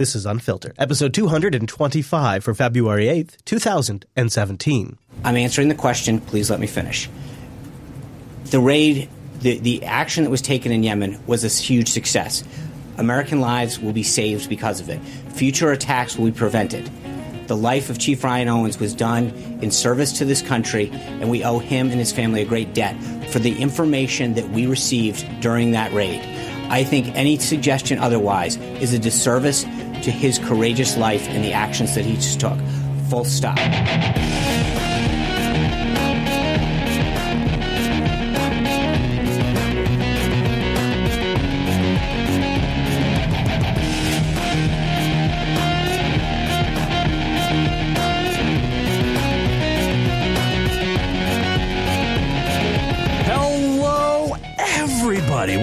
This is Unfiltered, episode 225 for February 8th, 2017. I'm answering the question. Please let me finish. The raid, the, the action that was taken in Yemen was a huge success. American lives will be saved because of it. Future attacks will be prevented. The life of Chief Ryan Owens was done in service to this country, and we owe him and his family a great debt for the information that we received during that raid. I think any suggestion otherwise is a disservice to his courageous life and the actions that he just took. Full stop.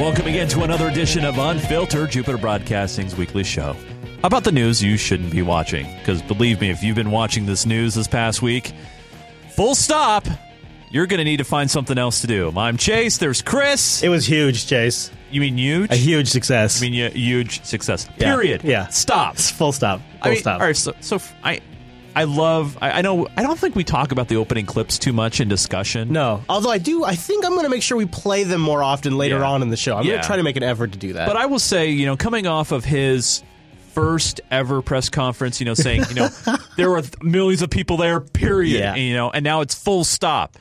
Welcome again to another edition of Unfiltered, Jupiter Broadcasting's weekly show about the news you shouldn't be watching. Because believe me, if you've been watching this news this past week, full stop, you're going to need to find something else to do. I'm Chase. There's Chris. It was huge, Chase. You mean huge? A huge success. I mean yeah, huge success. Yeah. Period. Yeah. Stop. Full stop. Full I mean, stop. All right. So, so I, I love. I, I know. I don't think we talk about the opening clips too much in discussion. No. Although I do, I think I'm going to make sure we play them more often later Yeah. on in the show. I'm going to try to make an effort to do that. But I will say, you know, coming off of his first ever press conference, you know, saying, you know, there were millions of people there, period, Yeah. and, you know, and now it's full stop.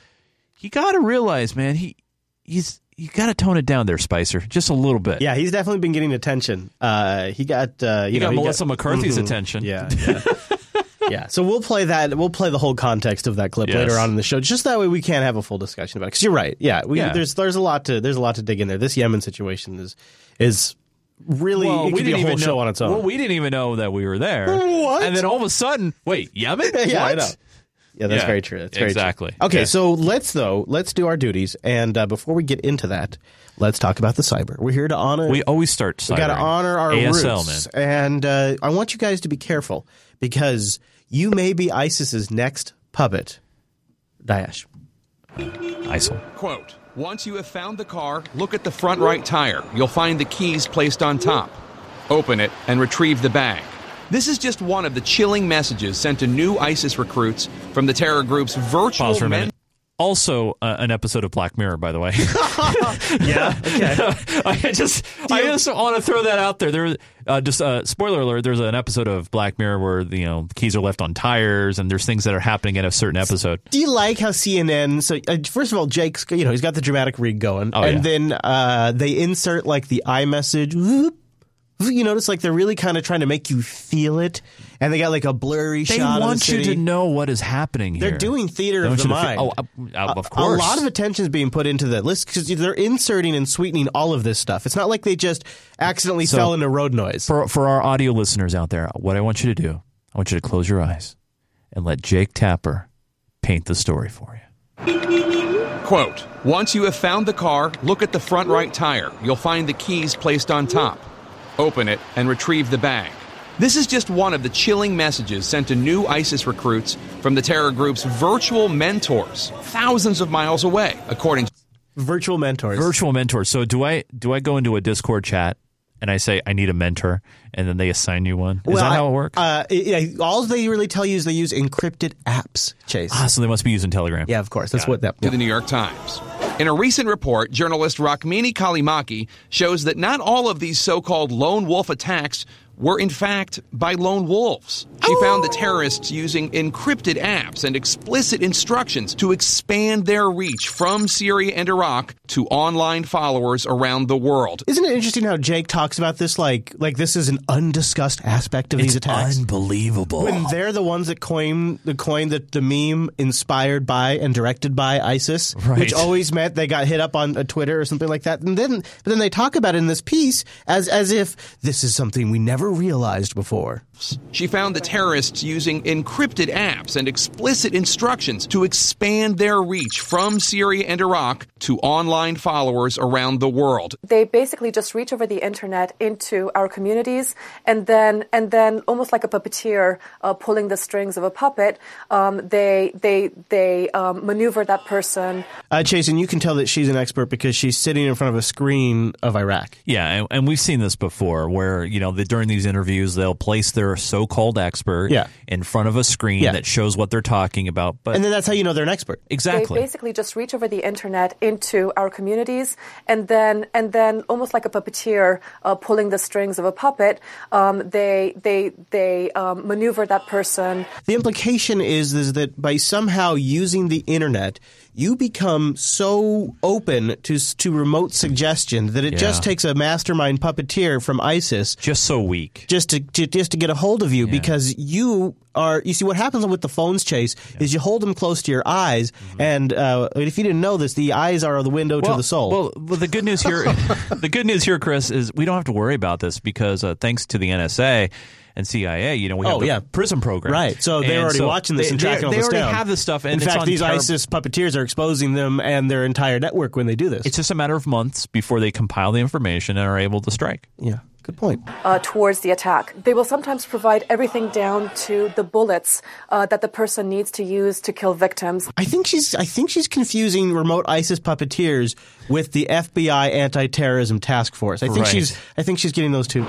You got to realize, man, he he's you got to tone it down there, Spicer, just a little bit. yeah, he's definitely been getting attention. Uh, he got, uh, you you know, got he Melissa McCarthy's Mhm. attention. Yeah. Yeah. yeah. So we'll play that. We'll play the whole context of that clip Yes. later on in the show. Just that way we can have a full discussion about it. Because you're right. Yeah. We, Yeah. There's there's a lot to there's a lot to dig in there. This Yemen situation is is really Well, it we could be a didn't whole even show know, on its own. Well, we didn't even know that we were there. What? And then all of a sudden, wait, Yemen? yeah, I know. Yeah, that's Yeah, very true. That's very true. exactly. Okay, Okay. so let's though let's do our duties, and uh, before we get into that, let's talk about the cyber. We're here to honor. We always start. Cyber. We got to honor our ASL, roots, man. and uh, I want you guys to be careful because you may be ISIS's next puppet. Daesh. ISIL. Quote Once you have found the car, look at the front right tire. You'll find the keys placed on top. Open it and retrieve the bag. This is just one of the chilling messages sent to new ISIS recruits from the terror group's virtual Pause for a men-. Also, uh, an episode of Black Mirror, by the way. Yeah. Okay. I just, I just want to throw that out there. There, uh, just uh, spoiler alert. There's an episode of Black Mirror where you know keys are left on tires, and there's things that are happening in a certain episode. Do you like how CNN? So uh, first of all, Jake's you know he's got the dramatic rig going, Oh, and yeah. then uh, they insert like the iMessage. whoop. You notice like they're really kind of trying to make you feel it, and they got like a blurry They shot. of the want you to know what is happening here. They're doing theater They of the you to feel- mind. oh, uh, of A- course. A lot of attention is being put into the list because they're inserting and sweetening all of this stuff. It's not like they just accidentally So- fell into road noise. for for our audio listeners out there, what I want you to do, I want you to close your eyes and let Jake Tapper paint the story for you. Quote Once you have found the car, look at the front right tire. You'll find the keys placed on top. Open it and retrieve the bag. This is just one of the chilling messages sent to new ISIS recruits from the terror group's virtual mentors, thousands of miles away, according Virtual mentors. Virtual mentors. So do I do I go into a Discord chat and I say I need a mentor, and then they assign you one? Is Well, that how it works? Uh, yeah, all they really tell you is they use encrypted apps. Chase. ah, so they must be using Telegram. yeah, of course. That's what that. to the New York Times. In a recent report, journalist Rukmini Callimachi shows that not all of these so called lone wolf attacks were in fact by lone wolves. She found the terrorists using encrypted apps and explicit instructions to expand their reach from Syria and Iraq to online followers around the world. Isn't it interesting how Jake talks about this like like this is an undiscussed aspect of It's these attacks? unbelievable. when they're the ones that coined the coin that the meme inspired by and directed by ISIS, Right. which always meant they got hit up on uh, Twitter or something like that. And then but then they talk about it in this piece as as if this is something we never realized before. She found the terrorists using encrypted apps and explicit instructions to expand their reach from Syria and Iraq to online followers around the world. They basically just reach over the internet into our communities, and then and then almost like a puppeteer uh, pulling the strings of a puppet, um, they they they um, maneuver that person. Uh, Chase, and you can tell that she's an expert because she's sitting in front of a screen of Iraq. Yeah, and, and we've seen this before, where you know the, during these interviews they'll place their so-called expert Yeah. in front of a screen Yeah. that shows what they're talking about. But And then that's how you know they're an expert. exactly, They basically just reach over the internet into our communities, and then and then almost like a puppeteer uh, pulling the strings of a puppet, um, they they they um, maneuver that person. The implication is, is that by somehow using the internet, you become so open to to remote suggestion that it Yeah. just takes a mastermind puppeteer from ISIS just so weak. just to, to just to get a hold of you because you are you see what happens with the phones chase is you hold them close to your eyes and uh, if you didn't know this the eyes are the window to the soul Well, well, the good news here, the good news here, Chris, is we don't have to worry about this because uh, thanks to the NSA and CIA, you know, we oh, have Oh, the yeah. PRISM program, Right, so they're And already so watching this they, and tracking all they this already down. have this stuff, and in fact, these terrib- ISIS puppeteers are exposing them and their entire network when they do this. It's just a matter of months before they compile the information and are able to strike. yeah, good point. uh, towards the attack. They will sometimes provide everything down to the bullets uh, that the person needs to use to kill victims. I think she's I think she's confusing remote ISIS puppeteers with the FBI anti-terrorism task force. I think Right. she's I think she's getting those two.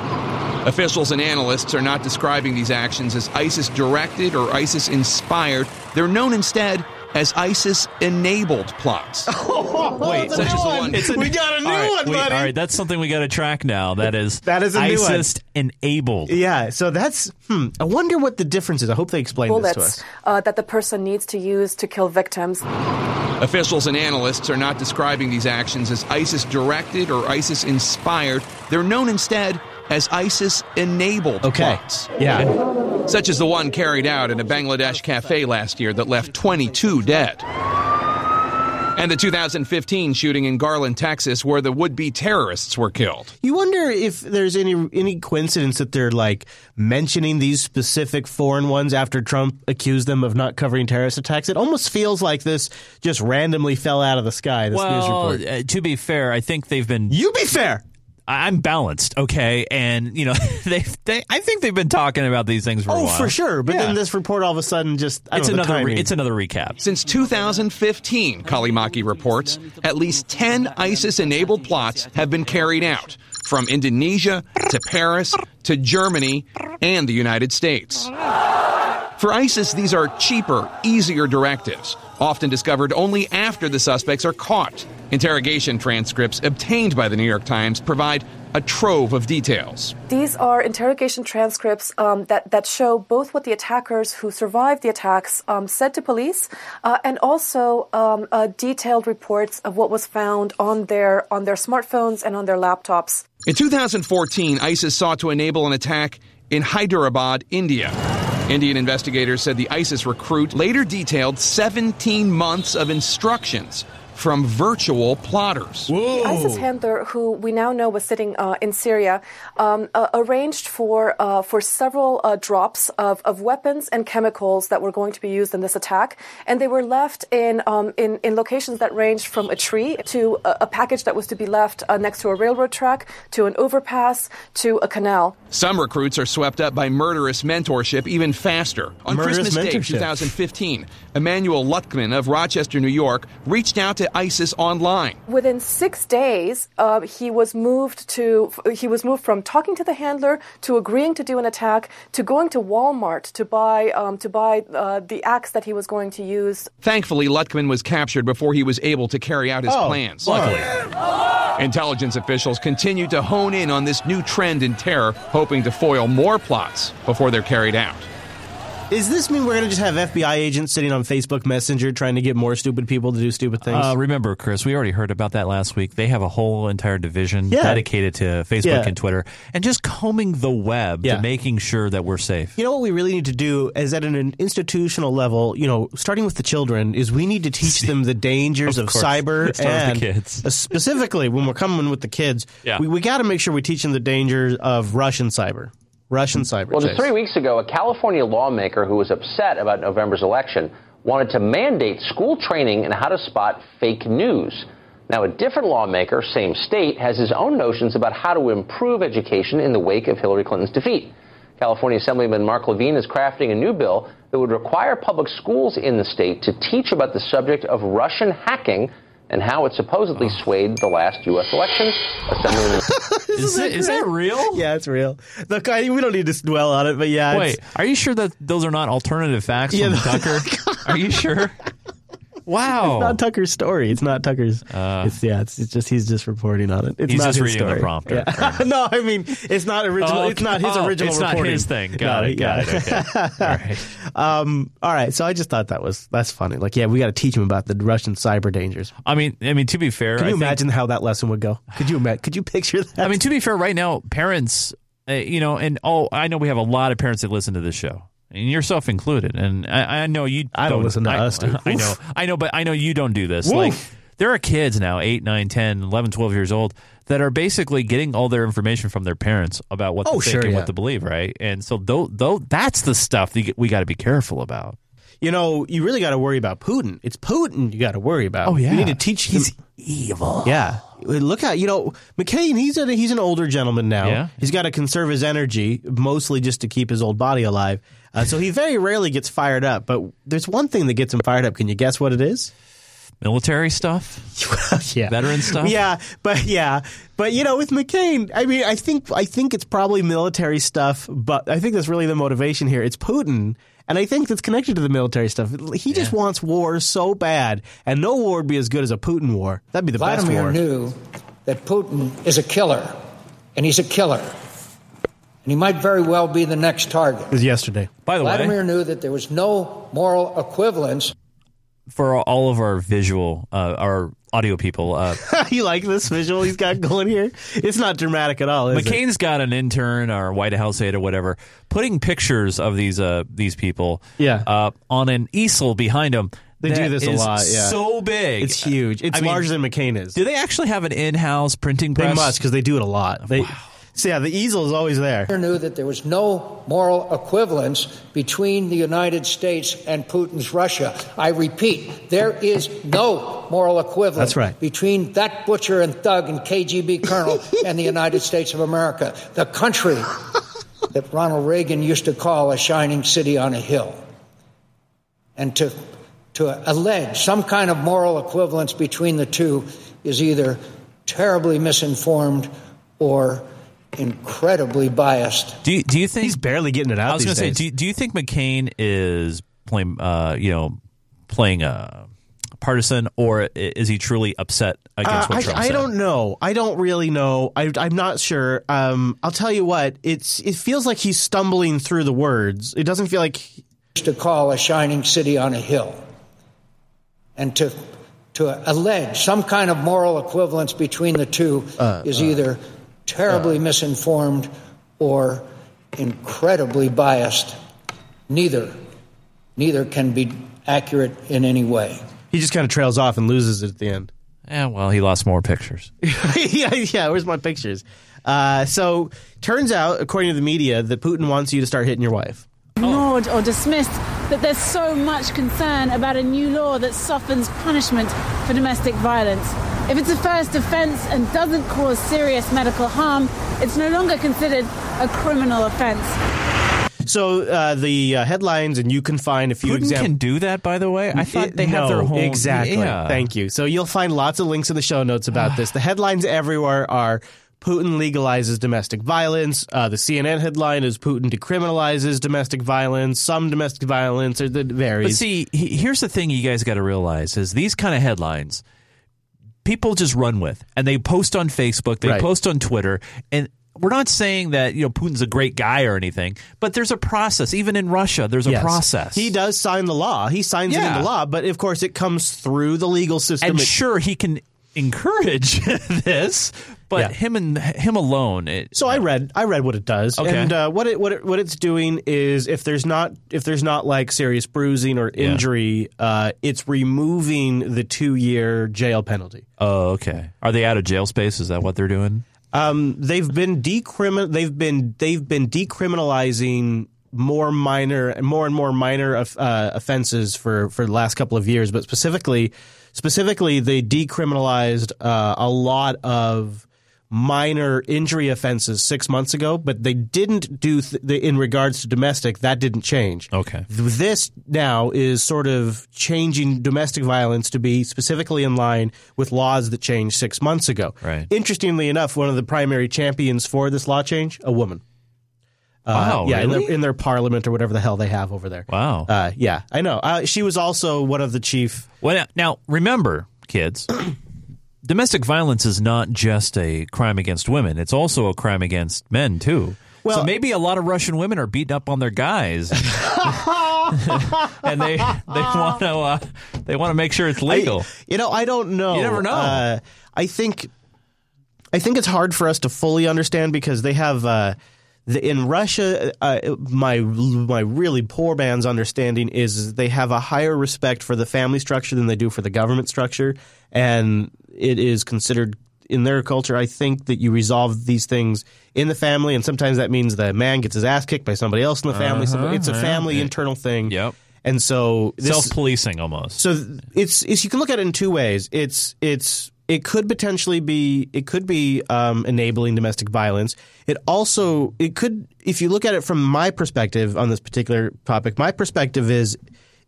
Officials and analysts are not describing these actions as ISIS directed or ISIS inspired. They're known instead as ISIS enabled plots. Wait, such as the one- It's a- We got a new all right, one, wait, buddy. All right, that's something we got to track now. That is That is a new one. ISIS enabled. Yeah, so that's hmm. I wonder what the difference is. I hope they explain this to us. uh, that the person needs to use to kill victims. Officials and analysts are not describing these actions as ISIS directed or ISIS inspired. They're known instead as ISIS enabled Okay. plots. Yeah. Such as the one carried out in a Bangladesh cafe last year that left 22 dead. And the 2015 shooting in Garland, Texas, where the would be terrorists were killed. You wonder if there's any any coincidence that they're like mentioning these specific foreign ones after Trump accused them of not covering terrorist attacks. It almost feels like this just randomly fell out of the sky. This news Well, report. uh, to be fair, I think they've been. You be fair. I'm balanced, okay, and you know they. They. I think they've been talking about these things for a Oh, while. for sure. But Yeah. then this report all of a sudden just I It's don't know, another re- it's another recap. Since 2015, Callimachi reports, at least 10 ISIS enabled plots have been carried out, from Indonesia to Paris to Germany and the United States. For ISIS, these are cheaper, easier directives, often discovered only after the suspects are caught. Interrogation transcripts obtained by the New York Times provide a trove of details. These are interrogation transcripts um, that, that show both what the attackers who survived the attacks um, said to police uh, and also um, uh, detailed reports of what was found on their, on their smartphones and on their laptops. In 2014, ISIS sought to enable an attack in Hyderabad, India. Indian investigators said the ISIS recruit later detailed 17 months of instructions from virtual plotters. The ISIS handler, who we now know was sitting uh, in Syria, um, uh, arranged for uh, for several uh, drops of, of weapons and chemicals that were going to be used in this attack, and they were left in um, in, in locations that ranged from a tree to a, a package that was to be left uh, next to a railroad track to an overpass to a canal. Some recruits are swept up by murderous mentorship even faster. On Murderous Christmas Day mentorship. 2015, Emanuel Lutchman of Rochester, New York, reached out to ISIS online. Within six days, uh, he was moved to he was moved from talking to the handler to agreeing to do an attack to going to Walmart to buy um, to buy uh, the axe that he was going to use. Thankfully, Lutchman was captured before he was able to carry out his Oh, plans. Luckily, Intelligence officials continue to hone in on this new trend in terror, hoping to foil more plots before they're carried out. Does this mean we're going to just have FBI agents sitting on Facebook Messenger trying to get more stupid people to do stupid things? uh, remember, Chris, we already heard about that last week. They have a whole entire division Yeah. dedicated to Facebook Yeah. and Twitter, and just combing the web Yeah. to making sure that we're safe. You know what we really need to do is at an institutional level, you know, starting with the children, is we need to teach them the dangers Of of, cyber and the kids. uh, specifically when we're coming with the kids, we, we got to make sure we teach them the dangers of Russian cyber. Russian hmm. cyber Well, just three weeks ago, a California lawmaker who was upset about November's election wanted to mandate school training in how to spot fake news. Now, a different lawmaker, same state, has his own notions about how to improve education in the wake of Hillary Clinton's defeat. California Assemblyman Marc Levine is crafting a new bill that would require public schools in the state to teach about the subject of Russian hacking and how it supposedly oh. swayed the last U.S. election. Assemblyman. Is, it, is that real? Yeah, it's real. Look, I, we don't need to dwell on it, but yeah. Wait, it's- are you sure that those are not alternative facts Yeah, from the- Tucker? are you sure? Wow. It's not Tucker's story. It's not Tucker's. it's yeah. It's, it's just he's just reporting on it. It's He's not just his reading the prompter. Yeah. no, I mean it's not original. Oh, It's not his oh, original. It's not his thing. No, Got it. Got yeah. it. Okay. All right. Um. All right. So I just thought that was that's funny. Like, yeah, we got to teach him about the Russian cyber dangers. I mean, I mean, to be fair, Can I you think- imagine how that lesson would go? Could you imagine? Could you picture that? I mean, to be fair, right now, parents, uh, you know, and oh, I know we have a lot of parents that listen to this show, and yourself included. And I, I know you. I don't listen to I, us, dude. I know, I know, but I know you don't do this. Woof. Like, there are kids now, 8, 9, 10, 11, 12 years old, that are basically getting all their information from their parents about what to Oh, think sure, and yeah. what to believe, right? And so, though, though that's the stuff that we got to be careful about. you know, you really got to worry about Putin. It's Putin you got to worry about. Oh, yeah. you need to teach. He's evil. Yeah, look at you know McCain. He's a he's an older gentleman now. Yeah. He's got to conserve his energy, mostly just to keep his old body alive. Uh, so he very rarely gets fired up. But there's one thing that gets him fired up. Can you guess what it is? Military stuff. yeah, Veteran stuff? Yeah, but yeah, but you know, with McCain, I mean, I think I think it's probably military stuff, but I think that's really the motivation here. It's Putin, and I think that's connected to the military stuff. He just wants war so bad, and no war would be as good as a Putin war. That'd be the best Vladimir war. knew that Putin is a killer, and he's a killer. And he might very well be the next target. It was yesterday. By the Vladimir way, Vladimir knew that there was no moral equivalence for all of our visual, uh, our audio people, uh, you like this visual he's got going here? It's not dramatic at all. Is it? McCain's got an intern or White House aide or whatever putting pictures of these uh, these people Yeah. uh, on an easel behind them. They do that this a lot, yeah. so big. It's huge. It's I mean, larger than McCain is. Do they actually have an in-house printing press? They must because they do it a lot. They, so yeah, the easel is always there. knew that there was no moral equivalence between the United States and Putin's Russia. I repeat, there is no moral equivalence That's right. between that butcher and thug and KGB colonel and the United States of America, the country that Ronald Reagan used to call a shining city on a hill. And to to allege some kind of moral equivalence between the two is either terribly misinformed or incredibly biased. Do you, do you think He's barely getting it out. I was going going to say, do, do you think McCain is playing, uh, you know, playing a partisan, or is he truly upset against what Uh, I, Trump I said? don't know. I don't really know. I, I'm not sure. Um, I'll tell you what. It's it feels like he's stumbling through the words. It doesn't feel like used to call a shining city on a hill. And to to allege some kind of moral equivalence between the two is either terribly misinformed or incredibly biased. Neither neither can be accurate in any way. he just kind of trails off and loses it at the end. Yeah, well, he lost more pictures. yeah, yeah. Where's my pictures? Uh, so turns out, according to the media, that Putin wants you to start hitting your wife. ignored or dismissed that there's so much concern about a new law that softens punishment for domestic violence. If it's a first offence and doesn't cause serious medical harm, it's no longer considered a criminal offence. So uh, the uh, headlines, and you can find a few Putin examples. can do that, by the way. I thought It- they have no, their whole exactly. Yeah. Thank you. So you'll find lots of links in the show notes about this. The headlines everywhere are Putin legalizes domestic violence. Uh, the CNN headline is Putin decriminalizes domestic violence. Some domestic violence, or it varies. But see, he, here's the thing you guys got to realize is these kind of headlines people just run with and they post on Facebook, they Right. post on Twitter and we're not saying that you know Putin's a great guy or anything, but there's a process. Even in Russia, there's a Yes. process. He does sign the law. He signs it Yeah. into law, but of course it comes through the legal system. and It- sure he can encourage this, but Yeah. him and him alone. It, So I read I read what it does, Okay. and uh, what it what it, what it's doing is if there's not if there's not like serious bruising or Yeah. injury, uh, it's removing the two year jail penalty. oh, okay. Are they out of jail space? Is that what they're doing? Um, they've been decrimin. They've been they've been decriminalizing more minor, more and more minor uh, offenses for for the last couple of years. But specifically, specifically, they decriminalized uh, a lot of minor injury offenses six months ago, but they didn't do th- the, in regards to domestic. That didn't change. Okay. This now is sort of changing domestic violence to be specifically in line with laws that changed six months ago. Right. Interestingly enough, one of the primary champions for this law change, a woman. Wow, Uh, yeah, in, their, in their parliament or whatever the hell they have over there. Wow. Uh, yeah, I know. Uh, she was also one of the chief. Well, now remember, kids, domestic violence is not just a crime against women; it's also a crime against men too. Well- so maybe a lot of Russian women are beating up on their guys, and they they want to uh, they want to make sure it's legal. I, you know, I don't know. You never know. Uh, I think, I think it's hard for us to fully understand because they have. Uh, the, in Russia, uh, my my really poor man's understanding is they have a higher respect for the family structure than they do for the government structure, and it is considered in their culture. I think that you resolve these things in the family, and sometimes that means the man gets his ass kicked by somebody else in the family. Somebody, it's a yeah. family internal thing. Yep. And so Self policing almost. so it's, it's you can look at it in two ways. It's it's it could potentially be it could be um, enabling domestic violence. It also it could if you look at it from my perspective on this particular topic. My perspective is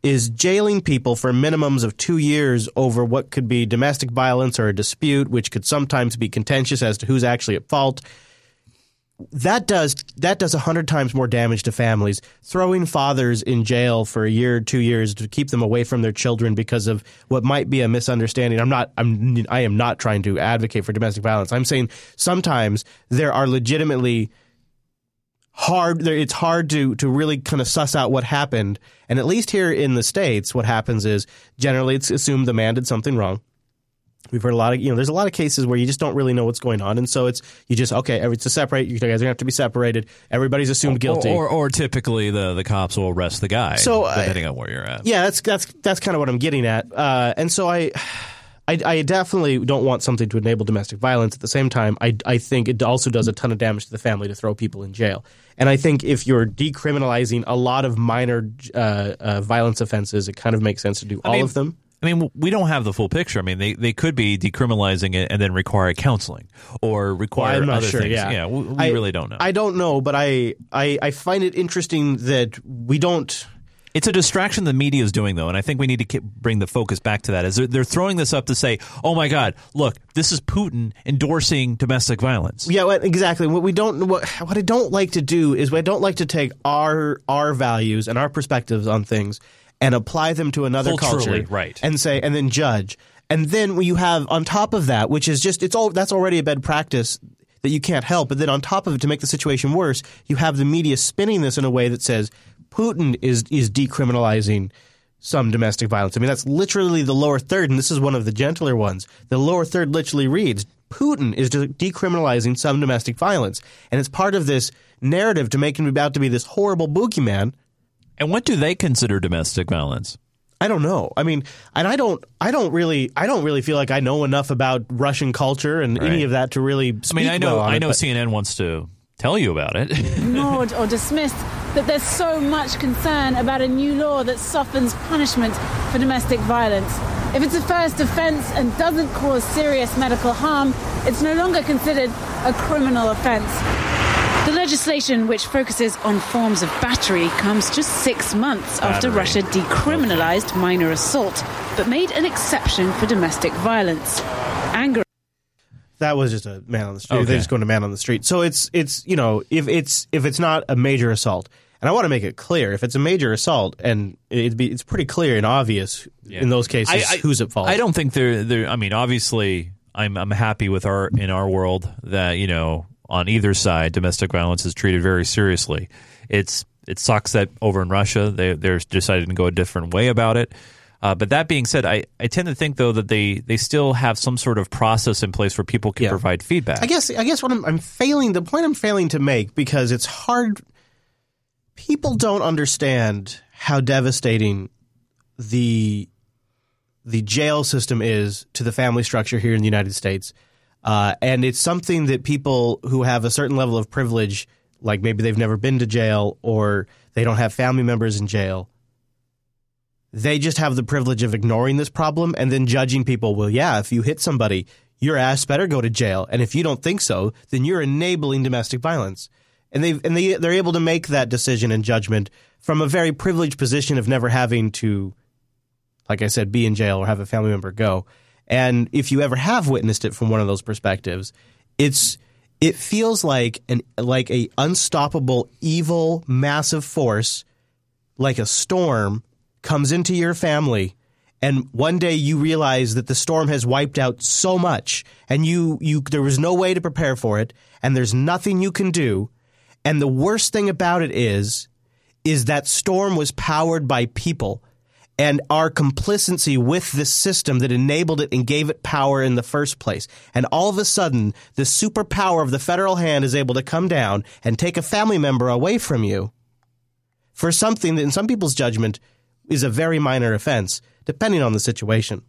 is jailing people for minimums of two years over what could be domestic violence or a dispute, which could sometimes be contentious as to who's actually at fault that does that does a hundred times more damage to families. Throwing fathers in jail for a year, two years to keep them away from their children because of what might be a misunderstanding. I'm not. I'm. I am not trying to advocate for domestic violence. I'm saying sometimes there are legitimately hard. It's hard to to really kind of suss out what happened. And at least here in the states, what happens is generally it's assumed the man did something wrong. We've heard a lot of, you know, there's a lot of cases where you just don't really know what's going on, and so it's you just okay, every- to separate. You guys are gonna have to be separated. Everybody's assumed guilty. Or, or, or typically the, the cops will arrest the guy, So, uh, depending on where you're at. yeah, that's that's that's kind of what I'm getting at. Uh, and so I, I, I definitely don't want something to enable domestic violence. At the same time, I I think it also does a ton of damage to the family to throw people in jail. And I think if you're decriminalizing a lot of minor uh, uh, violence offenses, it kind of makes sense to do all mean, of them. I mean, we don't have the full picture. I mean, they, they could be decriminalizing it and then require counseling or require not other sure. things. Yeah, we, we I- really don't know. I don't know, but I, I I find it interesting that we don't. It's a distraction the media is doing, though, and I think we need to bring the focus back to that. Is they're, they're throwing this up to say, "Oh my God, look, this is Putin endorsing domestic violence." Yeah, exactly. What we don't, what, what I don't like to do is I don't like to take our our values and our perspectives on things and apply them to another Culturally, culture, right. And say, and then judge, and then you have on top of that, which is just it's all that's already a bad practice that you can't help. But then on top of it, to make the situation worse, you have the media spinning this in a way that says Putin is is decriminalizing some domestic violence. I mean, that's literally the lower third, and this is one of the gentler ones. The lower third literally reads Putin is decriminalizing some domestic violence. And it's part of this narrative to make him about to be this horrible boogeyman. And what do they consider domestic violence? I don't know. I mean, and I don't, I don't really, I don't really feel like I know enough about Russian culture and any of that to really. I mean, I know well on I know but- CNN wants to tell you about it. ignored or dismissed that there's so much concern about a new law that softens punishment for domestic violence. If it's a first offence and doesn't cause serious medical harm, it's no longer considered a criminal offence. The legislation, which focuses on forms of battery, comes just six months after Russia decriminalised minor assault, but made an exception for domestic violence. Anger that was just a man on the street. Okay. They're just going to man on the street. So it's it's you know if it's if it's not a major assault, and I want to make it clear, if it's a major assault, and it'd be it's pretty clear and obvious in those cases I- I- who's at fault. I don't think they're they're. I mean, obviously, I'm I'm happy with our in our world that you know on either side domestic violence is treated very seriously. It's it sucks that over in Russia they they're deciding to go a different way about it. Uh, but that being said, I, I tend to think though that they, they still have some sort of process in place where people can Yeah. provide feedback. I guess I guess what I'm, I'm failing the point I'm failing to make because it's hard. People don't understand how devastating the the jail system is to the family structure here in the United States. Uh, and it's something that people who have a certain level of privilege, like maybe they've never been to jail or they don't have family members in jail, they just have the privilege of ignoring this problem and then judging people. Well, yeah, if you hit somebody, your ass better go to jail. And if you don't think so, then you're enabling domestic violence. And they and they they're able to make that decision and judgment from a very privileged position of never having to, like I said, be in jail or have a family member go. And if you ever have witnessed it from one of those perspectives, it's it feels like an like a unstoppable evil massive force like a storm comes into your family. And one day you realize that the storm has wiped out so much and you you there was no way to prepare for it and there's nothing you can do. And the worst thing about it is is that storm was powered by people and our complicity with this system that enabled it and gave it power in the first place. And all of a sudden, the superpower of the federal hand is able to come down and take a family member away from you for something that, in some people's judgment, is a very minor offense, depending on the situation.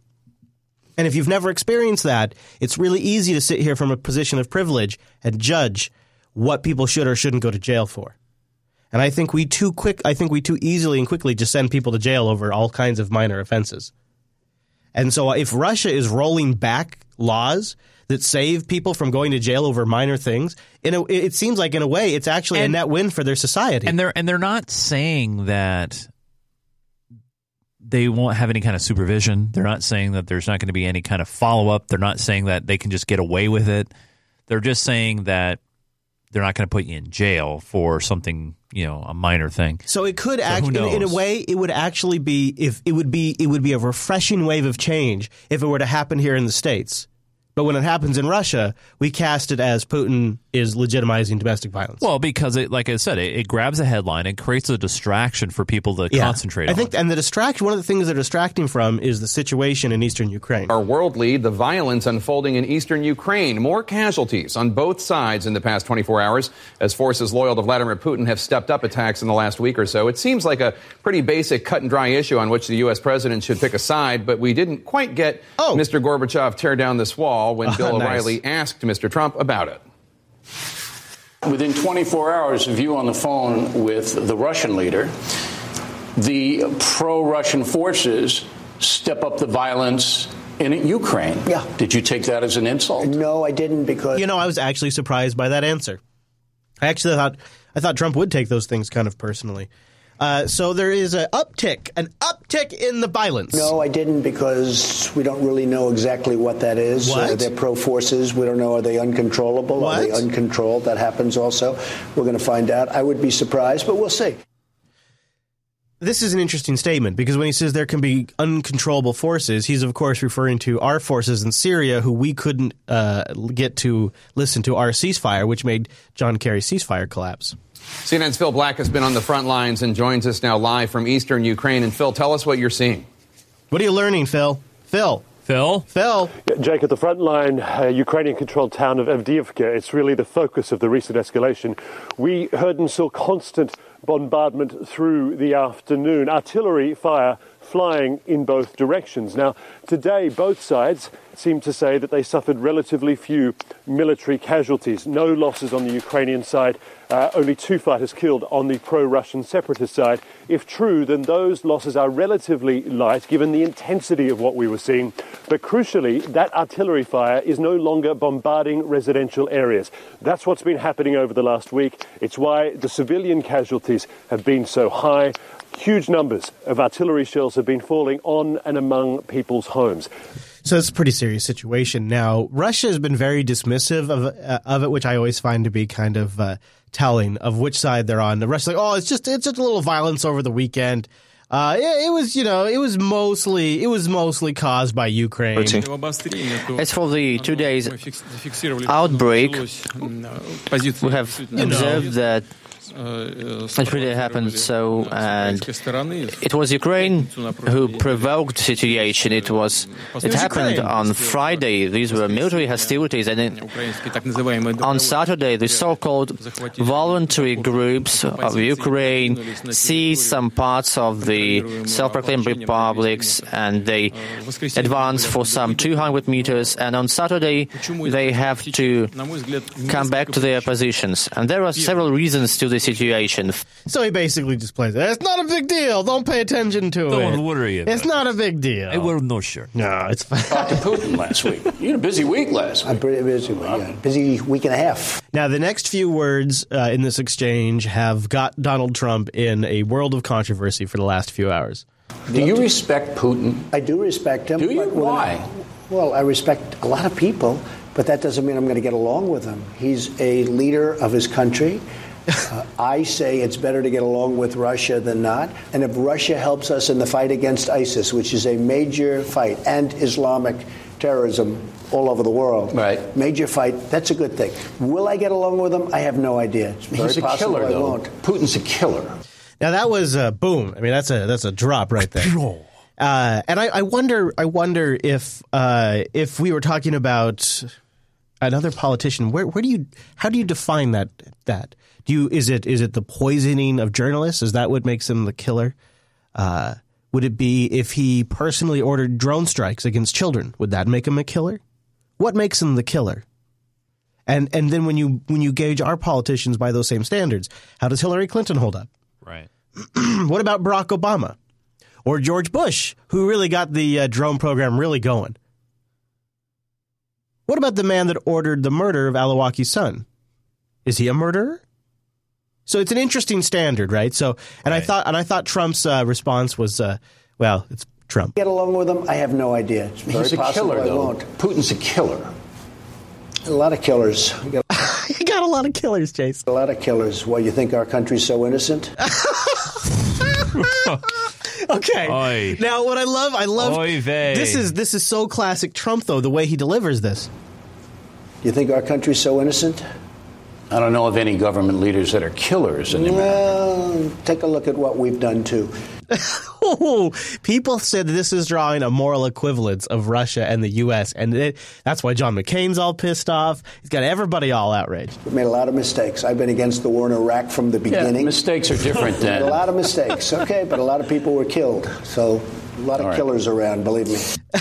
And if you've never experienced that, it's really easy to sit here from a position of privilege and judge what people should or shouldn't go to jail for. And I think we too quick I think we too easily and quickly just send people to jail over all kinds of minor offenses. And so if Russia is rolling back laws that save people from going to jail over minor things, in a, it seems like in a way it's actually And- a net win for their society. and they're and they're not saying that they won't have any kind of supervision. They're not saying that there's not going to be any kind of follow up. They're not saying that they can just get away with it. They're just saying that they're not going to put you in jail for something, you know, a minor thing. So it could actually, in, in a way, it would actually be if it would be it would be a refreshing wave of change if it were to happen here in the states. But when it happens in Russia, we cast it as Putin is legitimizing domestic violence. Well, because it, like I said, it, it grabs a headline and creates a distraction for people to Yeah. concentrate I on. think, and the distraction. One of the things they're distracting from is the situation in eastern Ukraine. Our world lead, the violence unfolding in eastern Ukraine. More casualties on both sides in the past 24 hours as forces loyal to Vladimir Putin have stepped up attacks in the last week or so. It seems like a pretty basic cut and dry issue on which the U.S. president should pick a side, but we didn't quite get Oh. Mr. Gorbachev tear down this wall when Bill Nice. O'Reilly asked Mr. Trump about it. Within 24 hours of you on the phone with the Russian leader, the pro Russian forces step up the violence in Ukraine. Yeah. Did you take that as an insult? No, I didn't because You know, I was actually surprised by that answer. I actually thought I thought Trump would take those things kind of personally. Uh, so there is an uptick, an uptick in the violence. no, I didn't because we don't really know exactly what that is. What? Uh, they're pro forces. We don't know are they uncontrollable? Are they What? uncontrolled? That happens also. We're going to find out. I would be surprised, but we'll see. This is an interesting statement because when he says there can be uncontrollable forces, he's of course referring to our forces in Syria who we couldn't uh, get to listen to our ceasefire, which made John Kerry's ceasefire collapse. CNN's Phil Black has been on the front lines and joins us now live from eastern Ukraine. And Phil, tell us what you're seeing. What are you learning, Phil? Phil? Phil, Phil? Jake, at the front line, uh, Ukrainian controlled town of Avdiivka, it's really the focus of the recent escalation. We heard and saw constant bombardment through the afternoon, artillery fire flying in both directions. Now, today, both sides seem to say that they suffered relatively few military casualties, no losses on the Ukrainian side. Uh, only two fighters killed on the pro Russian separatist side. If true, then those losses are relatively light given the intensity of what we were seeing. But crucially, that artillery fire is no longer bombarding residential areas. That's what's been happening over the last week. It's why the civilian casualties have been so high. Huge numbers of artillery shells have been falling on and among people's homes. So it's a pretty serious situation. Now, Russia has been very dismissive of uh, of it, which I always find to be kind of uh, telling of which side they're on. The rest, like, oh, it's just it's just a little violence over the weekend. Uh, it, it was, you know, it was mostly it was mostly caused by Ukraine. As for the two days outbreak, we have observed that It really happened so, and it was Ukraine who provoked the situation. It was it happened on Friday. These were military hostilities, and on Saturday, the so-called voluntary groups of Ukraine seized some parts of the self-proclaimed republics, and they advanced for some 200 meters. And on Saturday, they have to come back to their positions. And there are several reasons to the situation. So he basically just plays it. It's not a big deal. Don't pay attention to it. Don't worry about It's not a big deal. I will no sure. No, it's fine. Talked to Putin last week. You had a busy week last week. I'm pretty busy. Yeah. Busy week and a half. Now, the next few words uh, in this exchange have got Donald Trump in a world of controversy for the last few hours. Do you respect Putin? I do respect him. Do you? but Why? I- well, I respect a lot of people, but that doesn't mean I'm going to get along with him. He's a leader of his country. Uh, I say it's better to get along with Russia than not. And if Russia helps us in the fight against ISIS, which is a major fight, and Islamic terrorism all over the world, Right. major fight, that's a good thing. Will I get along with them? I have no idea. It's very He's a possible killer, I though. won't. Putin's a killer. Now that was a boom. I mean, that's a that's a drop right there. Uh, and I, I wonder, I wonder if uh, if we were talking about another politician, where where do you how do you define that that do you is it is it the poisoning of journalists? Is that what makes him the killer? Uh, would it be if he personally ordered drone strikes against children? Would that make him a killer? What makes him the killer? And and then when you when you gauge our politicians by those same standards, how does Hillary Clinton hold up? Right. what about Barack Obama or George Bush, who really got the uh, drone program really going? What about the man that ordered the murder of al-Awlaki's son? Is he a murderer? So it's an interesting standard, right? So, and I thought, and I thought Trump's uh, response was, uh, well, it's Trump. Get along with him? I have no idea. It's very He's a possible killer, I though. won't. Putin's a killer. A lot of killers. We got You got a lot of killers, Chase. a lot of killers. Why you think our country's so innocent? Okay. Oy. Now, what I love, I love Oy vey. this is this is so classic Trump, though, the way he delivers this. You think our country's so innocent? I don't know of any government leaders that are killers in America. Well, take a look at what we've done too. People said this is drawing a moral equivalence of Russia and the U.S., and it, that's why John McCain's all pissed off. He's got everybody all outraged. We've made a lot of mistakes. I've been against the war in Iraq from the Yeah, beginning. mistakes are different Made than. a lot of mistakes, okay, but a lot of people were killed. So a lot of All right. killers around, believe me.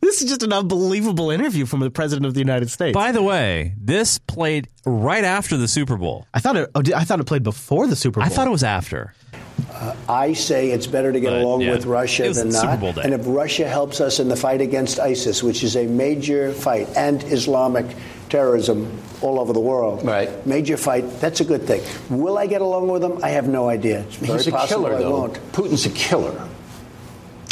This is just an unbelievable interview from the president of the United States. By the way, this played right after the Super Bowl. I thought it. Oh, I thought it played before the Super Bowl. I thought it was after. Uh, I say it's better to get But, along yeah, with Russia it was than Super not. Bowl day. And if Russia helps us in the fight against ISIS, which is a major fight, and Islamic terrorism all over the world, Right. Major fight. That's a good thing. Will I get along with them? I have no idea. It's very He's a possible killer, I though. won't. Putin's a killer.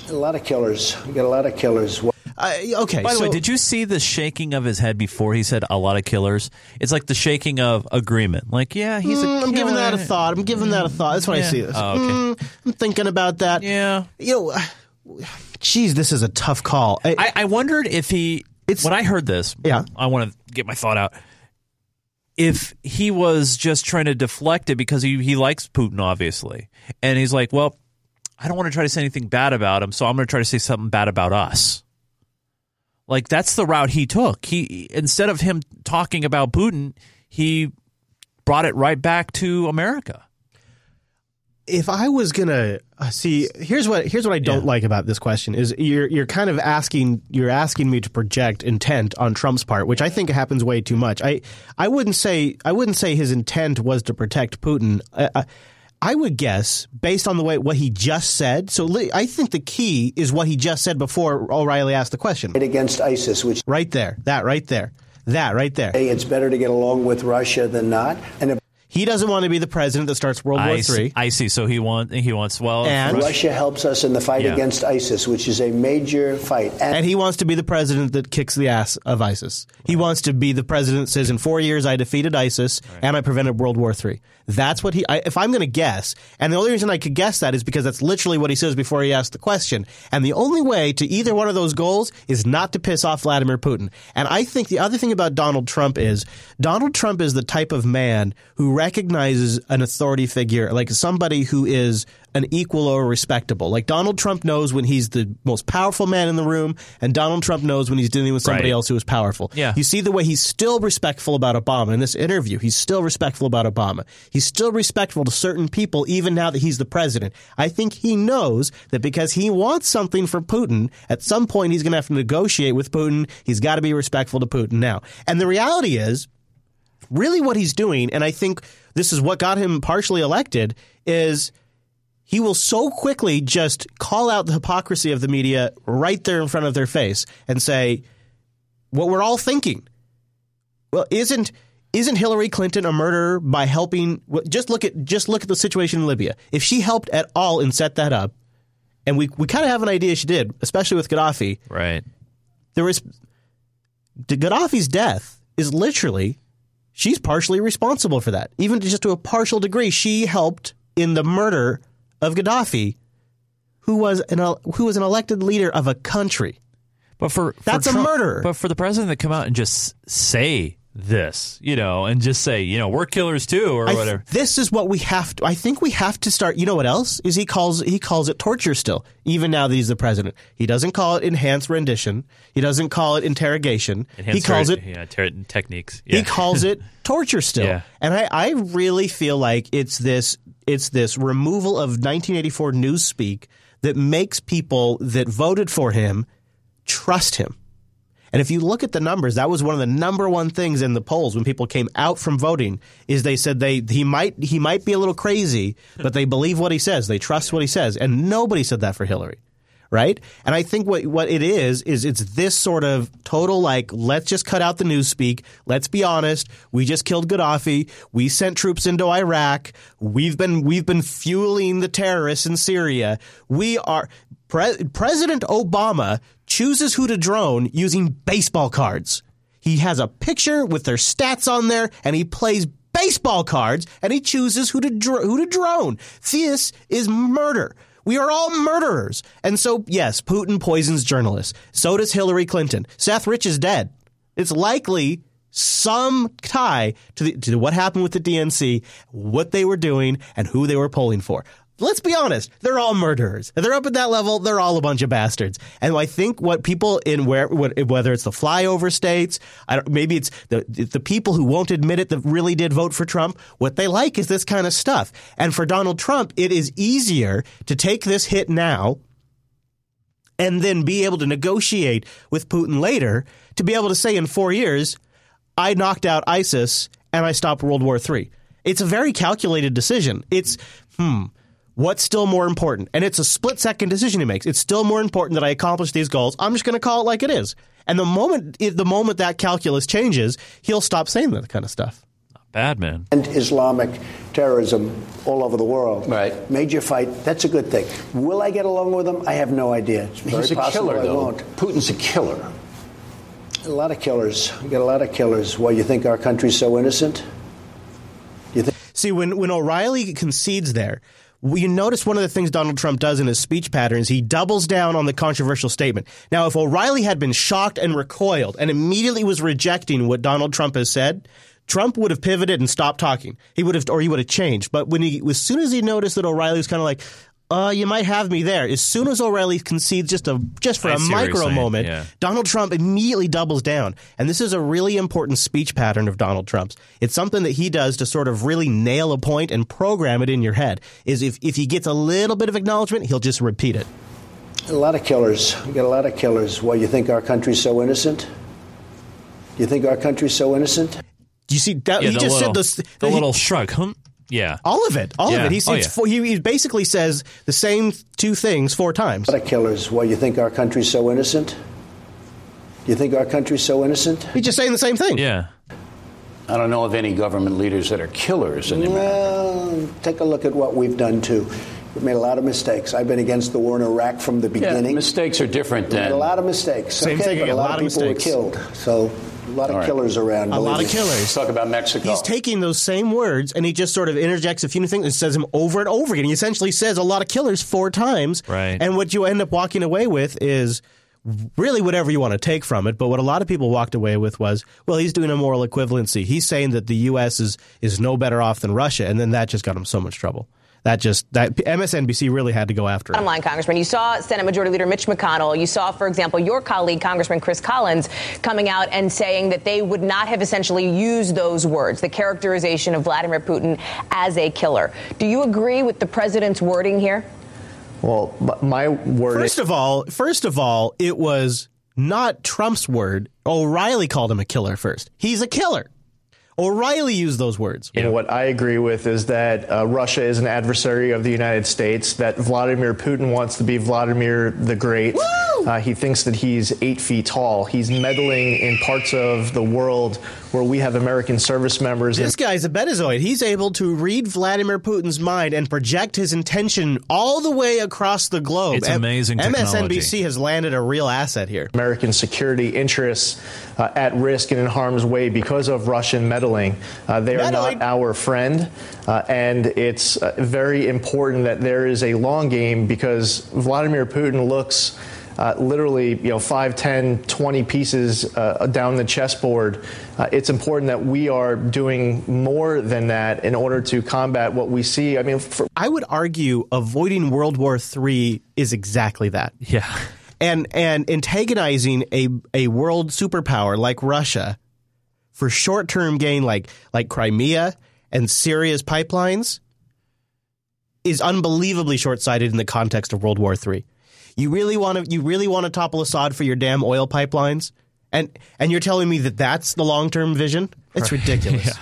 A lot of killers. We got a lot of killers. I, okay. By the so, way, did you see the shaking of his head before he said a lot of killers? It's like the shaking of agreement. Like, yeah, he's a Mm, I'm giving that a thought. I'm giving that a thought. That's when I see this. Oh, okay. Mm, I'm thinking about that. Yeah. You know, geez, this is a tough call. I, I, I wondered if he. It's- when I heard this. Yeah. I want to get my thought out. If he was just trying to deflect it because he he likes Putin, obviously, and he's like, well, I don't want to try to say anything bad about him, so I'm going to try to say something bad about us. Like that's the route he took. He instead of him talking about Putin, he brought it right back to America. if I was gonna uh, see, here's what here's what I don't Yeah. like about this question is you're you're kind of asking you're asking me to project intent on Trump's part, which I think happens way too much. I I wouldn't say I wouldn't say his intent was to protect Putin. I, I, I would guess based on the way what he just said. So I think the key is what he just said before O'Reilly asked the question. Against ISIS, which Right there, that right there, that right there. say it's better to get along with Russia than not. And if He doesn't want to be the president that starts World War I see, Three. I see. So he want he wants well, And- Russia- Russia helps us in the fight Yeah. against ISIS, which is a major fight. And, And he wants to be the president that kicks the ass of ISIS. He wants to be the president that says, in four years, I defeated ISIS and I prevented World War III. That's what he, I, if I'm going to guess, and the only reason I could guess that is because that's literally what he says before he asks the question. And the only way to either one of those goals is not to piss off Vladimir Putin. And I think the other thing about Donald Trump is Donald Trump is the type of man who recognizes an authority figure, like somebody who is an equal or respectable. Like Donald Trump knows when he's the most powerful man in the room, and Donald Trump knows when he's dealing with somebody Right. else who is powerful. Yeah. You see the way he's still respectful about Obama in this interview. He's still respectful about Obama. He's still respectful to certain people, even now that he's the president. I think he knows that because he wants something for Putin, at some point he's going to have to negotiate with Putin. He's got to be respectful to Putin now. And the reality is, really what he's doing, and I think this is what got him partially elected, is he will so quickly just call out the hypocrisy of the media right there in front of their face and say what we're all thinking. Well, isn't isn't Hillary Clinton a murderer by helping? Just look at just look at the situation in Libya. If she helped at all and set that up, and we we kind of have an idea she did, especially with Gaddafi. Right. There was Gaddafi's death is literally she's partially responsible for that. Even just to a partial degree, she helped in the murder of Gaddafi, who was an who was an elected leader of a country. But for, for That's a Trump- murderer. But for the president to come out and just say this, you know, and just say, you know, we're killers too, or th- whatever. this is what we have to. I think we have to start. You know what else is he calls he calls it torture still. Even now that he's the president, he doesn't call it enhanced rendition. He doesn't call it interrogation. he calls ter- it yeah, ter- techniques. he calls it torture still. Yeah. And I, I really feel like it's this it's this removal of 1984 newspeak that makes people that voted for him trust him. And if you look at the numbers, that was one of the number one things in the polls when people came out from voting is they said they he might he might be a little crazy, but they believe what he says. They trust what he says. And nobody said that for Hillary. Right? And I think what what it is is it's this sort of total like let's just cut out the newspeak. Let's be honest. We just killed Gaddafi. We sent troops into Iraq. We've been we've been fueling the terrorists in Syria. We are Pre- President Obama chooses who to drone using baseball cards. He has a picture with their stats on there, and he plays baseball cards, and he chooses who to dr- who to drone. This is murder. We are all murderers, and so yes, Putin poisons journalists. So does Hillary Clinton. Seth Rich is dead. It's likely some tie to, the, to what happened with the DNC, what they were doing, and who they were polling for. Let's be honest, they're all murderers. If they're up at that level, they're all a bunch of bastards. And I think what people in where whether it's the flyover states, maybe it's the the people who won't admit it that really did vote for Trump. What they like is this kind of stuff. And for Donald Trump, it is easier to take this hit now and then be able to negotiate with Putin later to be able to say in four years, I knocked out ISIS and I stopped World War III. It's a very calculated decision. It's, hmm, what's still more important? And it's a split second decision he makes. It's still more important that I accomplish these goals. I'm just going to call it like it is. And the moment, the moment that calculus changes, he'll stop saying that kind of stuff. Not Bad man. and Islamic terrorism all over the world. Right. Major fight. That's a good thing. Will I get along with him? I have no idea. It's very He's a possible killer, I though. won't. Putin's a killer. A lot of killers. We got a lot of killers. Why you think our country's so innocent? You think? See, when, when O'Reilly concedes there, well, you notice one of the things Donald Trump does in his speech patterns, he doubles down on the controversial statement. Now, if O'Reilly had been shocked and recoiled and immediately was rejecting what Donald Trump has said, Trump would have pivoted and stopped talking. He would have, or he would have changed. But when he, as soon as he noticed that O'Reilly was kind of like, uh, you might have me there. As soon as O'Reilly concedes just a just for I a see what you're micro moment, yeah. Donald Trump immediately doubles down. And this is a really important speech pattern of Donald Trump's. It's something that he does to sort of really nail a point and program it in your head. Is if, if he gets a little bit of acknowledgement, he'll just repeat it. A lot of killers. We got a lot of killers. Why you think our country's so innocent? You think our country's so innocent? Do you see that? Yeah, he just little, said this. the he- little shrug. Hmm. Yeah. all of it. All Yeah. of it. He, Oh, it's yeah. four- he, he basically says the same two things four times. A lot of killers. Why you think our country's so innocent? You think our country's so innocent? He's just saying the same thing. Yeah. I don't know of any government leaders that are killers in America. Well, take a look at what we've done too. We've made a lot of mistakes. I've been against the war in Iraq from the Yeah, beginning. mistakes are different We made than a lot of mistakes. Same okay, thing, but a a lot, lot of of people mistakes. were killed. So a lot of All right. killers around. A believe lot of killers. Let's talk about Mexico. He's taking those same words and he just sort of interjects a few new things and says them over and over again. He essentially says a lot of killers four times. Right. And what you end up walking away with is, really whatever you want to take from it. But what a lot of people walked away with was, well, he's doing a moral equivalency. He's saying that the U.S. is is no better off than Russia, and then that just got him so much trouble that just that MSNBC really had to go after it. Bottom line, Congressman, you saw Senate Majority Leader Mitch McConnell. You saw, for example, your colleague Congressman Chris Collins coming out and saying that they would not have essentially used those words, the characterization of Vladimir Putin as a killer. Do you agree with the president's wording here? Well, my word. First of all, first of all, it was not Trump's word. O'Reilly called him a killer first. He's a killer. O'Reilly used those words. Yeah. what I agree with is that uh, Russia is an adversary of the United States, that Vladimir Putin wants to be Vladimir the Great. Uh, he thinks that he's eight feet tall. He's meddling in parts of the world where we have American service members. This guy's a betazoid. He's able to read Vladimir Putin's mind and project his intention all the way across the globe. It's amazing. M- MSNBC has landed a real asset here. American security interests uh, at risk and in harm's way because of Russian meddling. Uh, they are meddling. not our friend, uh, and it's uh, very important that there is a long game because Vladimir Putin looks uh, literally, you know, 5, 10, 20 pieces uh, down the chessboard. Uh, it's important that we are doing more than that in order to combat what we see. I mean, for- I would argue avoiding World War III is exactly that. Yeah. And and antagonizing a a world superpower like Russia for short term gain like like Crimea and Syria's pipelines is unbelievably short sighted in the context of World War III. You really want to you really want to topple Assad for your damn oil pipelines, and and you're telling me that that's the long term vision? It's ridiculous. yeah.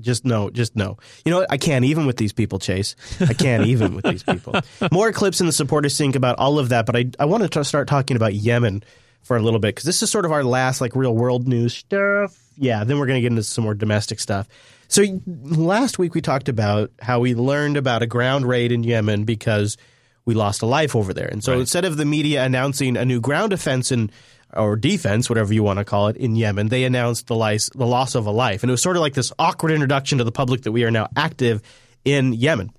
Just no, just no. You know what? I can't even with these people, Chase. I can't even with these people. More clips in the supporter sync about all of that, but I I want to start talking about Yemen for a little bit because this is sort of our last like real world news stuff. Yeah, then we're going to get into some more domestic stuff. So last week we talked about how we learned about a ground raid in Yemen because we lost a life over there. And so right. instead of the media announcing a new ground offense in or defense, whatever you want to call it, in Yemen, they announced the, lice, the loss of a life. And it was sort of like this awkward introduction to the public that we are now active in Yemen.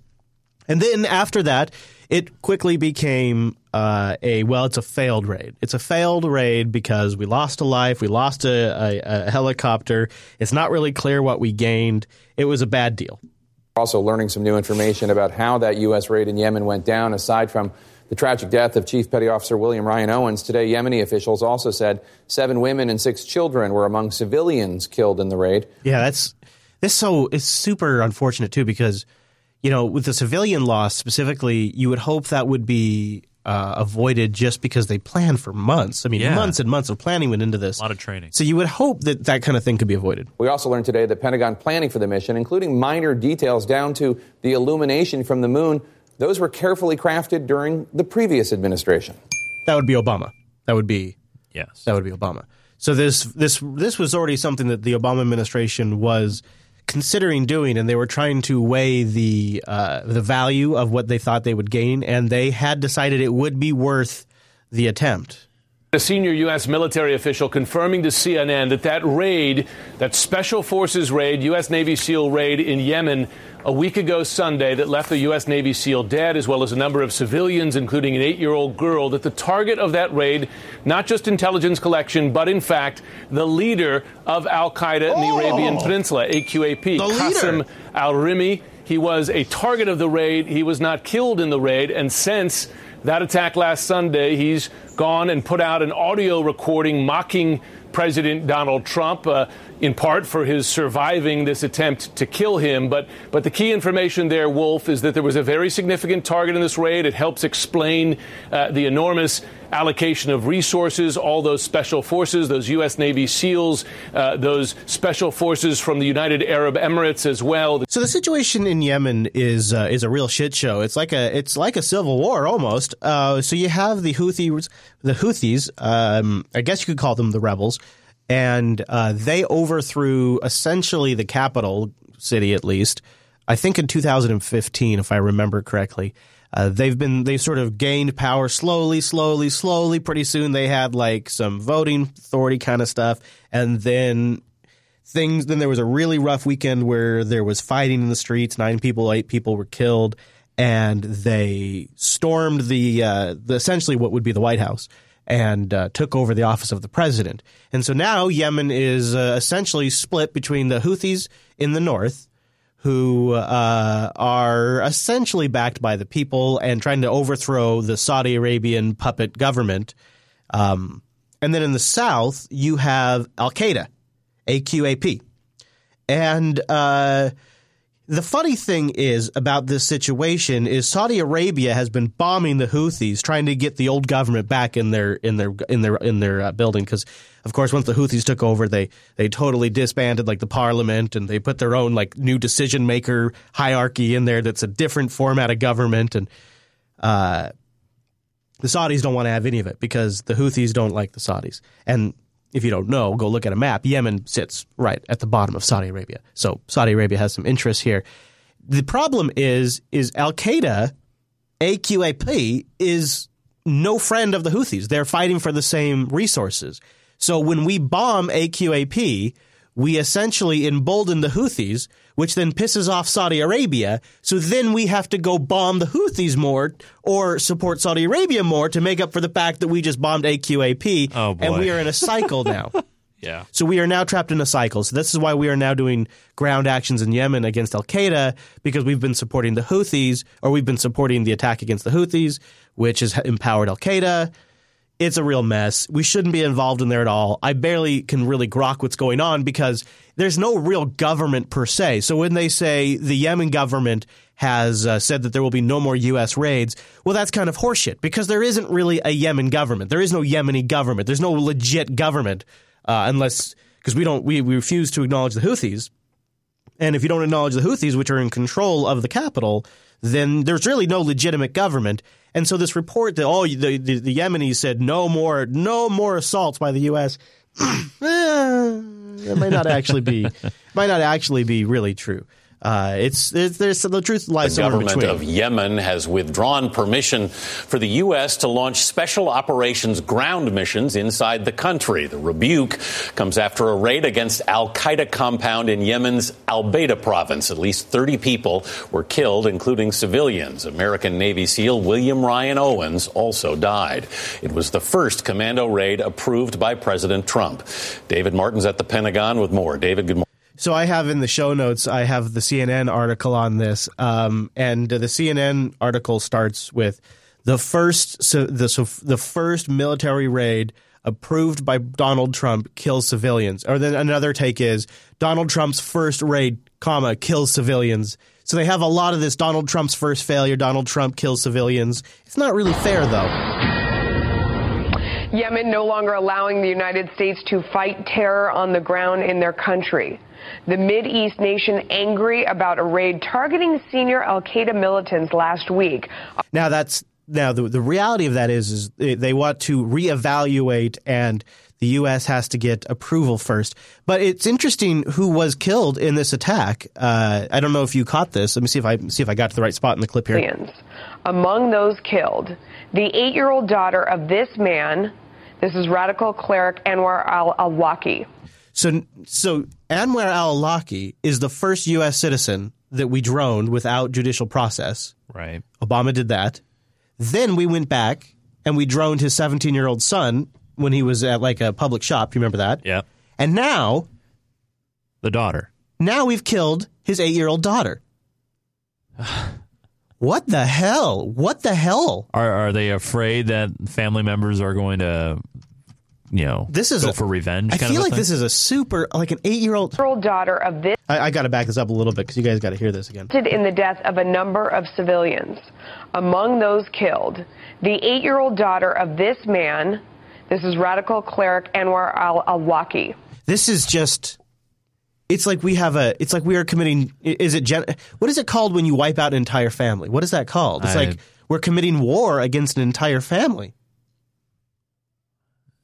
And then after that, it quickly became uh, a well, it's a failed raid. It's a failed raid because we lost a life, we lost a, a, a helicopter. It's not really clear what we gained. It was a bad deal. Also, learning some new information about how that U.S. raid in Yemen went down, aside from the tragic death of Chief Petty Officer William Ryan Owens. Today, Yemeni officials also said seven women and six children were among civilians killed in the raid. Yeah, that's this so it's super unfortunate too because you know with the civilian loss specifically, you would hope that would be uh, avoided just because they planned for months. I mean, yeah. months and months of planning went into this. A lot of training. So you would hope that that kind of thing could be avoided. We also learned today that Pentagon planning for the mission, including minor details down to the illumination from the moon, those were carefully crafted during the previous administration. That would be Obama. That would be yes. That would be Obama. So this this this was already something that the Obama administration was considering doing, and they were trying to weigh the uh, the value of what they thought they would gain, and they had decided it would be worth the attempt. A senior U.S. military official confirming to CNN that that raid, that Special Forces raid, U.S. Navy SEAL raid in Yemen a week ago Sunday that left the U.S. Navy SEAL dead, as well as a number of civilians, including an eight year old girl, that the target of that raid, not just intelligence collection, but in fact, the leader of Al Qaeda in the oh! Arabian oh. Peninsula, AQAP, Qasim al Rimi. He was a target of the raid. He was not killed in the raid. And since that attack last Sunday, he's gone and put out an audio recording mocking President Donald Trump. Uh, in part for his surviving this attempt to kill him. But, but the key information there, Wolf, is that there was a very significant target in this raid. It helps explain uh, the enormous allocation of resources, all those special forces, those U.S. Navy SEALs, uh, those special forces from the United Arab Emirates as well. So the situation in Yemen is uh, is a real shit show. It's like a it's like a civil war almost. Uh, so you have the Houthis, the Houthis. Um, I guess you could call them the rebels and uh, they overthrew essentially the capital city, at least. I think in 2015, if I remember correctly. Uh, they've been they sort of gained power slowly, slowly, slowly. Pretty soon they had like some voting authority kind of stuff, and then things. Then there was a really rough weekend where there was fighting in the streets. Nine people, eight people were killed, and they stormed the, uh, the essentially what would be the White House and uh, took over the office of the president. And so now Yemen is uh, essentially split between the Houthis in the north, who uh, are essentially backed by the people and trying to overthrow the Saudi Arabian puppet government. Um, and then in the south, you have Al Qaeda, AQAP. And uh, the funny thing is about this situation is Saudi Arabia has been bombing the Houthis, trying to get the old government back in their in their in their in their uh, building. Because of course, once the Houthis took over, they they totally disbanded like the parliament and they put their own like new decision maker hierarchy in there. That's a different format of government, and uh, the Saudis don't want to have any of it because the Houthis don't like the Saudis. And if you don't know, go look at a map. Yemen sits right at the bottom of Saudi Arabia. So Saudi Arabia has some interest here. The problem is is Al Qaeda, AQAP is no friend of the Houthis. They're fighting for the same resources. So when we bomb AQAP, we essentially embolden the Houthis, which then pisses off Saudi Arabia. So then we have to go bomb the Houthis more or support Saudi Arabia more to make up for the fact that we just bombed AQAP. Oh, boy. And we are in a cycle now. Yeah. So we are now trapped in a cycle. So this is why we are now doing ground actions in Yemen against Al Qaeda because we've been supporting the Houthis, or we've been supporting the attack against the Houthis, which has empowered Al Qaeda. It's a real mess. We shouldn't be involved in there at all. I barely can really grok what's going on because there's no real government per se. So when they say the Yemen government has uh, said that there will be no more U.S. raids, well, that's kind of horseshit because there isn't really a Yemen government. There is no Yemeni government. There's no legit government uh, unless because we don't we, we refuse to acknowledge the Houthis. And if you don't acknowledge the Houthis, which are in control of the capital, then there's really no legitimate government. And so this report that oh the, the, the Yemenis said no more no more assaults by the U.S. eh, it might not actually be might not actually be really true. Uh, it's, it's there's the truth lies The somewhere government between. of Yemen has withdrawn permission for the U.S. to launch special operations ground missions inside the country. The rebuke comes after a raid against Al Qaeda compound in Yemen's Al Baida province. At least 30 people were killed, including civilians. American Navy SEAL William Ryan Owens also died. It was the first commando raid approved by President Trump. David Martin's at the Pentagon with more. David, good morning. So I have in the show notes, I have the CNN article on this, um, and the CNN article starts with the first so the so the first military raid approved by Donald Trump kills civilians. Or then another take is Donald Trump's first raid, comma kills civilians. So they have a lot of this Donald Trump's first failure. Donald Trump kills civilians. It's not really fair though. Yemen no longer allowing the United States to fight terror on the ground in their country. The Mid East nation angry about a raid targeting senior Al Qaeda militants last week. Now that's now the the reality of that is is they want to reevaluate and the U.S. has to get approval first. But it's interesting who was killed in this attack. Uh, I don't know if you caught this. Let me see if I see if I got to the right spot in the clip here. Among those killed, the eight year old daughter of this man, this is radical cleric Anwar al Awlaki. So so Anwar al-Awlaki is the first U.S. citizen that we droned without judicial process. Right. Obama did that. Then we went back and we droned his 17 year old son when he was at like a public shop. You remember that? Yeah. And now, The daughter. now we've killed his eight year old daughter. what the hell? What the hell? Are are they afraid that family members are going to, you know, This is go a- for revenge? I feel of a like thing? this is a super, like an eight year old. daughter of this. I, I got to back this up a little bit because you guys got to hear this again. in the death of a number of civilians. Among those killed, the eight year old daughter of this man, this is radical cleric Anwar al Awlaki. This is just. It's like we have a. It's like we are committing. Is it gen? What is it called when you wipe out an entire family? What is that called? It's I- like we're committing war against an entire family.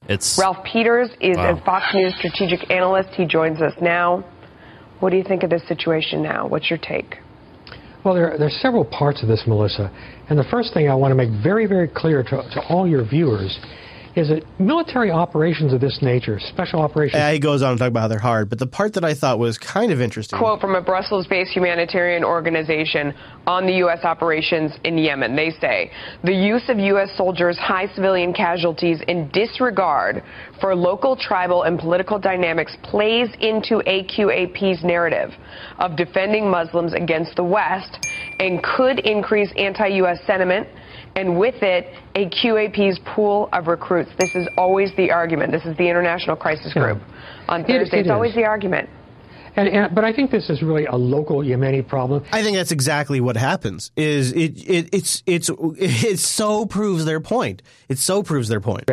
It's Ralph Peters is Wow. a Fox News strategic analyst. He joins us now. What do you think of this situation now? What's your take? Well, there, are several parts of this, Melissa. And the first thing I want to make very, very clear to, to all your viewers is that military operations of this nature, special operations. Yeah, he goes on to talk about how they're hard, but the part that I thought was kind of interesting. Quote from a Brussels based humanitarian organization on the U.S. operations in Yemen. They say the use of U.S. soldiers' high civilian casualties in disregard for local, tribal, and political dynamics plays into AQAP's narrative of defending Muslims against the West and could increase anti U.S. sentiment and with it, AQAP's pool of recruits. This is always the argument. This is the International Crisis Group on Thursday. it it's always the argument. And, and, but I think this is really a local Yemeni problem. I think that's exactly what happens. Is it, it it's it's it so proves their point. It so proves their point.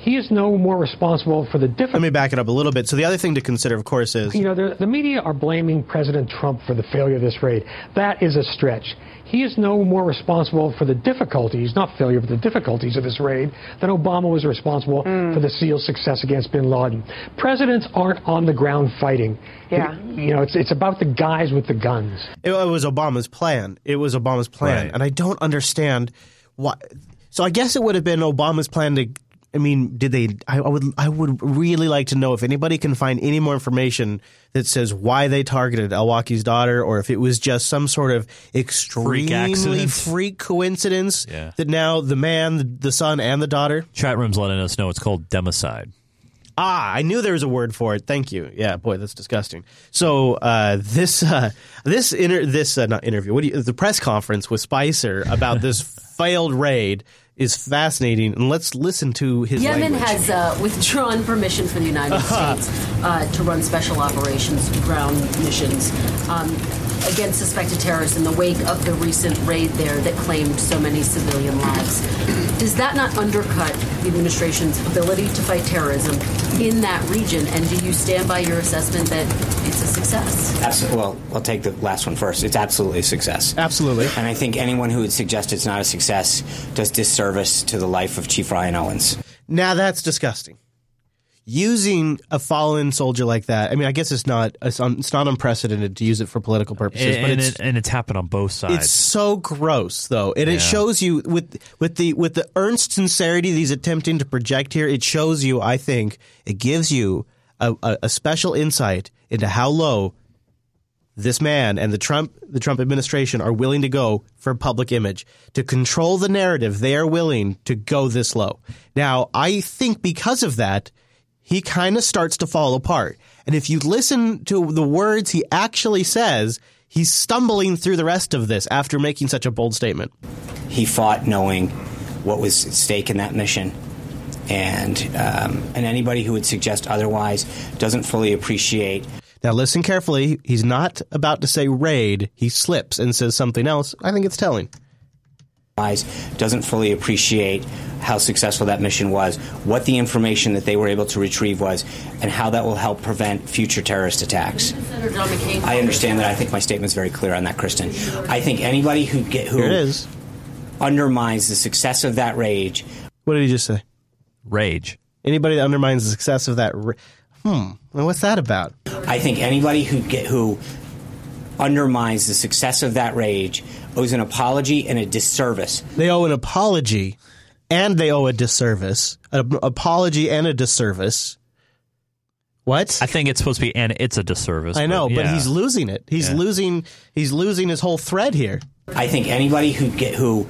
He is no more responsible for the different. Let me back it up a little bit. So the other thing to consider, of course, is You know, the, the media are blaming President Trump for the failure of this raid. That is a stretch. He is no more responsible for the difficulties, not failure, but the difficulties of this raid than Obama was responsible hmm. for the SEAL's success against bin Laden. Presidents aren't on the ground fighting. Yeah. You know, it's, it's about the guys with the guns. It, it was Obama's plan. It was Obama's plan, Right. and I don't understand why. So I guess it would have been Obama's plan to. I mean, did they? I, I would. I would really like to know if anybody can find any more information that says why they targeted al-Awlaki's daughter, or if it was just some sort of extremely accident. freak coincidence Yeah. that now the man, the, the son, and the daughter. Chat room's letting us know it's called democide. Ah, I knew there was a word for it. Thank you. Yeah, boy, that's disgusting. So uh, this uh, this inter- this uh, not interview. What do you, the press conference with Spicer about this failed raid is fascinating, and let's listen to his Yemen language. has uh, withdrawn permission from the United States uh, to run special operations ground missions um, against suspected terrorists in the wake of the recent raid there that claimed so many civilian lives. Does that not undercut the administration's ability to fight terrorism in that region? And do you stand by your assessment that it's a success? Absolutely. Well, I'll take the last one first. It's absolutely a success. Absolutely. And I think anyone who would suggest it's not a success does disservice to the life of Chief Ryan Owens. Now that's disgusting. Using a fallen soldier like that. I mean, I guess it's not it's, un, it's not unprecedented to use it for political purposes, And, but and it's it, and it's happened on both sides. It's so gross, though, and Yeah. it shows you with with the with the earnest sincerity that he's attempting to project here. It shows you, I think, it gives you a, a, a special insight into how low this man and the Trump the Trump administration are willing to go for public image to control the narrative. They are willing to go this low. Now, I think because of that, he kind of starts to fall apart. And if you listen to the words he actually says, he's stumbling through the rest of this after making such a bold statement. He fought knowing what was at stake in that mission. And, um, and anybody who would suggest otherwise doesn't fully appreciate Now, listen carefully. He's not about to say raid. He slips and says something else. I think it's telling. eyes doesn't fully appreciate how successful that mission was, what the information that they were able to retrieve was, and how that will help prevent future terrorist attacks. Senator John McCain. I understand that. I think my statement's very clear on that, Kristen. I think anybody who get who Here it is. undermines the success of that rage. What did he just say? Rage. Anybody that undermines the success of that. Ra- hmm. Well, what's that about? I think anybody who get who undermines the success of that rage owes an apology and a disservice. They owe an apology and they owe a disservice. An apology and a disservice. What? I think it's supposed to be, and it's a disservice. I know, but yeah. he's losing it. He's Yeah. losing. He's losing his whole thread here. I think anybody who get who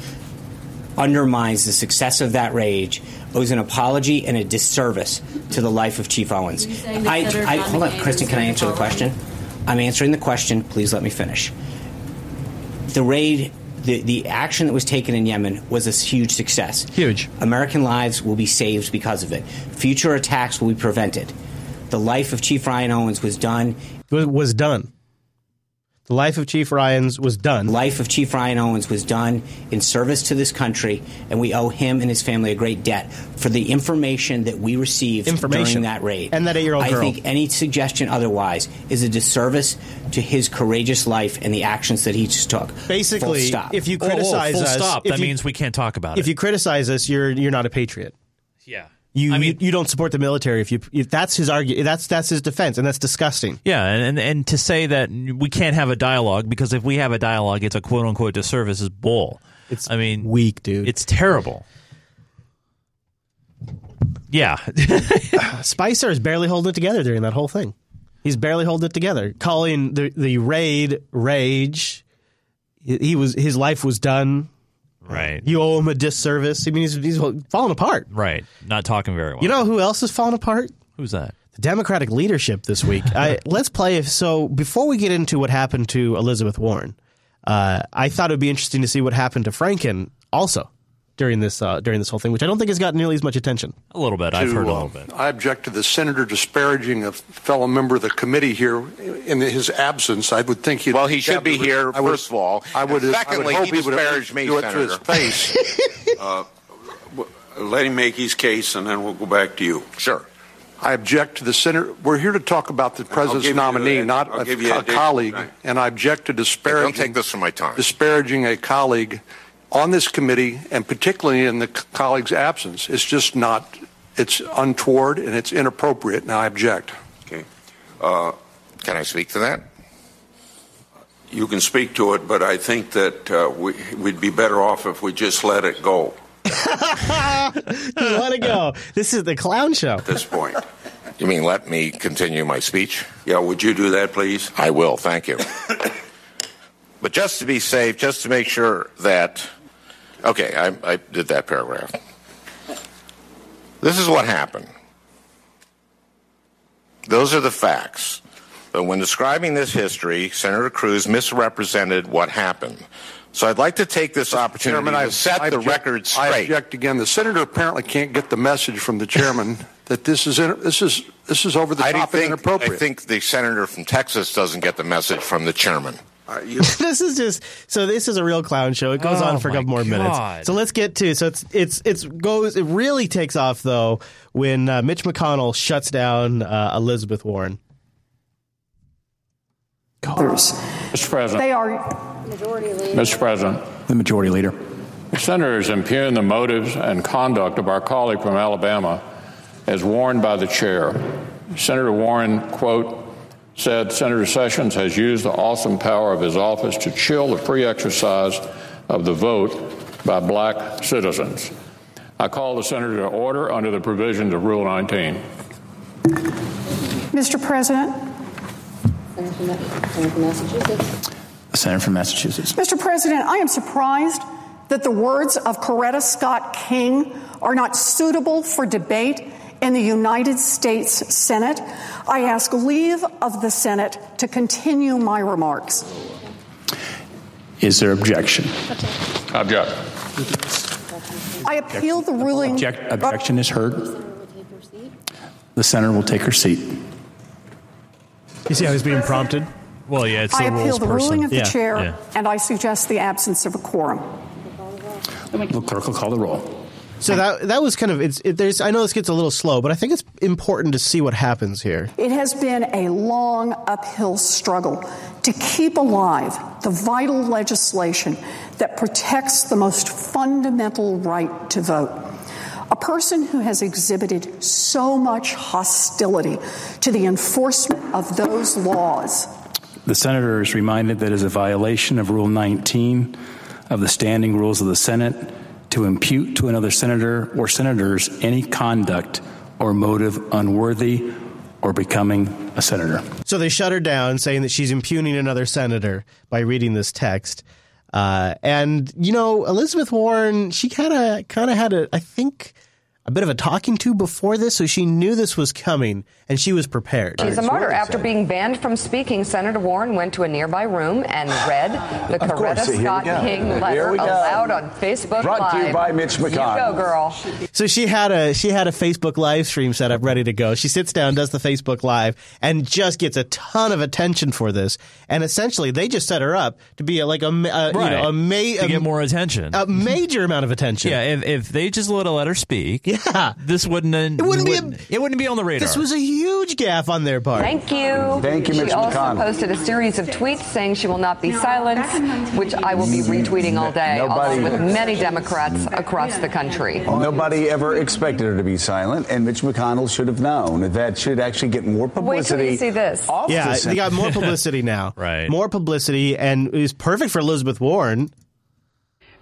undermines the success of that rage owes an apology and a disservice to the life of Chief Owens. I, I, hold on, Kristen. Can I answer the question? I'm answering the question. Please let me finish. The raid, the, the action that was taken in Yemen was a huge success. Huge. American lives will be saved because of it. Future attacks will be prevented. The life of Chief Ryan Owens was done. Was, was done. The life of Chief Ryan's was done. The life of Chief Ryan Owens was done in service to this country, and we owe him and his family a great debt for the information that we received during that raid. And that eight-year-old I girl. think any suggestion otherwise is a disservice to his courageous life and the actions that he just took. Basically, Full stop. if you Oh, oh, criticize full us, stop. if That you- means we can't talk about if it. If you criticize us, you're you're not a patriot. yeah. You, I mean- you you don't support the military. If you if that's his argue, that's that's his defense, and that's disgusting. Yeah, and, and and to say that we can't have a dialogue because if we have a dialogue, it's a quote unquote disservice is bull. It's I mean weak, dude. It's terrible. Yeah. Spicer is barely holding it together during that whole thing. He's barely holding it together, calling the the raid rage. He, he was his life was done. Right. You owe him a disservice. I mean, he's, he's falling apart. Right. Not talking very well. You know who else is falling apart? Who's that? The Democratic leadership this week. I, let's play. So before we get into what happened to Elizabeth Warren, uh, I thought it would be interesting to see what happened to Franken also during this uh, during this whole thing, which I don't think has gotten nearly as much attention. A little bit. I've heard a uh, little bit. I object to the senator disparaging a fellow member of the committee here in his absence. I would think he'd. Well, he should be to- here, I would- first of all. I would. And I would secondly, hope he would at disparaged me, do it to his face. Uh, let him make his case, and then we'll go back to you. Sure. I object to the senator. We're here to talk about the president's nominee, a- not I'll a, a colleague. time. And I object to disparaging. Don't take this from my time. Disparaging a colleague on this committee, and particularly in the colleague's absence, it's just not. It's untoward and it's inappropriate, and I object. Okay. Uh, Can I speak to that? you can speak to it, but I think that uh, we, we'd be better off if we just let it go Let it go. This is the clown show. at this point. You mean let me continue my speech? Yeah, would you do that, please? I will, thank you. but just to be safe, just to make sure that. Okay, I, I did that paragraph. This is what happened. Those are the facts. But when describing this history, Senator Cruz misrepresented what happened. So I'd like to take this opportunity Chairman, to set I the object- record straight. I object again. The senator apparently can't get the message from the chairman that this is this is this is over the I top think, and inappropriate. I think the senator from Texas doesn't get the message from the chairman. this is just so. This is a real clown show. It goes Oh, on for a couple more God. minutes. So let's get to. So it's it's it's goes. It really takes off though when uh, Mitch McConnell shuts down uh, Elizabeth Warren. others. Mr. President. They are Mr. President. the majority leader. The Senators impugn the motives and conduct of our colleague from Alabama as warned by the chair. Senator Warren, quote, said Senator Sessions has used the awesome power of his office to chill the free exercise of the vote by black citizens. I call the senator to order under the provisions of Rule 19. Mr. President, The Senator from Massachusetts. Mr. President, I am surprised that the words of Coretta Scott King are not suitable for debate in the United States Senate. I ask leave of the Senate to continue my remarks. Is there objection? Object. I appeal the ruling. Object, objection is heard. The senator will take her seat. You see how he's being prompted? Well, yeah, it's I the appeal the person. ruling of the Yeah, chair, yeah. and I suggest the absence of a quorum. The clerk will call the roll. So that that was kind of it's. It, there's I know this gets a little slow, but I think it's important to see what happens here. It has been a long uphill struggle to keep alive the vital legislation that protects the most fundamental right to vote. A person who has exhibited so much hostility to the enforcement of those laws The senator is reminded that it is a violation of Rule 19 of the standing rules of the Senate to impute to another senator or senators any conduct or motive unworthy or becoming a senator. So they shut her down, saying that she's impugning another senator by reading this text. Uh, and you know, Elizabeth Warren, she kind of kind of had a, I think, a bit of a talking to before this, so she knew this was coming and she was prepared. She's a martyr. After being banned from speaking, Senator Warren went to a nearby room and read the Of course. Coretta Scott. King letter we aloud on Facebook Brought to you by Mitch You McConnell. go, girl. So she had a she had a Facebook live stream set up ready to go. She sits down, does the Facebook live, and just gets a ton of attention for this. And essentially, they just set her up to be a, like a, ma- uh, Right. you know a, ma- to a- get more attention. a major amount of attention. Yeah, if, if they just let, let her speak, yeah, this wouldn't it wouldn't be a- it wouldn't be on the radar. This was a huge gaffe on their part. Thank you. Thank you, Mitch She also McConnell. posted a series of tweets saying she will not be silenced, which I will be retweeting all day, Nobody- along with many Democrats across the country. Nobody ever expected her to be silent, and Mitch McConnell should have known. That should actually get more publicity. Wait till publicity. you see this. off Yeah, the they got more publicity now. Right. More publicity, and it was perfect for Elizabeth Warren.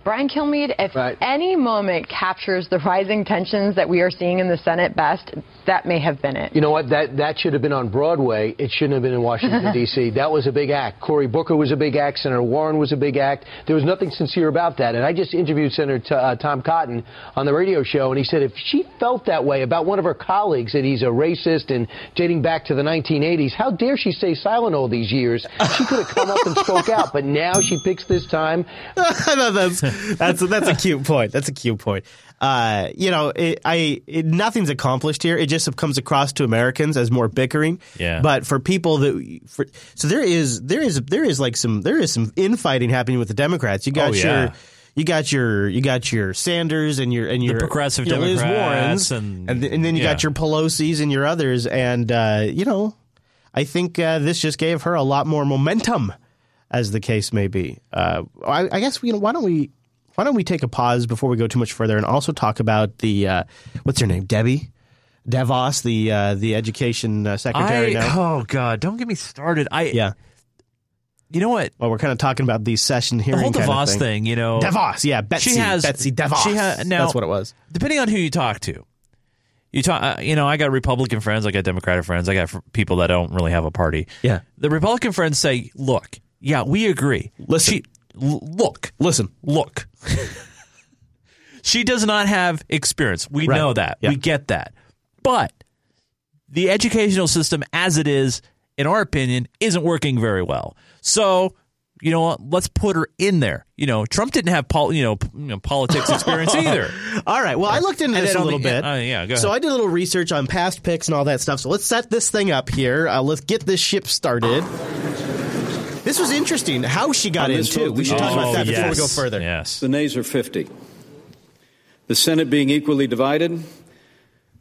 Brian Kilmeade, if any moment captures the rising tensions that we are seeing in the Senate best, that may have been it. You know what? That that should have been on Broadway. It shouldn't have been in Washington D.C. That was a big act. Cory Booker was a big act. Senator Warren was a big act. There was nothing sincere about that. And I just interviewed Senator T- uh, Tom Cotton on the radio show, and he said if she felt that way about one of her colleagues that he's a racist and dating back to the 1980s, how dare she stay silent all these years? She could have come up and spoke out, but now she picks this time. no, that's that's that's a cute point. That's a cute point. Uh, you know, it, I it, nothing's accomplished here. It just comes across to Americans as more bickering. Yeah. But for people that, for, so there is there is there is like some there is some infighting happening with the Democrats. You got Oh, yeah. your. You got your you got your Sanders and your and your progressive your Liz Democrats Warrens and- and, th- and then you got your Pelosi's and your others and uh, you know I think uh, this just gave her a lot more momentum as the case may be. Uh, I, I guess you know why don't we why don't we take a pause before we go too much further and also talk about the uh, what's her name Debbie Devos the uh, the education uh, secretary I, oh God, don't get me started. I yeah. You know what? Well, we're kind of talking about the session The hearing whole kind DeVos thing. thing, you know, DeVos, yeah, Betsy, she has Betsy DeVos. She ha- now, That's what it was. Depending on who you talk to, you talk. Uh, you know, I got Republican friends, I got Democratic friends, I got f- people that don't really have a party. Yeah, the Republican friends say, "Look, yeah, we agree. Listen, she, l- look, listen, look." she does not have experience. We Right. know that. Yeah. We get that. But the educational system, as it is, in our opinion, isn't working very well. So. You know what? Let's put her in there. You know, Trump didn't have pol- you know, p- you know politics experience either. All right. Well, I looked into this a little the- bit. uh, yeah, So. I did a little research on past picks and all that stuff. So let's set this thing up here. Uh, let's get this ship started. This was interesting how she got On in too. We should the talk about that are before we go further. Yes. The nays are 50. The Senate being equally divided,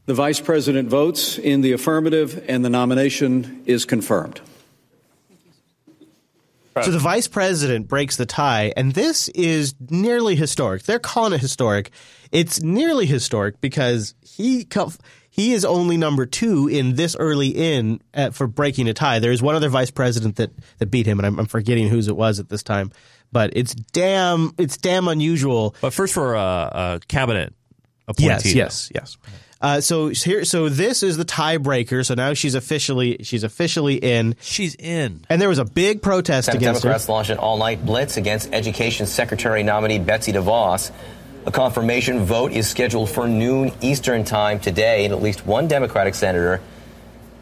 the Vice President votes in the affirmative, and the nomination is confirmed. So the vice president breaks the tie, and this is nearly historic. They're calling it historic. It's nearly historic because he co- he is only number two in this early in uh, for breaking a tie. There is one other vice president that that beat him, and I'm, I'm forgetting whose it was at this time. But it's damn it's damn unusual. But first, for a, a cabinet appointee. Yes, yes, yes. Uh, so here, so this is the tiebreaker. So now she's officially she's officially in. She's in. And there was a big protest Senate against her. Democrats launched an all-night blitz against Education Secretary nominee Betsy DeVos. A confirmation vote is scheduled for noon Eastern time today, and at least one Democratic senator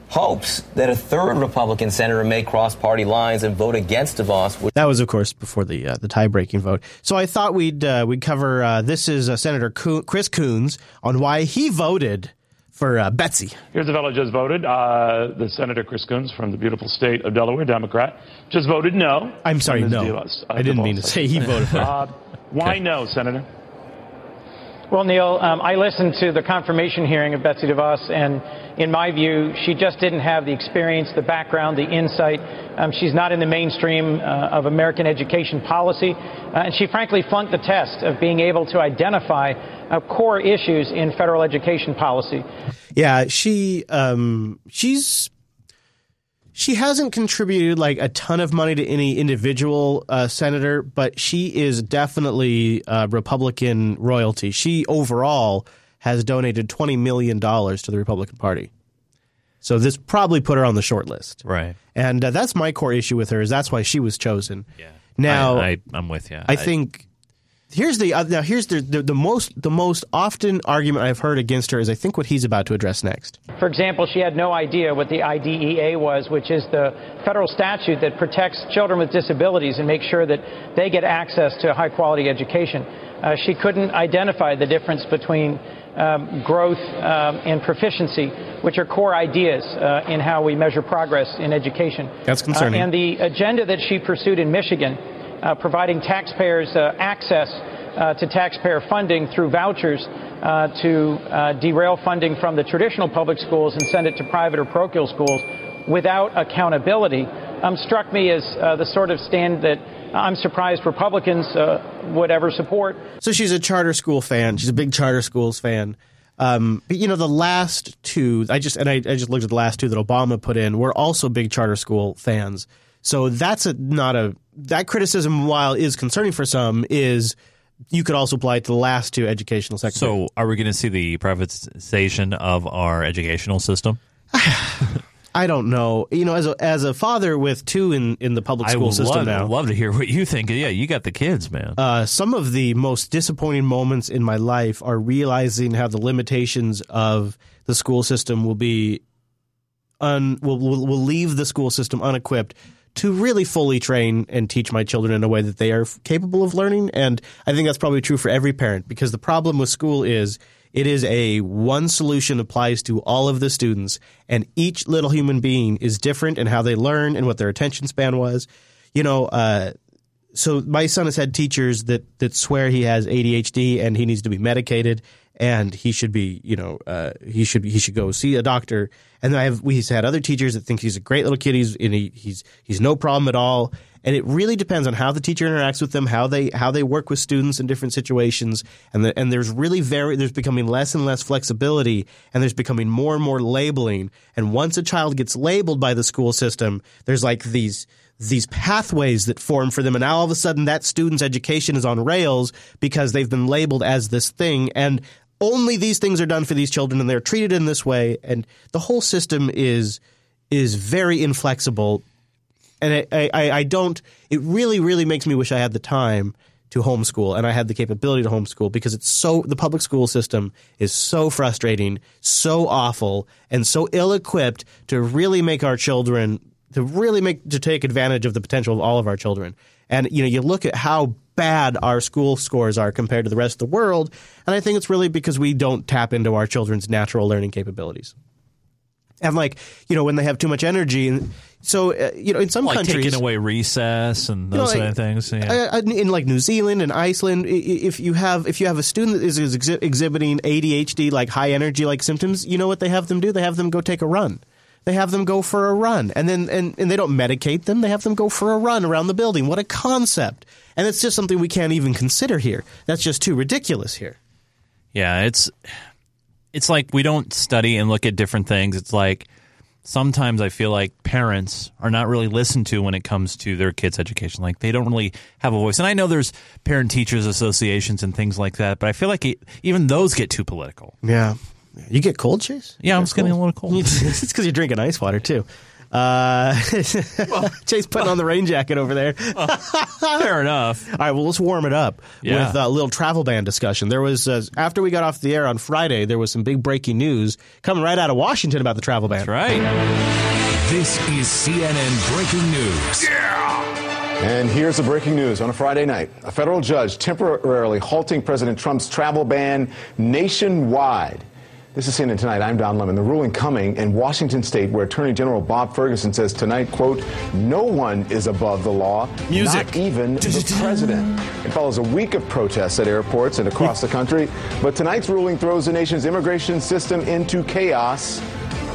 hopes that a third Republican senator may cross party lines and vote against DeVos. Which That was, of course, before the uh, the tie breaking vote. So I thought we'd uh, we'd cover. Uh, this is uh, Senator Coon- Chris Coons on why he voted for uh, Betsy. Here's the fellow just voted. Uh, the Senator Chris Coons from the beautiful state of Delaware, Democrat, just voted no. I'm sorry, no. DeVos, uh, I didn't mean to say he voted for. Uh, why no, Senator? Well, Neil, um, I listened to the confirmation hearing of Betsy DeVos, and in my view, she just didn't have the experience, the background, the insight. Um, she's not in the mainstream uh, of American education policy, uh, and she frankly flunked the test of being able to identify uh, core issues in federal education policy. Yeah, she um she's she hasn't contributed like a ton of money to any individual uh, senator, but she is definitely uh, Republican royalty. She overall has donated twenty million dollars to the Republican Party, so this probably put her on the short list. Right. And uh, that's my core issue with her is that's why she was chosen. Yeah. Now I, I, I'm with you. I think here's the uh, now here's the, the the most the most often argument I've heard against her is I think what he's about to address next. For example, she had no idea what the IDEA was, which is the federal statute that protects children with disabilities and makes sure that they get access to high quality education. Uh, she couldn't identify the difference between um, growth um, and proficiency, which are core ideas uh, in how we measure progress in education. That's concerning. Uh, and the agenda that she pursued in Michigan, providing taxpayers uh, access uh, to taxpayer funding through vouchers uh, to uh, derail funding from the traditional public schools and send it to private or parochial schools without accountability, um, struck me as uh, the sort of stand that I'm surprised Republicans uh, would ever support. So she's a charter school fan. She's a big charter schools fan. Um, but you know, the last two, I just and I, I just looked at the last two that Obama put in were also big charter school fans. So that's a not a that criticism, while is concerning for some, is you could also apply it to the last two educational sectors. So, are we going to see the privatization of our educational system? I don't know. You know, as a as a father with two in, in the public school I would system love, now, love to hear what you think. Yeah, you got the kids, man. uh, some of the most disappointing moments in my life are realizing how the limitations of the school system will be un will will, will leave the school system unequipped to really fully train and teach my children in a way that they are capable of learning. And I think that's probably true for every parent because the problem with school is it is a one solution applies to all of the students, and each little human being is different in how they learn and what their attention span was. You know, uh, so my son has had teachers that that swear he has ADHD and he needs to be medicated and he should be, you know, uh, he should he should go see a doctor. And then I have we've had other teachers that think he's a great little kid. He's and he, he's he's no problem at all. And it really depends on how the teacher interacts with them, how they how they work with students in different situations. And the, and there's really very there's becoming less and less flexibility, and there's becoming more and more labeling. And once a child gets labeled by the school system, there's like these these pathways that form for them and now all of a sudden that student's education is on rails because they've been labeled as this thing and only these things are done for these children and they're treated in this way and the whole system is is very inflexible. And I, I, I don't it really really makes me wish i had the time to homeschool and i had the capability to homeschool because it's so the public school system is so frustrating so awful and so ill equipped to really make our children to really make to take advantage of the potential of all of our children. And you know you look at how bad our school scores are compared to the rest of the world and i think it's really because we don't tap into our children's natural learning capabilities and like you know when they have too much energy and so uh, you know in some like countries taking away recess and you know, those like, kind of things. Yeah. uh, in like New Zealand and Iceland, if you have if you have a student that is is exhi- exhibiting ADHD like high energy like symptoms, you know what they have them do? They have them go take a run. They have them go for a run, and then and, and they don't medicate them. They have them go for a run around the building. What a concept! And it's just something we can't even consider here. That's just too ridiculous here. Yeah, it's it's like we don't study and look at different things. It's like sometimes I feel like parents are not really listened to when it comes to their kids' education. Like they don't really have a voice. And I know there's parent teachers associations and things like that, but I feel like it, even those get too political. Yeah, you get cold, Chase. Yeah, I'm just getting a little cold. it's because you're drinking ice water too. Uh, Chase putting on the rain jacket over there. Fair enough. All right, well, let's warm it up Yeah. with a little travel ban discussion. There was uh, after we got off the air on Friday, there was some big breaking news coming right out of Washington about the travel ban. That's right. This is CNN breaking news. Yeah! And here's the breaking news on a Friday night. A federal judge temporarily halting President Trump's travel ban nationwide. This is CNN Tonight. I'm Don Lemon. The ruling coming in Washington state where Attorney General Bob Ferguson says tonight, quote, no one is above the law, Music. not even the president. It follows a week of protests at airports and across the country. But tonight's ruling throws the nation's immigration system into chaos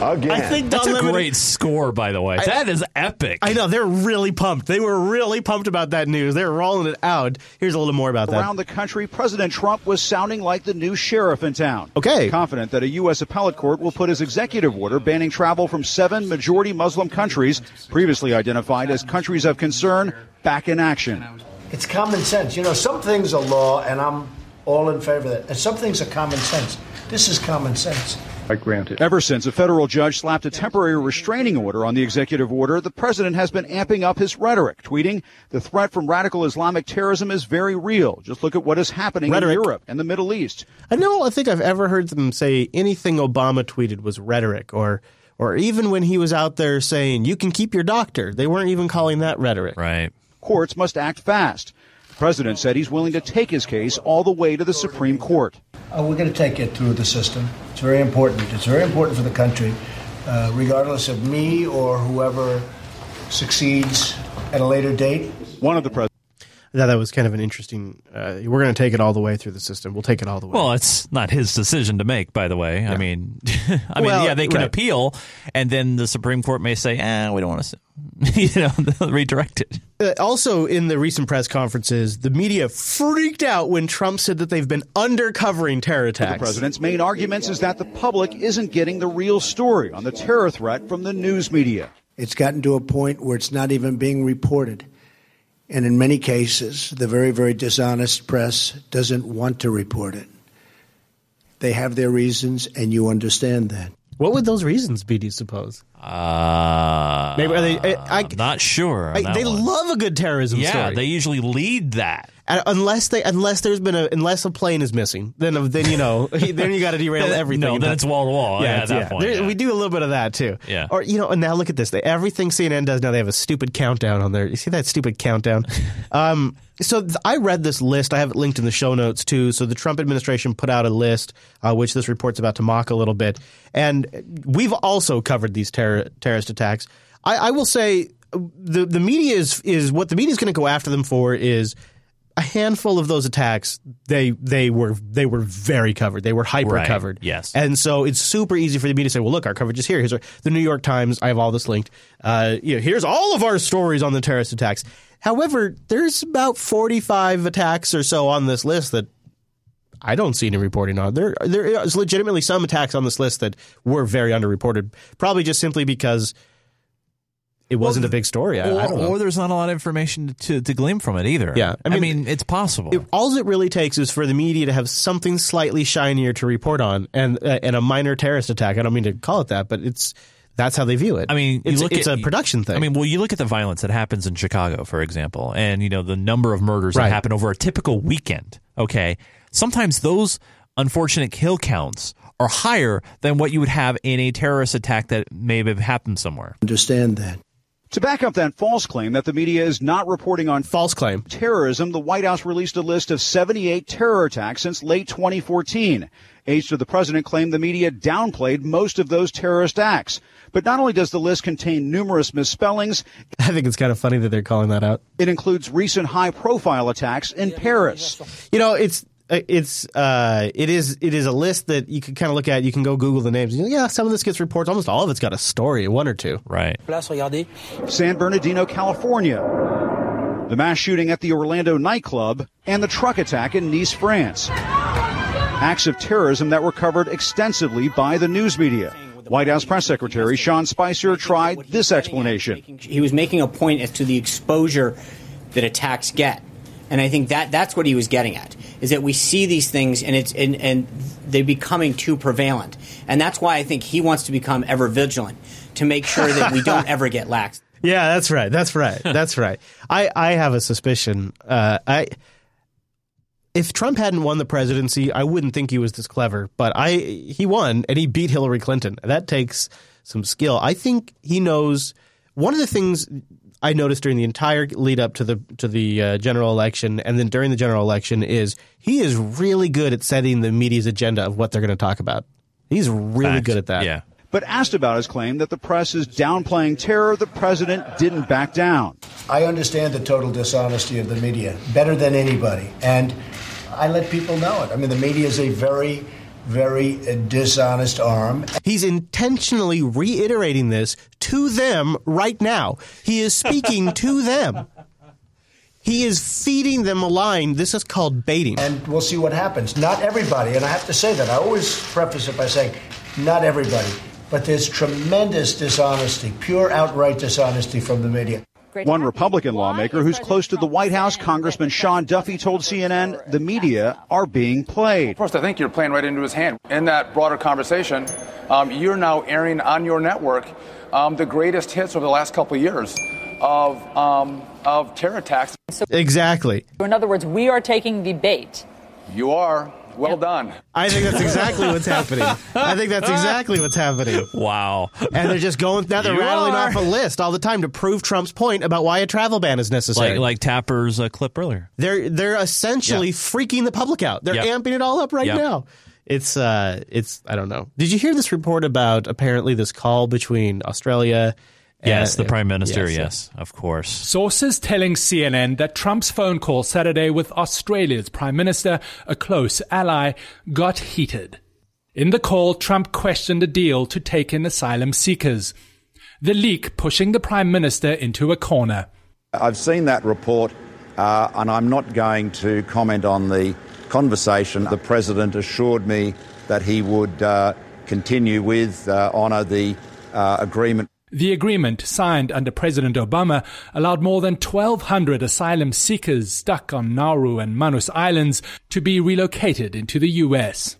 again. I think That's Don a great score, by the way. I- that is epic. I know they're really pumped. They were really pumped about that news. They're rolling it out. Here's a little more about that. Around the country, President Trump was sounding like the new sheriff in town. Okay. Confident that a U.S. appellate court will put his executive order banning travel from seven majority Muslim countries, previously identified as countries of concern, back in action. It's common sense. You know, some things are law, and I'm all in favor of that. And some things are common sense. This is common sense. I grant it. Ever since a federal judge slapped a temporary restraining order on the executive order, the president has been amping up his rhetoric, tweeting, The threat from radical Islamic terrorism is very real. Just look at what is happening Rhetoric. in Europe and the Middle East. I know. I think I've ever heard them say anything Obama tweeted was rhetoric, or or even when he was out there saying you can keep your doctor, they weren't even calling that rhetoric. Right. Courts must act fast. The president said he's willing to take his case all the way to the Supreme Court. Uh, we're going to take it through the system. It's very important. It's very important for the country, uh, regardless of me or whoever succeeds at a later date. One of the presidents. I thought that was kind of an interesting. Uh, we're going to take it all the way through the system. We'll take it all the way. Well, it's not his decision to make, by the way. I mean, I mean, yeah, they can right. appeal, and then the Supreme Court may say, "Ah, we don't want to," you know, they'll redirect it. Uh, also, in the recent press conferences, the media freaked out when Trump said that they've been undercovering terror attacks. The president's main arguments is that the public isn't getting the real story on the terror threat from the news media. It's gotten to a point where it's not even being reported. And in many cases, the very, very dishonest press doesn't want to report it. They have their reasons, and you understand that. What would those reasons be? Do you suppose? Uh, Maybe are they? I, am not sure. I, they one. love a good terrorism yeah, story. they usually lead that. And unless they, unless there's been a, unless a plane is missing, then then you know, then you got to derail everything. no, then it's wall to wall. Yeah, at that point, There- yeah. we do a little bit of that too. Yeah. Or you know, and now look at this. They, everything CNN does now, they have a stupid countdown on there. You see that stupid countdown? um, so th- I read this list. I have it linked in the show notes too. So the Trump administration put out a list, uh, which this report's about to mock a little bit, and we've also covered these terror, terrorist attacks. I, I will say the the media is is what the media is going to go after them for is a handful of those attacks they they were they were very covered they were hyper Right. covered Yes. and so it's super easy for the media to say well look our coverage is here here's our, the New York Times I have all this linked uh, you know, here's all of our stories on the terrorist attacks however there's about 45 attacks or so on this list that I don't see any reporting on. There, there is legitimately some attacks on this list that were very underreported, probably just simply because it wasn't a big story. I, or, I or there's not a lot of information to, to glean from it either. Yeah, I mean, it's possible. It, all it really takes is for the media to have something slightly shinier to report on, and uh, and a minor terrorist attack. I don't mean to call it that, but it's that's how they view it. I mean, you it's, look it's at- a production thing. I mean, well, you look at the violence that happens in Chicago, for example, and you know the number of murders Right. that happen over a typical weekend. Okay, sometimes those unfortunate kill counts are higher than what you would have in a terrorist attack that may have happened somewhere. Understand that. To back up that false claim that the media is not reporting on false claim terrorism, the White House released a list of 78 terror attacks since late 2014. Aides to the president claimed the media downplayed most of those terrorist acts. But not only does the list contain numerous misspellings, I think it's kind of funny that they're calling that out. it includes recent high profile attacks in Paris. You know, it's it's uh, it is it is a list that you can kind of look at. You can go Google the names. You know, yeah, some of this gets reports. Almost all of it's got a story, one or two. Right. San Bernardino, California. The mass shooting at the Orlando nightclub and the truck attack in Nice, France. Acts of terrorism that were covered extensively by the news media. White House Press Secretary Sean Spicer tried this explanation. He was making a point as to the exposure that attacks get. And I think that that's what he was getting at is that we see these things and it's and, and they're becoming too prevalent. And that's why I think he wants to become ever vigilant to make sure that we don't ever get lax. Yeah, that's right. That's right. That's right. I, I have a suspicion. Uh, I if Trump hadn't won the presidency, I wouldn't think he was this clever. But I he won and he beat Hillary Clinton. That takes some skill. I think he knows. One of the things I noticed during the entire lead up to the to the uh, general election and then during the general election is he is really good at setting the media's agenda of what they're going to talk about. He's really Fact. good at that. Yeah. But asked about his claim that the press is downplaying terror, the president didn't back down. I understand the total dishonesty of the media better than anybody, and I let people know it. I mean, the media is a very, very dishonest arm. He's intentionally reiterating this to them right now. He is speaking to them. He is feeding them a line. This is called baiting. And we'll see what happens. Not everybody, and I have to say that. I always preface it by saying, not everybody. But there's tremendous dishonesty, pure outright dishonesty from the media. One Republican lawmaker who's close to the White House, Congressman Sean Duffy, told CNN the media are being played. First, I think you're playing right into his hand. In that broader conversation, um, you're now airing on your network um, the greatest hits over the last couple of years of um, of terror attacks. Exactly. In other words, we are taking the bait. You are. Well done. I think that's exactly what's happening. I think that's exactly what's happening. Wow. And they're just going now they're You rattling are. off a list all the time to prove Trump's point about why a travel ban is necessary. Like like Tapper's uh, clip earlier. they're they're essentially Yeah. freaking the public out. They're Yep. amping it all up right Yep. now. It's uh it's I don't know. Did you hear this report about apparently this call between Australia Yes, and- the prime minister. yes, Yes, of course. Sources telling CNN that Trump's phone call Saturday with Australia's Prime Minister, a close ally, got heated. In the call, Trump questioned a deal to take in asylum seekers. The leak pushing the Prime Minister into a corner. I've seen that report, uh, and I'm not going to comment on the conversation. The President assured me that he would uh, continue with, uh, honour the uh, agreement. The agreement, signed under President Obama, allowed more than 1,200 asylum seekers stuck on Nauru and Manus Islands to be relocated into the U.S.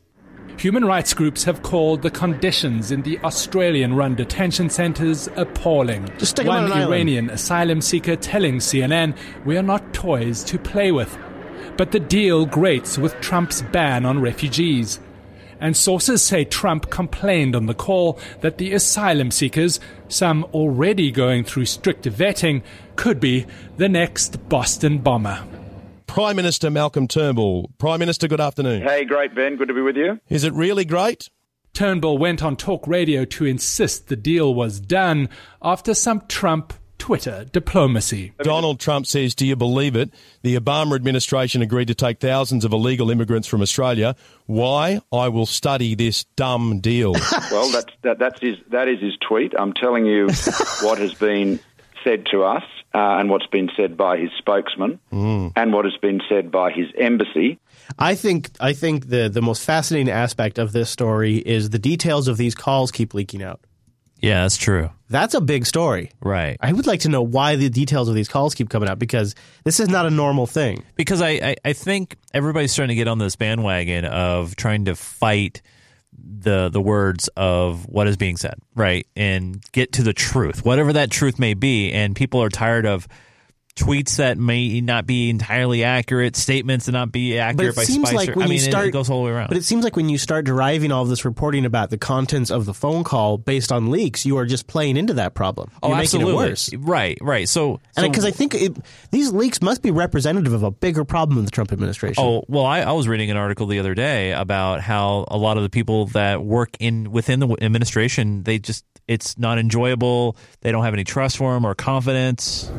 Human rights groups have called the conditions in the Australian run detention centres appalling. Just stick 'em One on an island. Iranian asylum seeker telling CNN, We are not toys to play with. But the deal grates with Trump's ban on refugees. And sources say Trump complained on the call that the asylum seekers, some already going through strict vetting, could be the next Boston bomber. Prime Minister Malcolm Turnbull. Prime Minister, good afternoon. Hey, great, Ben. Good to be with you. Is it really great? Turnbull went on talk radio to insist the deal was done after some Trump Twitter diplomacy. Donald Trump says, do you believe it? The Obama administration agreed to take thousands of illegal immigrants from Australia. Why? I will study this dumb deal. well, that's, that, that's his, that is his tweet. I'm telling you what has been said to us uh, and what's been said by his spokesman Mm. and what has been said by his embassy. I think I think the the most fascinating aspect of this story is the details of these calls keep leaking out. Yeah, that's true. That's a big story. Right. I would like to know why the details of these calls keep coming out because this is not a normal thing. Because I, I, I think everybody's trying to get on this bandwagon of trying to fight the the words of what is being said, right? And get to the truth, whatever that truth may be. And people are tired of tweets that may not be entirely accurate, statements that not be But accurate it by seems Spicer. like when I mean, you start, it goes all the way around. But it seems like when you start deriving all of this reporting about the contents of the phone call based on leaks, you are just playing into that problem. oh, You're absolutely. making it worse. Right, right. So, And so because I think it, these leaks must be representative of a bigger problem in the Trump administration. Oh well, I, I was reading an article the other day about how a lot of the people that work in within the administration they just it's not enjoyable. They don't have any trust for him or confidence.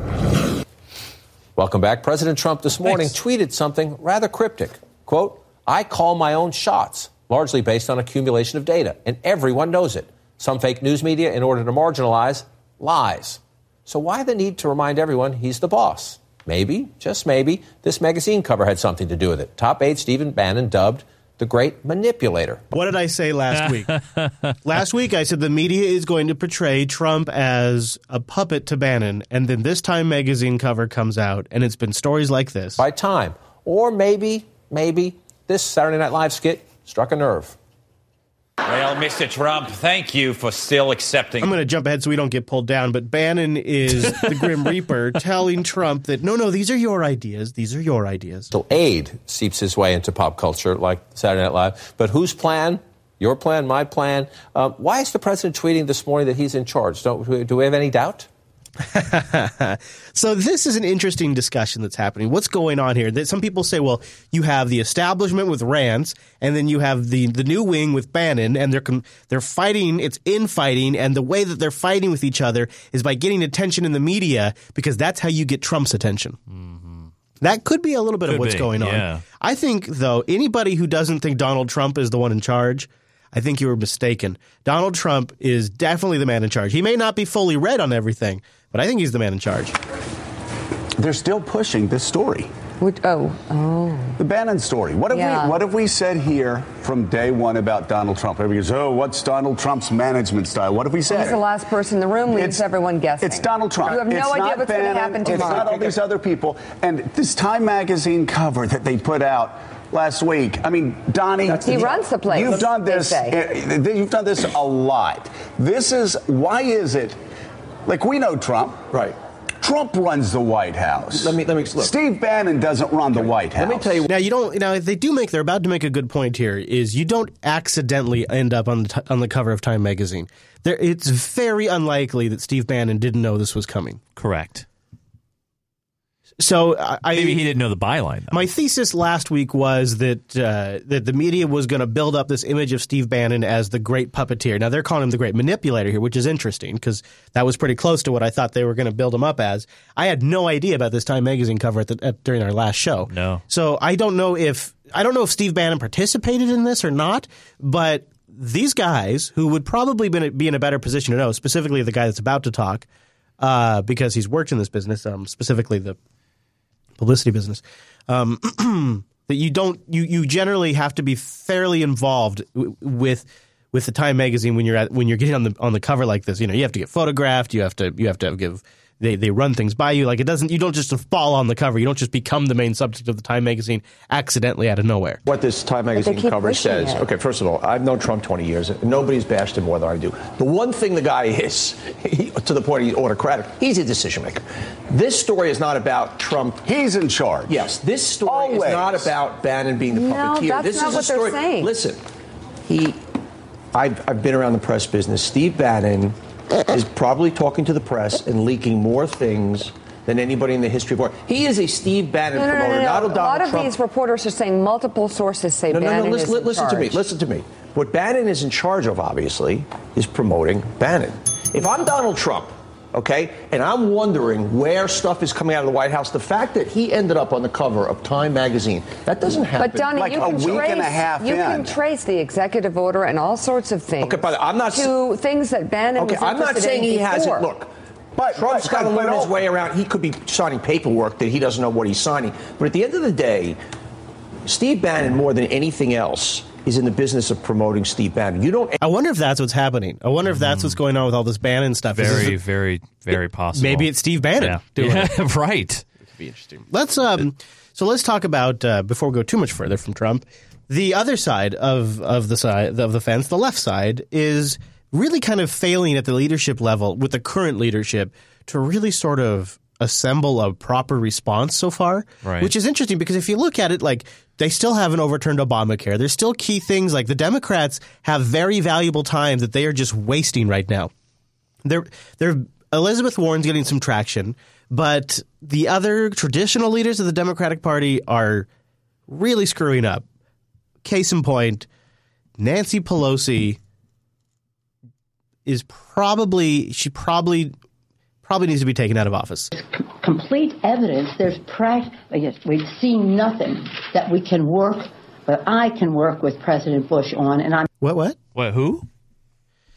Welcome back. President Trump this morning tweeted something rather cryptic. Quote, I call my own shots, largely based on accumulation of data, and everyone knows it. Some fake news media, in order to marginalize, lies. So why the need to remind everyone he's the boss? Maybe, just maybe, this magazine cover had something to do with it. Top aide Stephen Bannon dubbed the great manipulator. What did I say last week? last week I said the media is going to portray Trump as a puppet to Bannon, and then this Time magazine cover comes out, and it's been stories like this. By time. Or maybe, maybe, this Saturday Night Live skit struck a nerve. Well, Mr. Trump, thank you for still accepting. I'm going to jump ahead so we don't get pulled down, but Bannon is the Grim Reaper telling Trump that no, no, these are your ideas. These are your ideas. Till aid seeps his way into pop culture like Saturday Night Live. But whose plan? Your plan, my plan. Um, why is the president tweeting this morning that he's in charge? Don't, do we have any doubt? so this is an interesting discussion that's happening. What's going on here? That some people say, well, you have the establishment with Reince, and then you have the the new wing with Bannon, and they're they're fighting. It's infighting, and the way that they're fighting with each other is by getting attention in the media because that's how you get Trump's attention. Mm-hmm. That could be a little bit of what's be, going on. yeah. I think, though, anybody who doesn't think Donald Trump is the one in charge, I think you were mistaken. Donald Trump is definitely the man in charge. He may not be fully read on everything, but I think he's the man in charge. They're still pushing this story. oh, oh. The Bannon story. What have Yeah. we What have we said here from day one about Donald Trump? Everybody goes, "Oh, what's Donald Trump's management style?" What have we said? He's the last person in the room, leaves It's- everyone guessing. It's Donald Trump. You have no It's idea what's going to Bannon. happen It's not all these other people. And this Time magazine cover that they put out last week. I mean, Donnie, He runs the place, You've done they this. say. uh, You've done this a lot. This is why is it? Like we know Trump, right? Trump runs the White House. Let me let me look. Steve Bannon doesn't run the White House. Let me tell you. Now you don't. Now they do make. They're about to make a good point here. Is you don't accidentally end up on the t- on the cover of Time magazine. There, it's very unlikely that Steve Bannon didn't know this was coming. Correct. So I, Maybe he didn't know the byline. My thesis last week was that uh, that the media was going to build up this image of Steve Bannon as the great puppeteer. Now they're calling him the great manipulator here, which is interesting because that was pretty close to what I thought they were going to build him up as. I had no idea about this Time magazine cover at the, at, during our last show. No. So I don't know if I don't know if Steve Bannon participated in this or not, but these guys who would probably be in a, be in a better position to know, specifically the guy that's about to talk, uh, because he's worked in this business, um, specifically the publicity business, um, that you don't you you generally have to be fairly involved w- with with the Time magazine when you're at when you're getting on the on the cover like this. You know, you have to get photographed. You have to you have to give they they run things by you. Like it doesn't you don't just fall on the cover. You don't just become the main subject of the Time magazine accidentally out of nowhere. What this Time magazine cover says. it. Okay, first of all, I've known Trump 20 years. Nobody's bashed him more than I do. The one thing the guy is, he, to the point he's autocratic, he's a decision maker. This story is not about Trump. He's in charge. Yes, this story Always. is not about Bannon being the No, puppeteer. that's this not is what a they're story. saying. Listen, he. I've, I've been around the press business. Steve Bannon is probably talking to the press and leaking more things than anybody in the history of war. He is a Steve Bannon No, no, promoter, no, not no. a A Donald lot of Trump these reporters are saying multiple sources say no, no, Bannon no. Listen, is in listen to me. Listen to me. What Bannon is in charge of, obviously, is promoting Bannon. If I'm Donald Trump, okay, and I'm wondering where stuff is coming out of the White House, the fact that he ended up on the cover of Time magazine, that doesn't happen. But Donnie, you can trace, you can trace the executive order and all sorts of things. Okay, but I'm not to things that Bannon Okay, was I'm not saying he before. hasn't. Look, But Trump's got to but- learn his way around. He could be signing paperwork that he doesn't know what he's signing. But at the end of the day, Steve Bannon, more than anything else, is in the business of promoting Steve Bannon. You don't. I wonder if that's what's happening. I wonder if that's what's going on with all this Bannon stuff. Very, this- very, very possible. Maybe it's Steve Bannon Yeah, doing yeah it. right. be interesting. Let's um. So let's talk about uh, before we go too much further from Trump. The other side of of the side of the fence, the left side, is really kind of failing at the leadership level with the current leadership to really sort of assemble a proper response so far. Right. Which is interesting because if you look at it, like they still haven't overturned Obamacare. There's still key things like the Democrats have very valuable time that they are just wasting right now. They're, they're, Elizabeth Warren's getting some traction, but the other traditional leaders of the Democratic Party are really screwing up. Case in point, Nancy Pelosi is probably she probably probably needs to be taken out of office. complete evidence. There's prac- yes, we've seen nothing that we can work, but I can work with President Bush on, and I'm What what? What who?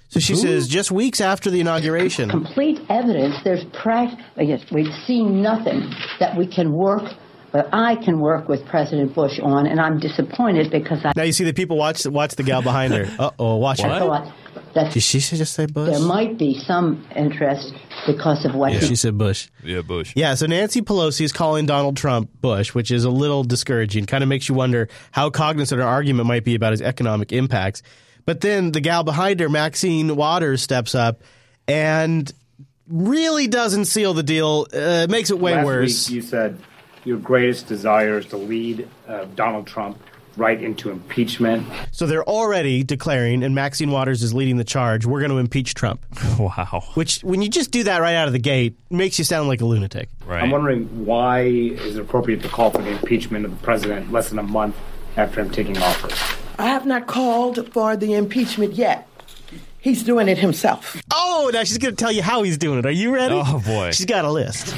So she Who? says just weeks after the inauguration. complete evidence. There's prac- yes, we've seen nothing that we can work, but I can work with President Bush on, and I'm disappointed because I Now you see the people watch watch the gal behind her. Uh oh, watch I her. Thought that Did she just say Bush? there might be some interest because of what Yeah, he she said Bush. Yeah, Bush. Yeah, so Nancy Pelosi is calling Donald Trump Bush, which is a little discouraging. Kind of makes you wonder how cognizant her argument might be about his economic impacts. But then the gal behind her, Maxine Waters, steps up and really doesn't seal the deal. Uh, makes it way Last worse. Week you said your greatest desire is to lead uh, Donald Trump right into impeachment. So they're already declaring, and Maxine Waters is leading the charge. We're going to impeach Trump. Wow. Which, when you just do that right out of the gate, makes you sound like a lunatic. Right. I'm wondering why is it appropriate to call for the impeachment of the president less than a month after him taking office? I have not called for the impeachment yet. He's doing it himself. Oh, now she's going to tell you how he's doing it. Are you ready? Oh, boy. She's got a list.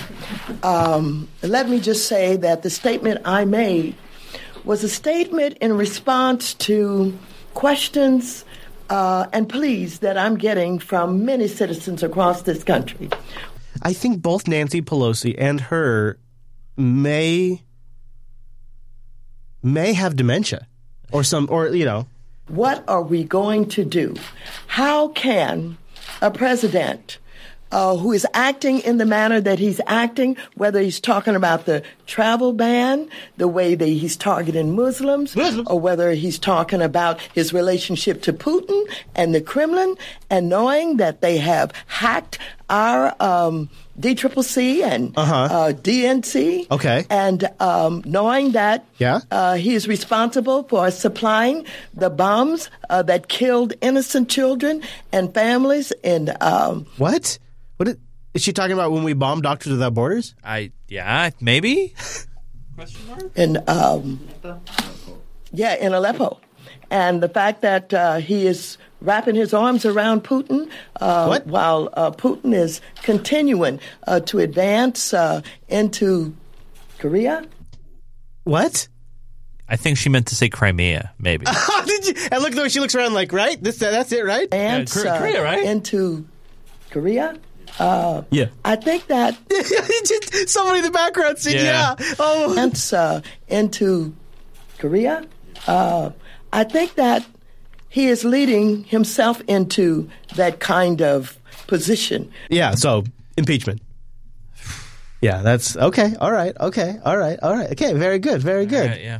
Um, let me just say that the statement I made was a statement in response to questions uh, and pleas that I'm getting from many citizens across this country. I think both Nancy Pelosi and her may may have dementia or some or you know What are we going to do? How can a president uh, who is acting in the manner that he's acting, whether he's talking about the travel ban, the way that he's targeting Muslims, or whether he's talking about his relationship to Putin and the Kremlin, and knowing that they have hacked our um, DCCC and uh, DNC, Okay. and um, knowing that Yeah. uh, he is responsible for supplying the bombs uh, that killed innocent children and families in um, what? What is, is she talking about when we bombed Doctors Without Borders? I yeah, maybe. in um, yeah in Aleppo, and the fact that uh, he is wrapping his arms around Putin uh, while uh, Putin is continuing uh, to advance uh, into Korea. What? I think she meant to say Crimea, maybe. Did you? And look the way she looks around, like right. This that's it, right? And Korea, uh, into Korea. Uh, Yeah. I think that Just somebody in the background said, Yeah. "Yeah." Oh, advance uh, into Korea. Uh, I think that he is leading himself into that kind of position. Yeah, so impeachment. Yeah, that's okay. All right. Okay. All right. All right. Okay. Very good. Very good. Yeah, yeah.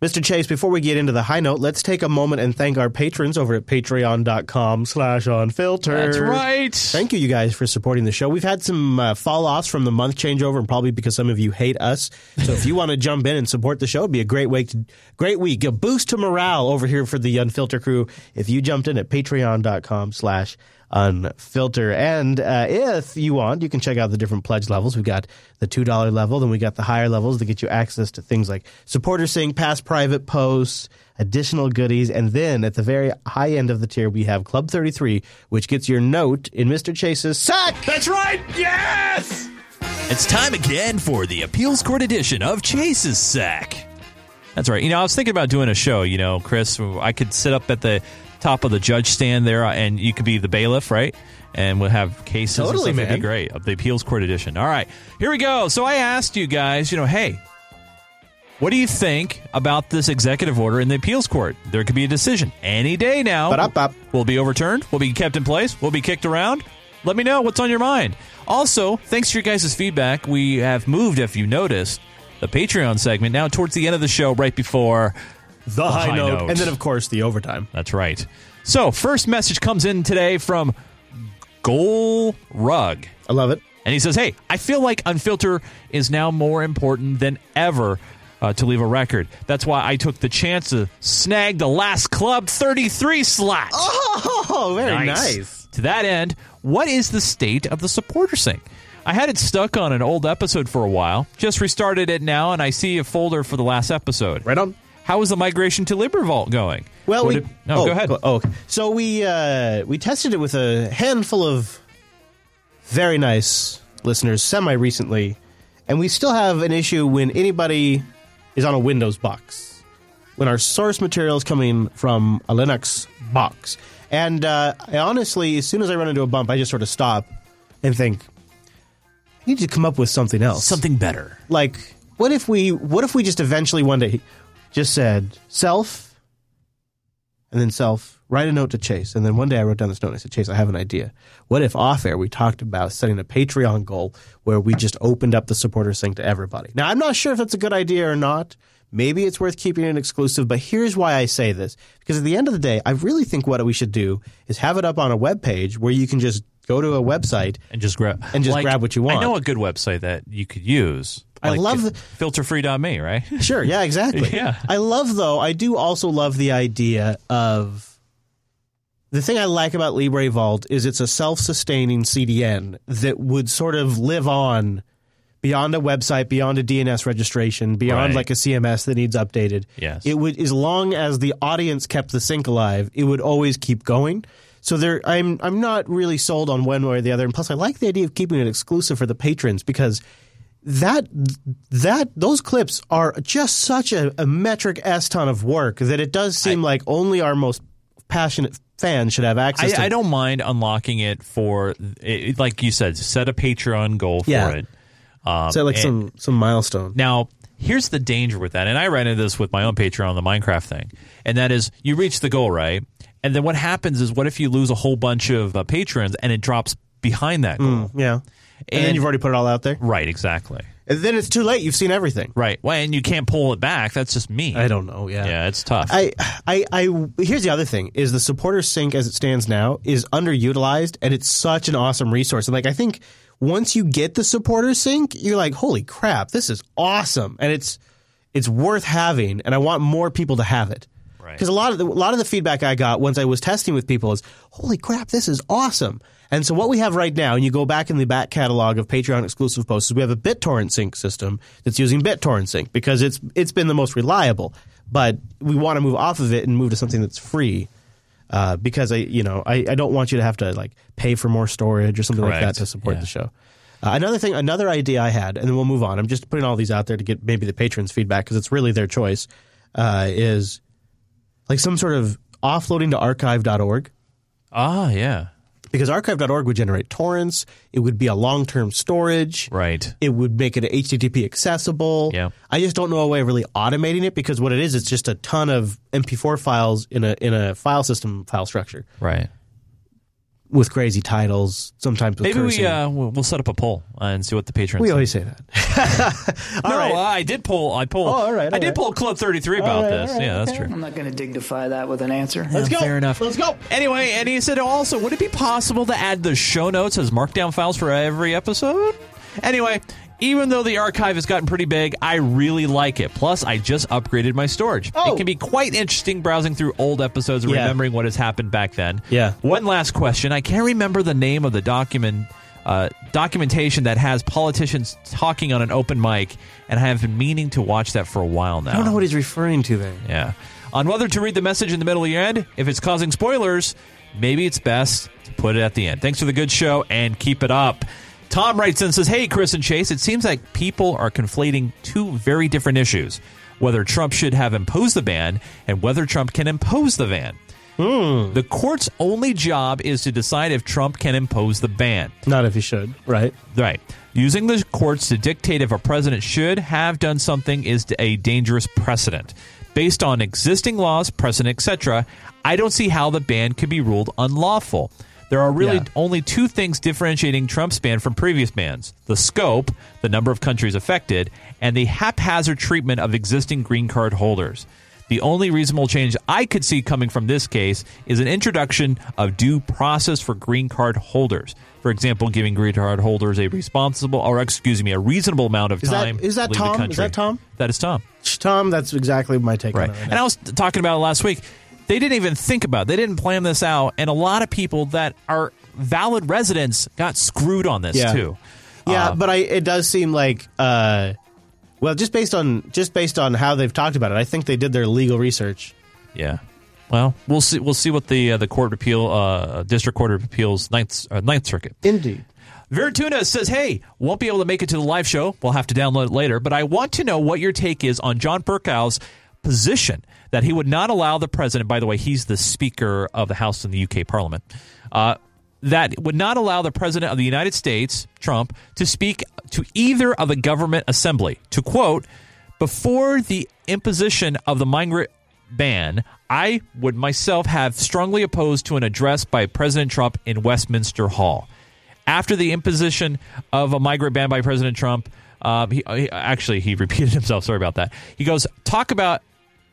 Mr. Chase, before we get into the high note, let's take a moment and thank our patrons over at patreon.com slash unfiltered. That's right. Thank you, you guys, for supporting the show. We've had some uh, fall-offs from the month changeover, and probably because some of you hate us. So if you want to jump in and support the show, it'd be a great week, to, great week, a boost to morale over here for the Unfilter crew. If you jumped in at patreon.com slash unfilter. And uh, if you want, you can check out the different pledge levels. We've got the $2 level, then we got the higher levels to get you access to things like supporter sync, past private posts, additional goodies. And then at the very high end of the tier, we have Club 33, which gets your note in Mr. Chase's sack. That's right. Yes. It's time again for the appeals court edition of Chase's Sack. That's right. You know, I was thinking about doing a show, you know, Chris, I could sit up at the top of the judge stand there uh, and you could be the bailiff, right? And we'll have cases. Totally. It'd man. be great. Of the appeals court edition. All right. Here we go. So I asked you guys, you know, hey, what do you think about this executive order in the appeals court? There could be a decision any day now. Ba-da-bop. Will be overturned. Will be kept in place. Will be kicked around. Let me know what's on your mind. Also, thanks for your guys' feedback. We have moved, if you noticed, the Patreon segment now towards the end of the show, right before The, high, note. And then, of course, the overtime. That's right. So, first message comes in today from Goal Rug. I love it. And he says, Hey, I feel like Unfilter is now more important than ever uh, to leave a record. That's why I took the chance to snag the last Club 33 slot. Oh, very nice. To that end, what is the state of the supporter sync? I had it stuck on an old episode for a while. Just restarted it now, and I see a folder for the last episode. Right on. How is the migration to Librevault going? Well, we it- no, oh, go ahead. Oh, okay. so we uh, we tested it with a handful of very nice listeners semi recently, and we still have an issue when anybody is on a Windows box when our source material is coming from a Linux box. And uh, I honestly, as soon as I run into a bump, I just sort of stop and think, I need to come up with something else, something better. Like, what if we, what if we just eventually one day just said self, and then self, write a note to Chase, and then one day I wrote down this note and I said, Chase, I have an idea. What if off air we talked about setting a Patreon goal where we just opened up the supporter thing to everybody? Now I'm not sure if that's a good idea or not. Maybe it's worth keeping it exclusive, but here's why I say this. Because at the end of the day, I really think what we should do is have it up on a web page where you can just go to a website and just grab and just Like, grab what you want. I know a good website that you could use. I love filterfree.me, right? Sure, yeah, exactly. Yeah. I love though, I do also love the idea of the thing I like about Librevault is it's a self-sustaining CDN that would sort of live on beyond a website, beyond a DNS registration, beyond Right. like a CMS that needs updated. Yes. It would as long as the audience kept the sync alive, it would always keep going. So there I'm I'm not really sold on one way or the other. And plus I like the idea of keeping it exclusive for the patrons because that that those clips are just such a, a metric s ton of work that it does seem like only our most passionate fans should have access to. I, I don't mind unlocking it for, it, like you said, set a Patreon goal for Yeah. it. Um, Set like some some milestone. Now, here's the danger with that, and I ran into this with my own Patreon the Minecraft thing, and that is you reach the goal, right? And then what happens is, what if you lose a whole bunch of uh, patrons and it drops behind that goal? Mm, yeah. And, then you've already put it all out there. Right, exactly. And then it's too late. You've seen everything. Right. Well, and you can't pull it back. That's just me. I don't know. Yeah. Yeah, it's tough. I, I, I, here's the other thing: is the supporter sync as it stands now is underutilized, and it's such an awesome resource. And like, I think once you get the supporter sync, you're like, holy crap, this is awesome, and it's it's worth having, and I want more people to have it. Because a lot of the, a lot of the feedback I got once I was testing with people is, holy crap, this is awesome. And so what we have right now, and you go back in the back catalog of Patreon exclusive posts, is we have a BitTorrent sync system that's using BitTorrent sync because it's it's been the most reliable. But we want to move off of it and move to something that's free. Uh, because I, you know, I, I don't want you to have to like pay for more storage or something like that to support Yeah. the show. Uh, another thing, another idea I had, and then we'll move on. I'm just putting all these out there to get maybe the patrons' feedback because it's really their choice. Uh, is like some sort of offloading to archive.org. Ah, yeah. Because archive.org would generate torrents. It would be a long term storage. Right. It would make it HTTP accessible. Yeah. I just don't know a way of really automating it because what it is, it's just a ton of MP4 files in a in a file system file structure Right. With crazy titles. Sometimes with Maybe we cursing. uh, we'll we'll set up a poll uh, and see what the patrons. we say. always say that. no, right. I did pull. I pulled. Oh, all right, I all did right. pull Club Thirty Three about All right, this. all right, yeah, that's okay. true. I'm not going to dignify that with an answer. Let's Yeah, go. Fair enough. Let's go. Anyway, and he said also, would it be possible to add the show notes as markdown files for every episode? Anyway, even though the archive has gotten pretty big, I really like it. Plus, I just upgraded my storage. Oh. It can be quite interesting browsing through old episodes and Yeah. remembering what has happened back then. Yeah. One last question. I can't remember the name of the document uh, documentation that has politicians talking on an open mic, and I have been meaning to watch that for a while now. I don't know what he's referring to there. Yeah. On whether to read the message in the middle of the end, if it's causing spoilers, maybe it's best to put it at the end. Thanks for the good show and keep it up. Tom writes and says, Hey, Chris and Chase, it seems like people are conflating two very different issues whether Trump should have imposed the ban and whether Trump can impose the ban. Hmm. The court's only job is to decide if Trump can impose the ban. Not if he should, right? Right. Using the courts to dictate if a president should have done something is a dangerous precedent. Based on existing laws, precedent, etc., I don't see how the ban could be ruled unlawful. There are really Yeah. only two things differentiating Trump's ban from previous bans the scope, the number of countries affected, and the haphazard treatment of existing green card holders. The only reasonable change I could see coming from this case is an introduction of due process for green card holders. For example, giving green card holders a responsible, or excuse me, a reasonable amount of Is time. is that to leave Tom? The Is that Tom? That is Tom. Tom, that's exactly my take Right. on it. Right and now. I was talking about it last week. They didn't even think about it. They didn't plan this out. And a lot of people that are valid residents got screwed on this Yeah. too. Yeah, Uh, but I it does seem like uh well just based on just based on how they've talked about it, I think they did their legal research. Yeah. Well, we'll see. We'll see what the uh, the court of appeal, uh, district court of appeals, ninth uh, ninth circuit. Indeed. Verituna says, "Hey, won't be able to make it to the live show. We'll have to download it later. But I want to know what your take is on John Bercow's position that he would not allow the president. By the way, he's the Speaker of the House in the UK Parliament. Uh, that would not allow the president of the United States, Trump, to speak to either of the government assembly. To quote, before the imposition of the migrant ban, I would myself have strongly opposed to an address by President Trump in Westminster Hall. After the imposition of a migrant ban by President Trump, um, he, he actually he repeated himself. Sorry about that. He goes talk about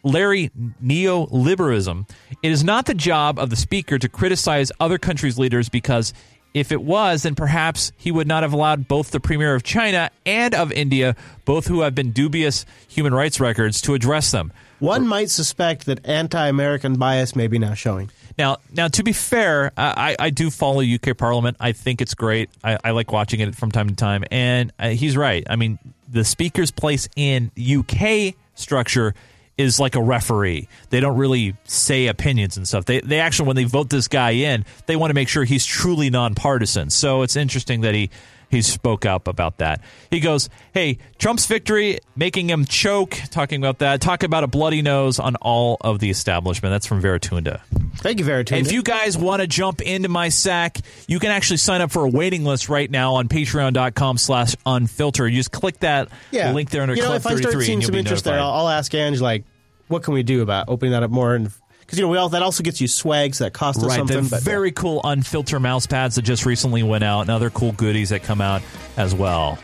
Larry neoliberalism. It is not the job of the speaker to criticize other countries' leaders because if it was, then perhaps he would not have allowed both the premier of China and of India, both who have been dubious human rights records, to address them. One might suspect that anti-American bias may be now showing. Now, now to be fair, I, I do follow UK Parliament. I think it's great. I, I like watching it from time to time, and uh, he's right. I mean, the speaker's place in UK structure is like a referee. They don't really say opinions and stuff. They they actually when they vote this guy in, they want to make sure he's truly nonpartisan. So it's interesting that he he spoke up about that. He goes, "Hey, Trump's victory making him choke, talking about that. Talk about a bloody nose on all of the establishment." That's from Veritunda. Thank you, Veritunda. If you guys want to jump into my sack, you can actually sign up for a waiting list right now on patreon.com slash unfiltered. You just click that yeah. link there under you know, Club if I 33 start seeing and you'll some be interest there, notified. I'll, I'll ask Ange like, what can we do about opening that up more? And because you know, we all that also gets you swags that cost us Right, something. the but very cool unfiltered mouse pads that just recently went out, and other cool goodies that come out as well.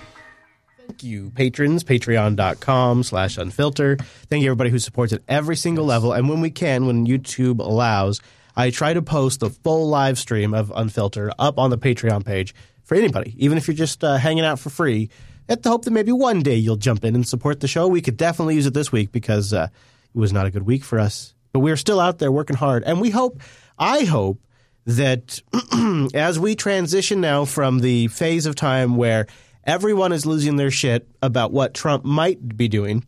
Thank you, patrons. Patreon.com slash unfilter. Thank you, everybody who supports at every single level. And when we can, when YouTube allows, I try to post the full live stream of Unfilter up on the Patreon page for anybody, even if you're just uh, hanging out for free. At the hope that maybe one day you'll jump in and support the show. We could definitely use it this week because uh, it was not a good week for us. But we're still out there working hard. And we hope, I hope, that as we transition now from the phase of time where everyone is losing their shit about what Trump might be doing,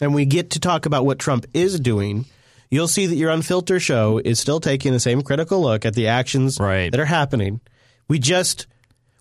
and we get to talk about what Trump is doing, you'll see that your unfiltered show is still taking the same critical look at the actions that are happening. We just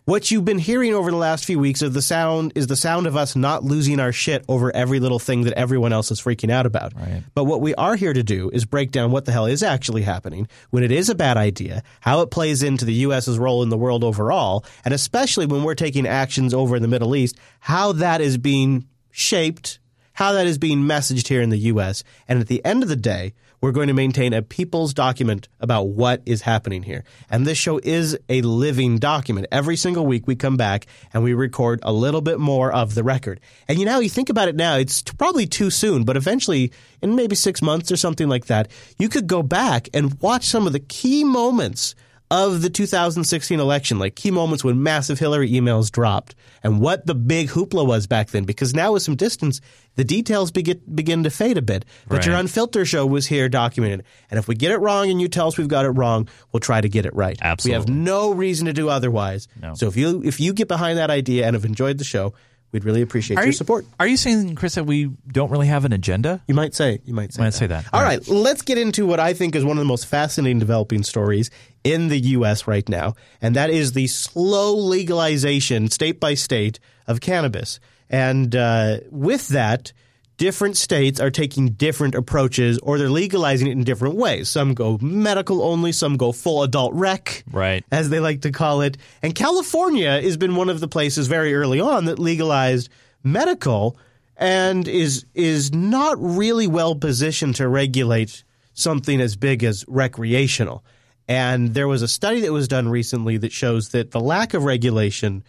What you've been hearing over the last few weeks of the sound is the sound of us not losing our shit over every little thing that everyone else is freaking out about. Right. But what we are here to do is break down what the hell is actually happening, when it is a bad idea, how it plays into the U.S.'s role in the world overall, and especially when we're taking actions over in the Middle East, how that is being shaped, how that is being messaged here in the U.S. And at the end of the day, we're going to maintain a people's document about what is happening here. And this show is a living document. Every single week we come back and we record a little bit more of the record. And you know, you think about it now, it's t- probably too soon, but eventually, in maybe six months or something like that, you could go back and watch some of the key moments of the 2016 election, like key moments when massive Hillary emails dropped and what the big hoopla was back then. Because now with some distance, the details begin, begin to fade a bit. But your Unfiltered show was here documented. And if we get it wrong and you tell us we've got it wrong, we'll try to get it right. Absolutely. We have no reason to do otherwise. No. So if you if you get behind that idea and have enjoyed the show, we'd really appreciate Are your you, support. Are you saying, Chris, that we don't really have an agenda? You might say. You might say. Might say that. All right, let's get into what I think is one of the most fascinating developing stories in the U.S. right now, and that is the slow legalization, state by state, of cannabis. And uh, with that, different states are taking different approaches, or they're legalizing it in different ways. Some go medical only, some go full adult rec, Right. as they like to call it. And California has been one of the places very early on that legalized medical and is is not really well positioned to regulate something as big as recreational. And there was a study that was done recently that shows that the lack of regulation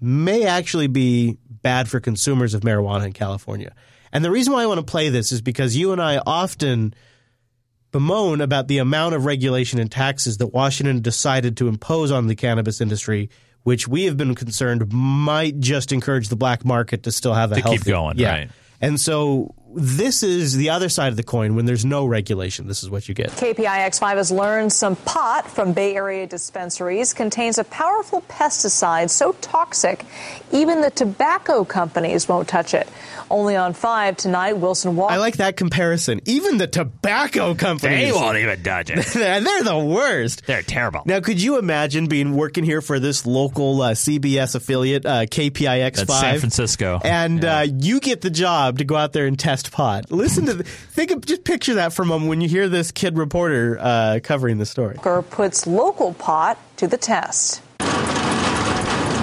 may actually be bad for consumers of marijuana in California. And the reason why I want to play this is because you and I often bemoan about the amount of regulation and taxes that Washington decided to impose on the cannabis industry, which we have been concerned might just encourage the black market to still have a To keep going, yeah. right. And so this is the other side of the coin. When there's no regulation, this is what you get. KPIX5 has learned some pot from Bay Area dispensaries contains a powerful pesticide so toxic, even the tobacco companies won't touch it. Only on 5 tonight, Wilson Walker. I like that comparison. Even the tobacco companies. They won't even touch it. and they're the worst. They're terrible. Now, could you imagine being working here for this local uh, CBS affiliate, uh, KPIX5? That's San Francisco. And uh, you get the job to go out there and test pot. Listen to, think of, just picture that for a moment when you hear this kid reporter uh, covering the story. puts local pot to the test.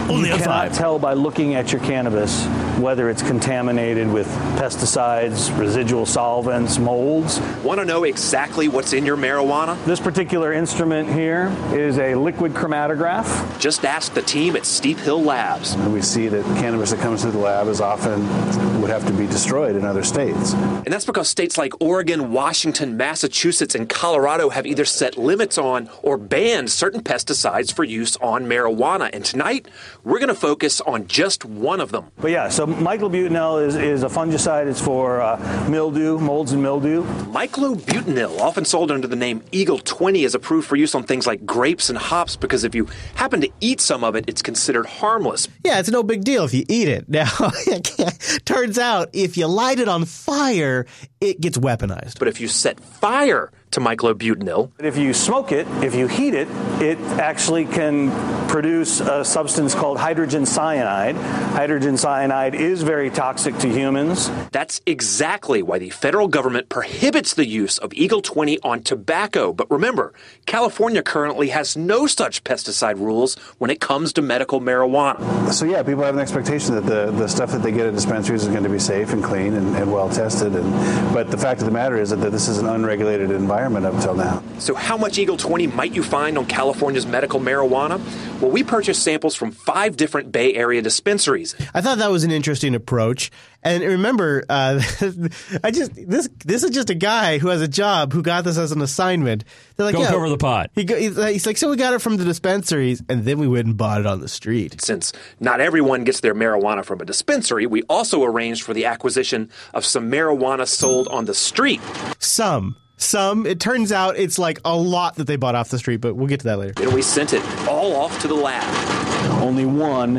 Only you on cannot five. tell by looking at your cannabis whether it's contaminated with pesticides, residual solvents, molds. Want to know exactly what's in your marijuana? This particular instrument here is a liquid chromatograph. Just ask the team at Steep Hill Labs. We see that cannabis that comes through the lab is often would have to be destroyed in other states. And that's because states like Oregon, Washington, Massachusetts, and Colorado have either set limits on or banned certain pesticides for use on marijuana. And tonight, we're going to focus on just one of them. But yeah, so myclobutanil is, is a fungicide. It's for uh, mildew, molds and mildew. Myclobutanil, often sold under the name Eagle 20, is approved for use on things like grapes and hops because if you happen to eat some of it, it's considered harmless. Yeah, it's no big deal if you eat it. Now, turns out if you light it on fire, it gets weaponized. But if you set fire to myclobutanil, If you smoke it, if you heat it, it actually can produce a substance called hydrogen cyanide. Hydrogen cyanide is very toxic to humans. That's exactly why the federal government prohibits the use of Eagle 20 on tobacco. But remember, California currently has no such pesticide rules when it comes to medical marijuana. So yeah, people have an expectation that the, the stuff that they get at dispensaries is going to be safe and clean and, and well tested. And but the fact of the matter is that this is an unregulated environment up till now. So, how much Eagle 20 might you find on California's medical marijuana? Well, we purchased samples from five different Bay Area dispensaries. I thought that was an interesting approach. And remember, uh, I just this this is just a guy who has a job who got this as an assignment. They're like, Go yeah, cover the pot. He go, he's, like, he's like, so we got it from the dispensaries, and then we went and bought it on the street. Since not everyone gets their marijuana from a dispensary, we also arranged for the acquisition of some marijuana sold on the street. Some, some. It turns out it's like a lot that they bought off the street, but we'll get to that later. And we sent it all off to the lab. Only one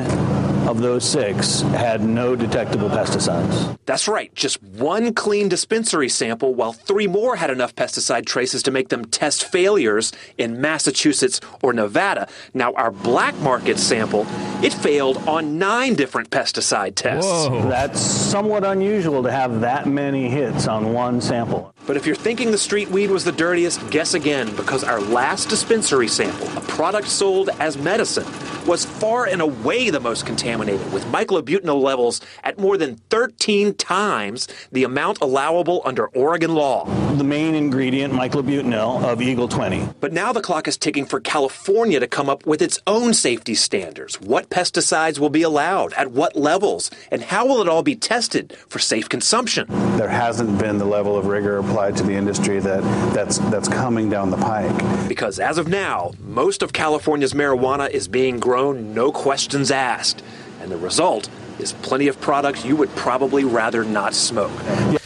of those six had no detectable pesticides. That's right, just one clean dispensary sample, while three more had enough pesticide traces to make them test failures in Massachusetts or Nevada. Now, our black market sample, it failed on nine different pesticide tests. Whoa. That's somewhat unusual to have that many hits on one sample. But if you're thinking the street weed was the dirtiest, guess again, because our last dispensary sample, a product sold as medicine, was far and away the most contaminated, with myclobutanil levels at more than 13 times the amount allowable under Oregon law. The main ingredient, myclobutanil, of Eagle 20. But now the clock is ticking for California to come up with its own safety standards. What pesticides will be allowed, at what levels, and how will it all be tested for safe consumption? There hasn't been the level of rigor applied to the industry that that's that's coming down the pike. Because as of now, most of California's marijuana is being grown no questions asked. And the result is plenty of products you would probably rather not smoke.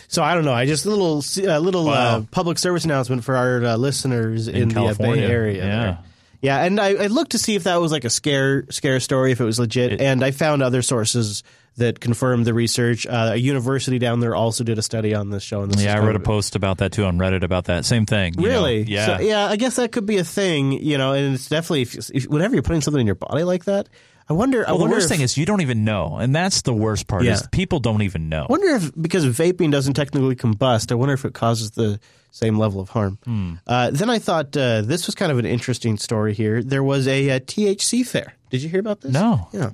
So I don't know. I just a little a little Wow. uh, public service announcement for our uh, listeners in, In the uh, Bay Area. Yeah. there. Yeah, and I, I looked to see if that was like a scare scare story, if it was legit, and I found other sources that confirmed the research. Uh, a university down there also did a study on this show. And this Yeah, I read a post about that too on Reddit about that same thing. you know? Really? Yeah. So, yeah. I guess that could be a thing, you know. And it's definitely if, if whenever you're putting something in your body like that, I wonder. I Well, the worst if, thing is you don't even know, and that's the worst part. Yeah. Is people don't even know. I wonder if because vaping doesn't technically combust, I wonder if it causes the same level of harm. Hmm. Uh, then I thought uh, this was kind of an interesting story here. There was a, uh THC fair. Did you hear about this? No. Yeah.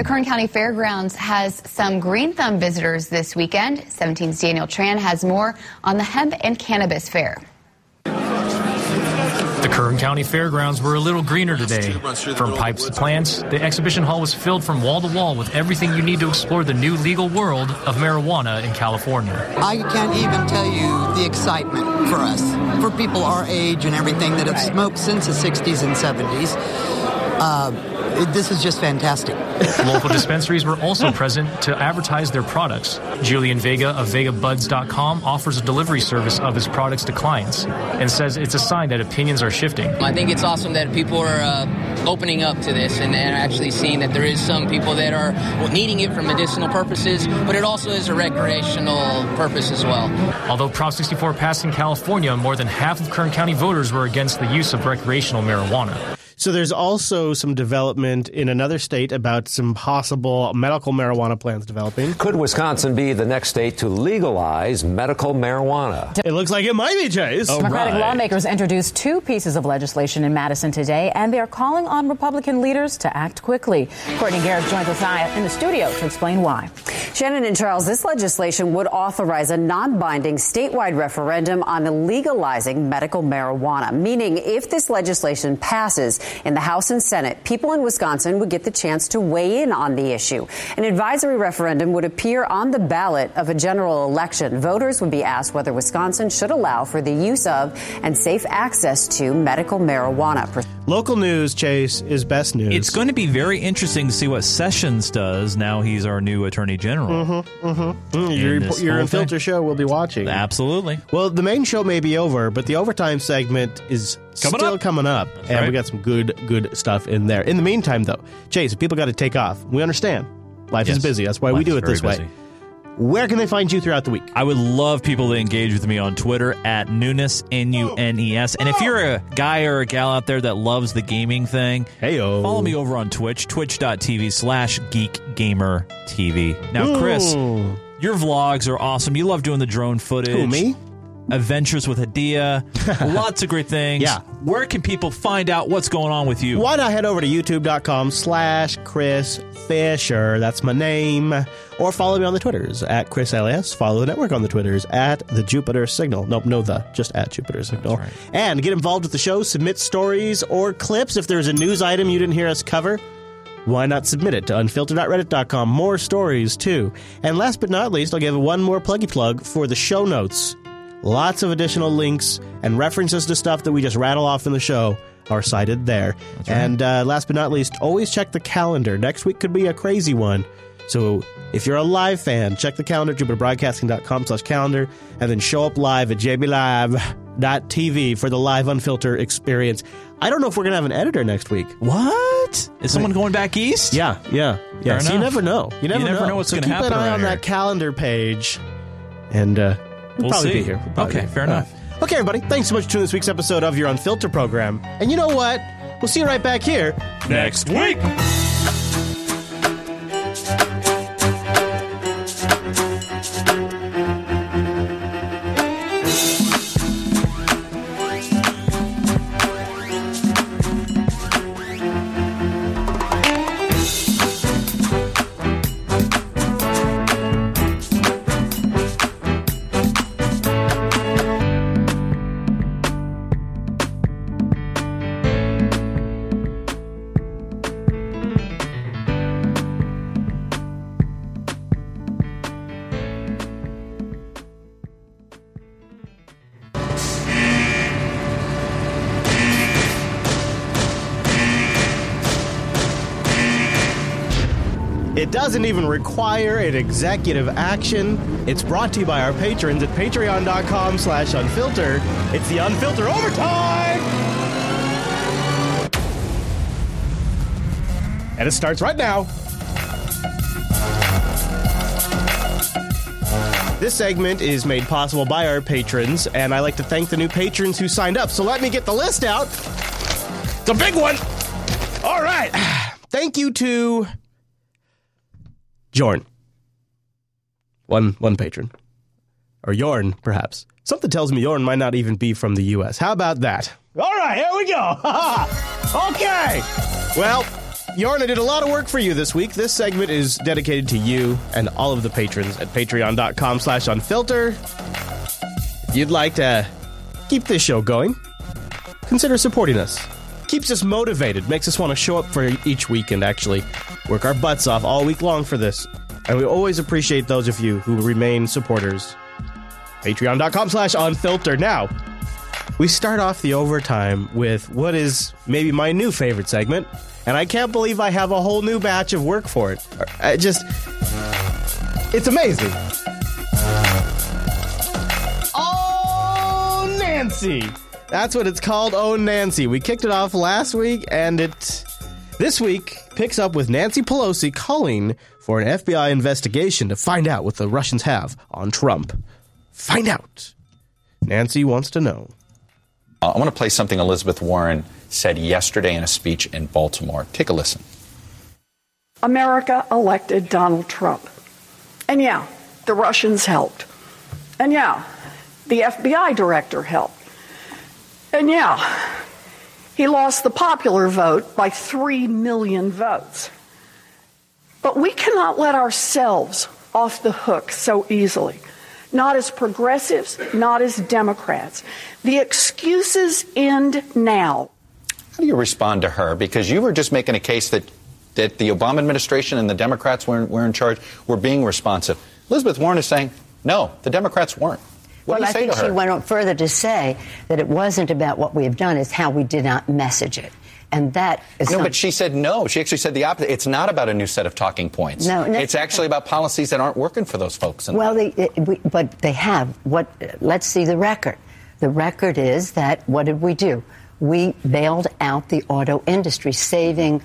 The Kern County Fairgrounds has some Green Thumb visitors this weekend. 17's Daniel Tran has more on the hemp and cannabis fair. The Kern County Fairgrounds were a little greener today. From pipes to plants, the exhibition hall was filled from wall to wall with everything you need to explore the new legal world of marijuana in California. I can't even tell you the excitement for us, for people our age and everything that have smoked since the 60s and 70s. Uh, it- this is just fantastic. Local dispensaries were also present to advertise their products. Julian Vega of VegaBuds.com offers a delivery service of his products to clients and says it's a sign that opinions are shifting. I think it's awesome that people are uh, opening up to this and, and actually seeing that there is some people that are needing it for medicinal purposes, but it also is a recreational purpose as well. Although Prop 64 passed in California, more than half of Kern County voters were against the use of recreational marijuana. So there's also some development in another state about some possible medical marijuana plans developing. Could Wisconsin be the next state to legalize medical marijuana? It looks like it might be, Chase. Democratic lawmakers introduced two pieces of legislation in Madison today, and they are calling on Republican leaders to act quickly. Courtney Garrett joins us now in the studio to explain why. Shannon and Charles, this legislation would authorize a non binding statewide referendum on legalizing medical marijuana, meaning if this legislation passes in the House and Senate, people in Wisconsin would get the chance to weigh in on the issue. An advisory referendum would appear on the ballot of a general election. Voters would be asked whether Wisconsin should allow for the use of and safe access to medical marijuana. Local news, Chase, is best news. It's going to be very interesting to see what Sessions does now he's our new attorney general. Mm-hmm, mm-hmm. Mm, In your this your whole Unfiltered show we'll be watching. Absolutely. Well, the main show may be over, but the overtime segment is Coming still up. coming up, and right. we got some good good stuff in there. In the meantime, though, Chase, people got to take off. We understand. Life Yes. is busy. That's why we do it this very way. Where can they find you throughout the week? I would love people to engage with me on Twitter at Nunes, N U N E S. And if oh. you're a guy or a gal out there that loves the gaming thing, hey follow me over on Twitch, twitch.tv slash geekgamertv. Now, Chris, Ooh. your vlogs are awesome. You love doing the drone footage. Who, me? Adventures with Hadia. Lots of great things. Yeah. Where can people find out what's going on with you? Why not head over to youtube.com slash Chris Fisher? That's my name. Or follow me on the Twitters at Chris LS. Follow the network on the Twitters at the Jupiter Signal. Nope, no the, just at Jupiter Signal. And get involved with the show, submit stories or clips. If there's a news item you didn't hear us cover, why not submit it to unfilter.reddit.com? More stories, too. And last but not least, I'll give one more pluggy plug for the show notes. Lots of additional links and references to stuff that we just rattle off in the show are cited there. And uh, last but not least, always check the calendar. Next week could be a crazy one. So if you're a live fan, check the calendar, jupiterbroadcasting.com slash calendar, and then show up live at jblive.tv for the live unfiltered experience. I don't know if we're gonna have an editor next week. What? Is someone going back east? Yeah, yeah, yeah. So you never know. You never, You never know. know what's so gonna keep happen an eye on here. that calendar page, and uh, we'll, We'll probably see. be here. We'll probably Okay, be fair oh. enough. right. Okay, everybody. Thanks so much for tuning this week's episode of your Unfiltered program. And you know what? We'll see you right back here Next week. Doesn't even require an executive action. It's brought to you by our patrons at patreon.com slash unfilter. It's the Unfilter Overtime! And it starts right now. This segment is made possible by our patrons, and I like to thank the new patrons who signed up. So let me get the list out. It's a big one. All right. Thank you to Jorn. One one patron. Or Yorn, perhaps. Something tells me Yorn might not even be from the US. How about that? All right, here we go. okay. Well, Yorn, I did a lot of work for you this week. This segment is dedicated to you and all of the patrons at patreon.com slash unfilter. If you'd like to keep this show going, consider supporting us. Keeps us motivated, makes us want to show up for each week and actually work our butts off all week long for this. And we always appreciate those of you who remain supporters. Patreon.com slash unfilter. Now, we start off the overtime with what is maybe my new favorite segment, and I can't believe I have a whole new batch of work for it. I just, it's amazing. Oh, Nancy! That's what it's called, Oh Nancy. We kicked it off last week, and it this week picks up with Nancy Pelosi calling for an FBI investigation to find out what the Russians have on Trump. Find out. Nancy wants to know. Uh, I want to play something Elizabeth Warren said yesterday in a speech in Baltimore. Take a listen. America elected Donald Trump. And yeah, the Russians helped. And yeah, the FBI director helped. And yeah, he lost the popular vote by 3 million votes. But we cannot let ourselves off the hook so easily. Not as progressives, not as Democrats. The excuses end now. How do you respond to her? Because you were just making a case that, that the Obama administration and the Democrats were, were in charge, were being responsive. Elizabeth Warren is saying, no, the Democrats weren't. Well, I think she went on further to say that it wasn't about what we have done, it's how we did not message it. And that is no, some- but she said no. She actually said the opposite. It's not about a new set of talking points. No, no. it's actually about policies that aren't working for those folks. Well, they, it, we, but they have. What? Let's see the record. The record is that what did we do? We bailed out the auto industry, saving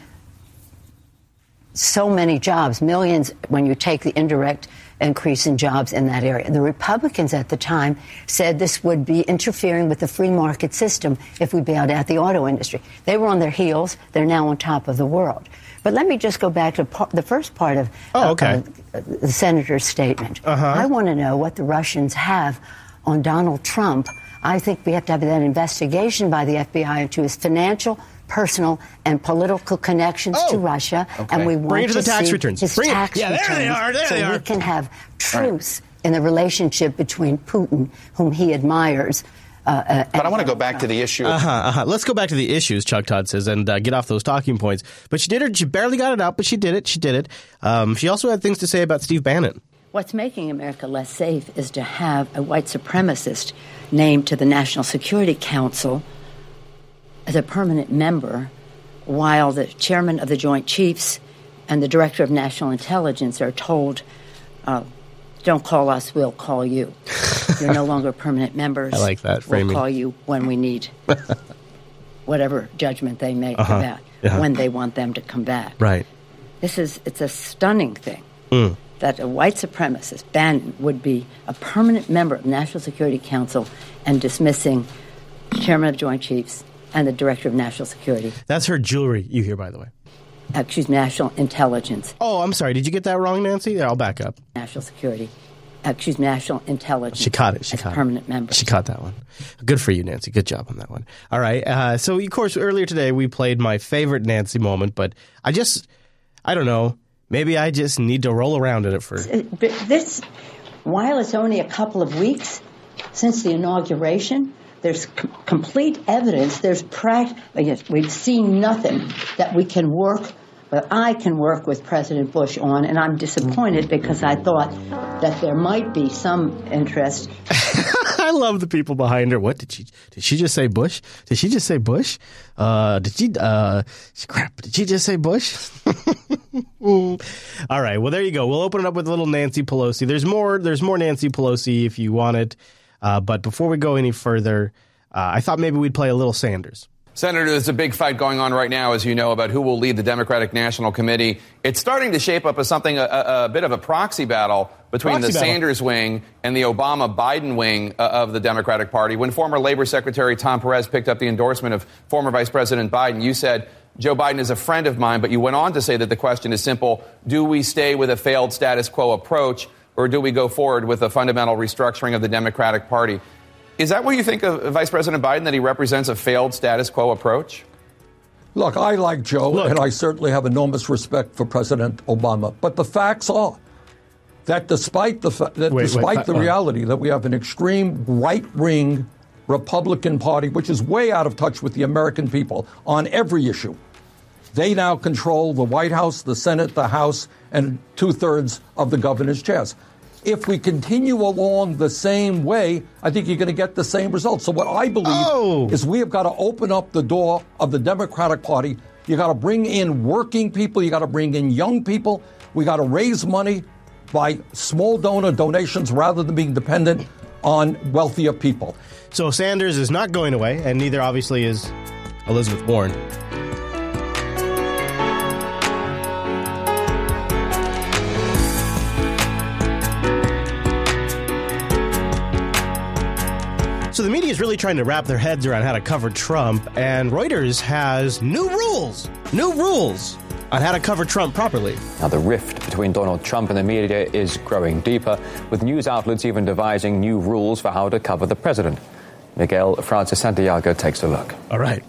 so many jobs, millions when you take the indirect increase in jobs in that area. The Republicans at the time said this would be interfering with the free market system if we bailed out the auto industry. They were on their heels. They're now on top of the world. But let me just go back to par- the first part of Oh, okay. uh, the senator's statement. Uh-huh. I want to know what the Russians have on Donald Trump. I think we have to have that investigation by the FBI into his financial, personal, and political connections to Russia. okay. And we want Bring it to the tax returns. His Bring it. tax Yeah, there they returns are, there so they we can have truth in the relationship between Putin, whom he admires. Uh, uh, but I want to go back to the issue. Uh huh. Uh-huh. Let's go back to the issues, Chuck Todd says, and uh, get off those talking points. But she did it. She barely got it out, but she did it. She did it. Um, she also had things to say about Steve Bannon. What's making America less safe is to have a white supremacist named to the National Security Council as a permanent member, while the chairman of the Joint Chiefs and the director of national intelligence are told, uh, don't call us, we'll call you. You're no longer permanent members. I like that framing. We'll call you when we need. whatever judgment they make Uh-huh. about Yeah. when they want them to come back. Right. This is it's a stunning thing Mm. that a white supremacist Bannon would be a permanent member of the National Security Council and dismissing chairman of Joint Chiefs and the director of national security, That's her jewelry you hear, by the way. uh, excuse me, national intelligence, Oh, I'm sorry. Did you get that wrong, Nancy? Yeah, I'll back up. national security, uh, excuse me, national intelligence. She caught it. She as caught permanent it. member. She caught that one. Good for you, Nancy. Good job on that one. All right. Uh, so, of course, earlier today we played my favorite Nancy moment, but I just, I don't know. Maybe I just need to roll around in it for. But this, while it's only a couple of weeks since the inauguration, there's c- complete evidence. There's pract- yes, we've seen nothing that we can work, that I can work with President Bush on, and I'm disappointed because I thought that there might be some interest. I love the people behind her. What did she? Did she just say Bush? Did she just say Bush? Uh, did she? Uh, crap! Did she just say Bush? All right. Well, there you go. We'll open it up with a little Nancy Pelosi. There's more. There's more Nancy Pelosi if you want it. Uh, but before we go any further, uh, I thought maybe we'd play a little Sanders. Senator, there's a big fight going on right now, as you know, about who will lead the Democratic National Committee. It's starting to shape up as something, a, a, bit of a proxy battle between Proxy the battle. Sanders wing and the Obama Biden wing uh, of the Democratic Party. When former Labor Secretary Tom Perez picked up the endorsement of former Vice President Biden, you said, Joe Biden is a friend of mine, but you went on to say that the question is simple do we stay with a failed status quo approach, or do we go forward with a fundamental restructuring of the Democratic Party? Is that what you think of Vice President Biden, that he represents a failed status quo approach? Look, I like Joe, and I certainly have enormous respect for President Obama. But the facts are that despite the fa- that Wait, wait, despite fa- the uh. reality that we have an extreme right wing Republican Party, which is way out of touch with the American people on every issue, they now control the White House, the Senate, the House, and two thirds of the governor's chairs. If we continue along the same way, I think you're going to get the same results. So, what I believe oh! is we have got to open up the door of the Democratic Party. You got to bring in working people. You got to bring in young people. We got to raise money by small donor donations rather than being dependent on wealthier people. So Sanders is not going away, and neither obviously is Elizabeth Warren. So the media is really trying to wrap their heads around how to cover Trump, and Reuters has new rules, new rules on how to cover Trump properly. Now, the rift between Donald Trump and the media is growing deeper, with news outlets even devising new rules for how to cover the president. Miguel Francis Santiago takes a look. All right.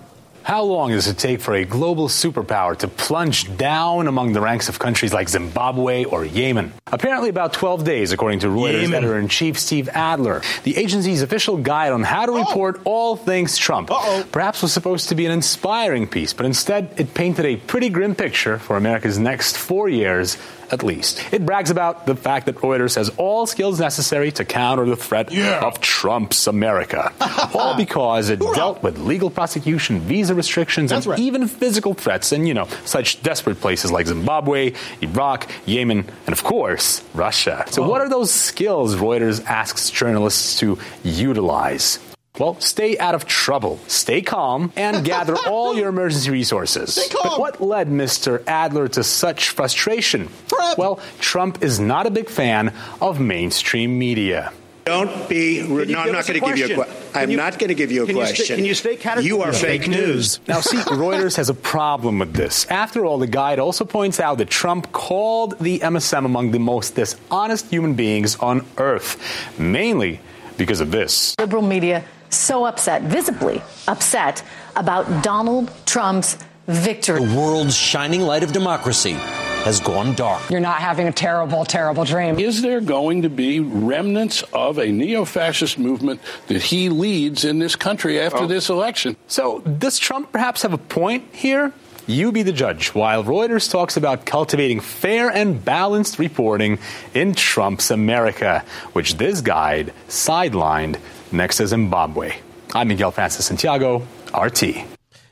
How long does it take for a global superpower to plunge down among the ranks of countries like Zimbabwe or Yemen? Apparently, about 12 days, according to Reuters Yemen. editor in chief Steve Adler. The agency's official guide on how to oh. report all things Trump. Perhaps was supposed to be an inspiring piece, but instead it painted a pretty grim picture for America's next four years at least. It brags about the fact that Reuters has all skills necessary to counter the threat of Trump's America. all because it dealt with legal prosecution, visa restrictions, and even physical threats in, you know, such desperate places like Zimbabwe, Iraq, Yemen, and of course, Russia. So what are those skills Reuters asks journalists to utilize? Well, stay out of trouble, stay calm, and gather all your emergency resources. But what led Mr. Adler to such frustration? Well, Trump is not a big fan of mainstream media. Don't be rude. No, I'm not going to give you a question? question. I'm you- not going to give you a can you stay- question. can you stay categorical? You are No. fake news. Now, see, Reuters has a problem with this. After all, the guide also points out that Trump called the MSM among the most dishonest human beings on earth, mainly because of this. liberal media so upset, visibly upset, about Donald Trump's victory. The world's shining light of democracy has gone dark. You're not having a terrible, terrible dream. Is there going to be remnants of a neo fascist movement that he leads in this country after Oh. this election? So, does Trump perhaps have a point here? You be the judge. While Reuters talks about cultivating fair and balanced reporting in Trump's America, which this guide sidelined next is Zimbabwe. I'm Miguel Francis Santiago, RT.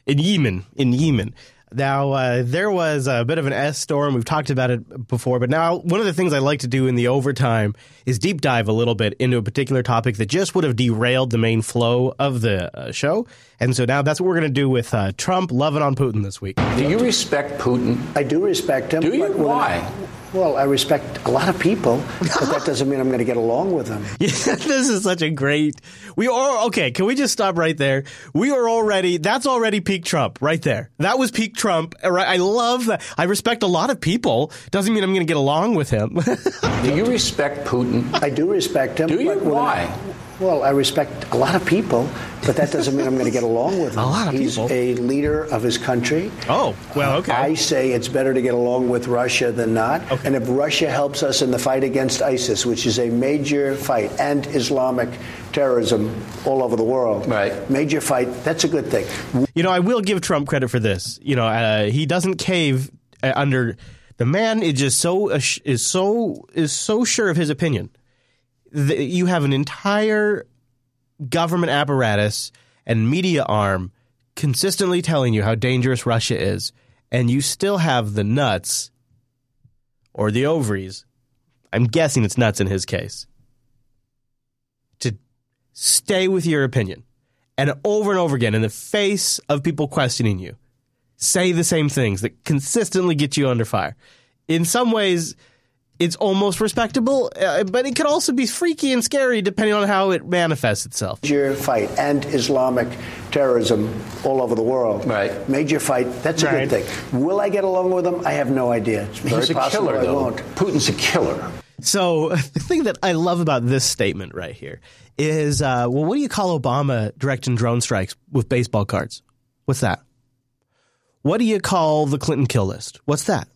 in Yemen. In Yemen. Now, uh, there was a bit of an S storm. We've talked about it before, but now one of the things I like to do in the overtime is deep dive a little bit into a particular topic that just would have derailed the main flow of the uh, show. And so now that's what we're going to do with uh, Trump loving on Putin this week. Do you respect Putin? I do respect him. Do you? but I- Why? well, I respect a lot of people, but that doesn't mean I'm going to get along with them. Yeah, this is such a great. We are okay. Can we just stop right there? We are already. That's already peak Trump right there. That was peak Trump. Right? I love that. I respect a lot of people. Doesn't mean I'm going to get along with him. Do you respect Putin? I do respect him. Do you? but when I- Why? Well, I respect a lot of people, but that doesn't mean I'm going to get along with him. A lot of He's people. a leader of his country. Oh, well, okay. I say it's better to get along with Russia than not. Okay. And if Russia helps us in the fight against ISIS, which is a major fight, and Islamic terrorism all over the world, right? Major fight. That's a good thing. You know, I will give Trump credit for this. You know, uh, he doesn't cave uh, under. The man is just so is so is so sure of his opinion. That you have an entire government apparatus and media arm consistently telling you how dangerous Russia is, and you still have the nuts or the ovaries. I'm guessing it's nuts in his case. To stay with your opinion and over and over again in the face of people questioning you, say the same things that consistently get you under fire. In some ways, it's almost respectable, uh, but it could also be freaky and scary depending on how it manifests itself. Major fight and Islamic terrorism all over the world. Right. Major fight. That's a Right. good thing. Will I get along with him? I have no idea. It's very He's a possible killer, I though. won't. Putin's a killer. So the thing that I love about this statement right here is, uh, well, what do you call Obama directing drone strikes with baseball cards? What's that? What do you call the Clinton kill list? What's that?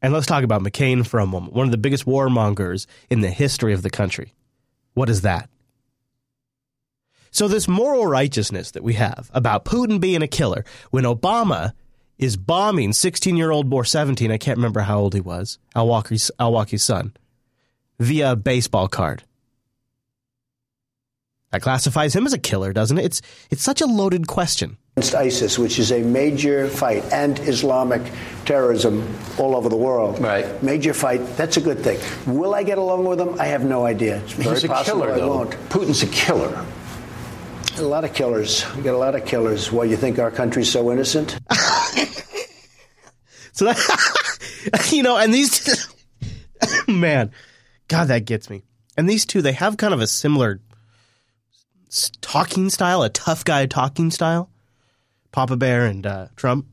And let's talk about McCain for a moment, one of the biggest warmongers in the history of the country. What is that? So, this moral righteousness that we have about Putin being a killer when Obama is bombing 16 year old or 17, I can't remember how old he was, al-Awlaki's, Al Walker's son, via baseball card. That classifies him as a killer, doesn't it? It's, it's such a loaded question. Against ISIS, which is a major fight, and Islamic terrorism all over the world. Right. Major fight. That's a good thing. Will I get along with him? I have no idea. It's very He's a possible killer, I though. won't. Putin's a killer. A lot of killers. We got a lot of killers. Why you think our country's so innocent? So that, you know, and these, man, God, that gets me. And these two, they have kind of a similar talking style, a tough guy talking style. Papa Bear and uh, Trump.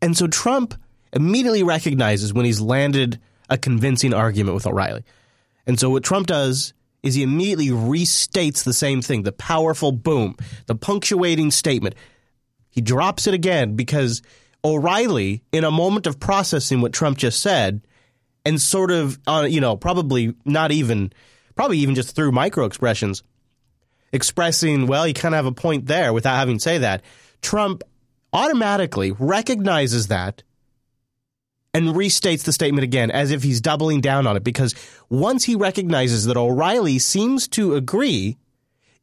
And so Trump immediately recognizes when he's landed a convincing argument with O'Reilly. And so what Trump does is he immediately restates the same thing, the powerful boom, the punctuating statement. He drops it again because O'Reilly, in a moment of processing what Trump just said, and sort of, uh, you know, probably not even, probably even just through micro expressions, expressing, well, you kind of have a point there without having to say that. Trump automatically recognizes that and restates the statement again as if he's doubling down on it because once he recognizes that O'Reilly seems to agree,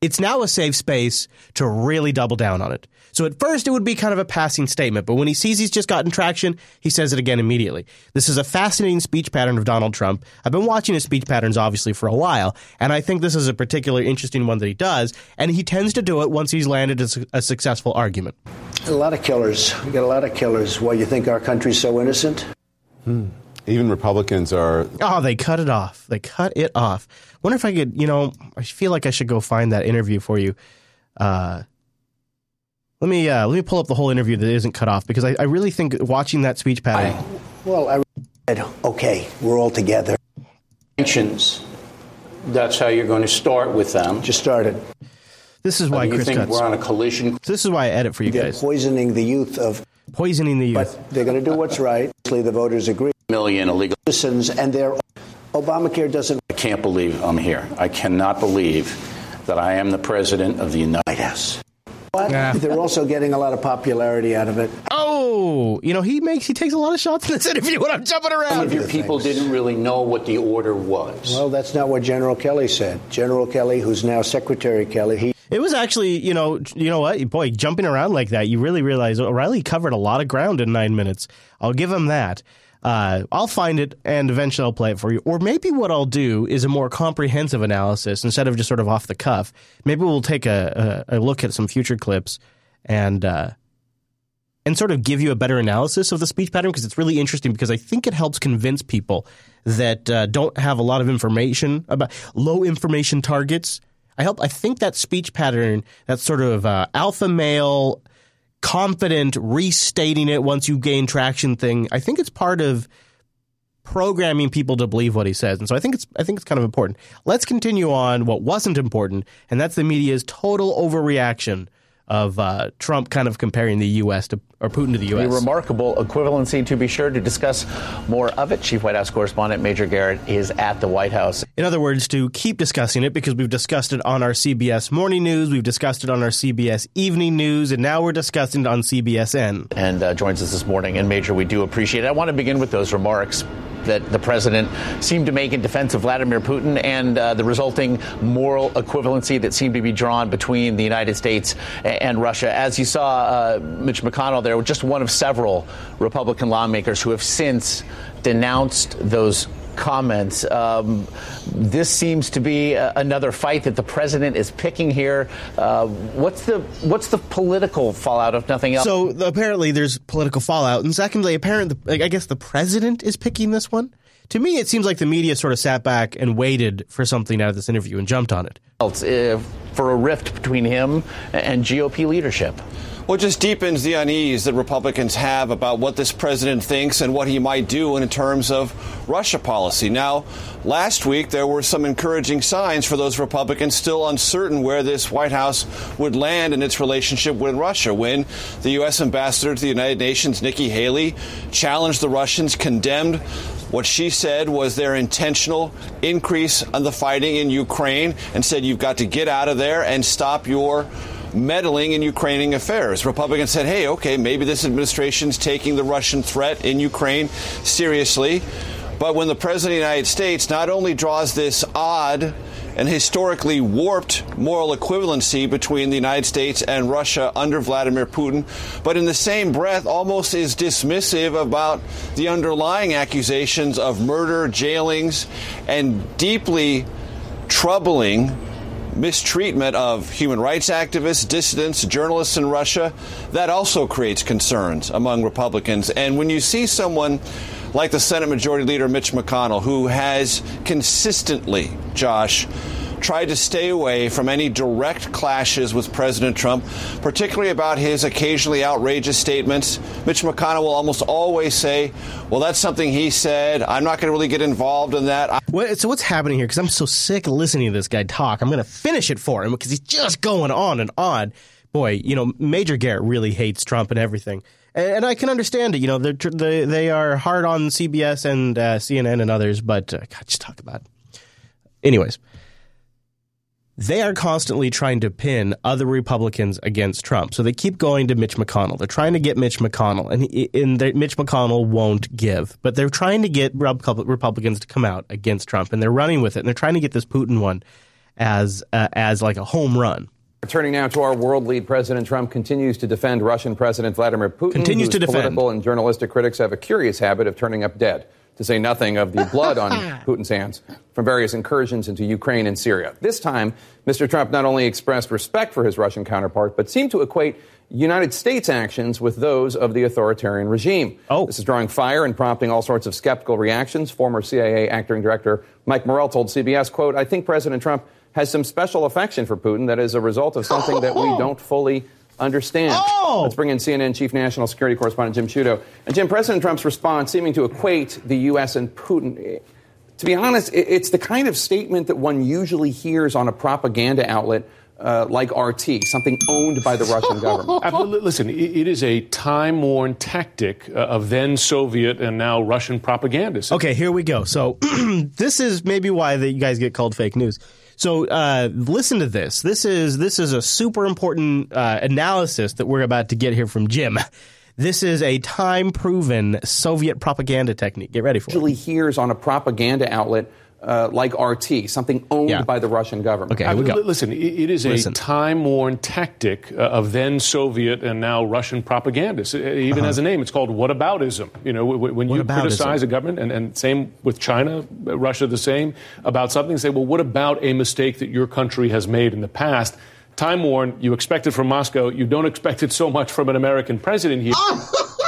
it's now a safe space to really double down on it. So at first it would be kind of a passing statement, but when he sees he's just gotten traction, he says it again immediately. This is a fascinating speech pattern of Donald Trump. I've been watching his speech patterns obviously for a while, and I think this is a particularly interesting one that he does, and he tends to do it once he's landed a, su- a successful argument. A lot of killers. We got a lot of killers. Why you think our country's so innocent? Hmm. Even Republicans are. Oh, they cut it off. They cut it off. Wonder if I could, you know, I feel like I should go find that interview for you. Uh, let me uh, let me pull up the whole interview that isn't cut off because I, I really think watching that speech pattern. Well, I said, okay, we're all together. Sanctions. That's how you're going to start with them. Just started. This is why you Chris think cuts. we're on a collision. This is why I edit for you They're guys. poisoning the youth of. Poisoning the youth. But they're going to do what's right. Obviously, the voters agree. Million illegal citizens, and their Obamacare doesn't. I can't believe I'm here. I cannot believe that I am the president of the United States. But they're also getting a lot of popularity out of it. Oh, you know he makes he takes a lot of shots in this interview when I'm jumping around. Some of your people didn't really know what the order was. Well, that's not what General Kelly said. General Kelly, who's now Secretary Kelly, he It was actually, you know, you know what, boy, jumping around like that, you really realize O'Reilly covered a lot of ground in nine minutes. I'll give him that. Uh, I'll find it and eventually I'll play it for you. Or maybe what I'll do is a more comprehensive analysis instead of just sort of off the cuff. Maybe we'll take a, a, a look at some future clips and uh, and sort of give you a better analysis of the speech pattern because it's really interesting because I think it helps convince people that uh, don't have a lot of information about low information targets. I help. I think that speech pattern, that sort of uh, alpha male confident restating it once you gain traction thing. I think it's part of programming people to believe what he says. And so I think it's I think it's kind of important. Let's continue on what wasn't important, and that's the media's total overreaction of uh, Trump kind of comparing the U.S. to or Putin to the U.S. A remarkable equivalency, to be sure. To discuss more of it, Chief White House correspondent Major Garrett is at the White House. In other words, to keep discussing it because we've discussed it on our CBS Morning News, we've discussed it on our CBS Evening News, and now we're discussing it on CBSN. And uh, joins us this morning. And Major, we do appreciate it. I want to begin with those remarks that the president seemed to make in defense of Vladimir Putin and uh, the resulting moral equivalency that seemed to be drawn between the United States and Russia. As you saw, uh, Mitch McConnell there, just one of several Republican lawmakers who have since denounced those comments. Um, this seems to be a, another fight that the president is picking here. Uh, what's the what's the political fallout if nothing else? So apparently there's political fallout, and secondly, apparently, I guess the president is picking this one. To me, it seems like the media sort of sat back and waited for something out of this interview and jumped on it. Uh, for a rift between him and GOP leadership. Well, it just deepens the unease that Republicans have about what this president thinks and what he might do in terms of Russia policy. Now, last week there were some encouraging signs for those Republicans still uncertain where this White House would land in its relationship with Russia when the U.S. ambassador to the United Nations, Nikki Haley, challenged the Russians, condemned what she said was their intentional increase on the fighting in Ukraine, and said you've got to get out of there and stop your meddling in Ukrainian affairs. Republicans said, hey, okay, maybe this administration's taking the Russian threat in Ukraine seriously. But when the President of the United States not only draws this odd and historically warped moral equivalency between the United States and Russia under Vladimir Putin, but in the same breath almost is dismissive about the underlying accusations of murder, jailings, and deeply troubling mistreatment of human rights activists, dissidents, journalists in Russia, that also creates concerns among Republicans. And when you see someone like the Senate Majority Leader Mitch McConnell, who has consistently, Josh, tried to stay away from any direct clashes with President Trump, particularly about his occasionally outrageous statements. Mitch McConnell will almost always say, well, that's something he said. I'm not going to really get involved in that. So what's happening here? Because I'm so sick of listening to this guy talk. I'm going to finish it for him because he's just going on and on. Boy, you know, Major Garrett really hates Trump and everything. And, I can understand it. You know, they they are hard on CBS and uh, CNN and others, but uh, God, just talk about it. Anyways, they are constantly trying to pin other Republicans against Trump. So they keep going to Mitch McConnell. They're trying to get Mitch McConnell, and, he, and Mitch McConnell won't give. But they're trying to get Republicans to come out against Trump, and they're running with it. And they're trying to get this Putin one as uh, as like a home run. Turning now to our world lead, President Trump continues to defend Russian President Vladimir Putin. Continues to defend. Political and journalistic critics have a curious habit of turning up dead to say nothing of the blood on Putin's hands from various incursions into Ukraine and Syria. This time, Mr. Trump not only expressed respect for his Russian counterpart, but seemed to equate United States actions with those of the authoritarian regime. Oh. This is drawing fire and prompting all sorts of skeptical reactions. Former CIA acting director Mike Morell told CBS, quote, I think President Trump has some special affection for Putin that is a result of something that we don't fully understand. Oh! Let's bring in CNN Chief National Security Correspondent Jim Sciutto. And Jim, President Trump's response seeming to equate the U.S. and Putin. To be honest, it's the kind of statement that one usually hears on a propaganda outlet uh, like RT, something owned by the Russian government. Absolutely. Listen, it is a time worn tactic uh, of then Soviet and now Russian propagandists. Okay, here we go. So, this is maybe why the, you guys get called fake news. So uh, listen to this. This is this is a super important uh, analysis that we're about to get here from Jim. This is a time proven Soviet propaganda technique. Get ready for it. Usually hears on a propaganda outlet uh, like RT, something owned Yeah. by the Russian government. Okay, I here we mean, go. li- Listen, it, it is Listen. a time-worn tactic uh, of then Soviet and now Russian propagandists. It even Uh-huh. has a name. It's called whataboutism. You know, w- when you criticize a government, and, and same with China, uh, Russia, the same about something. Say, well, what about a mistake that your country has made in the past? Time worn. You expect it from Moscow. You don't expect it so much from an American president here.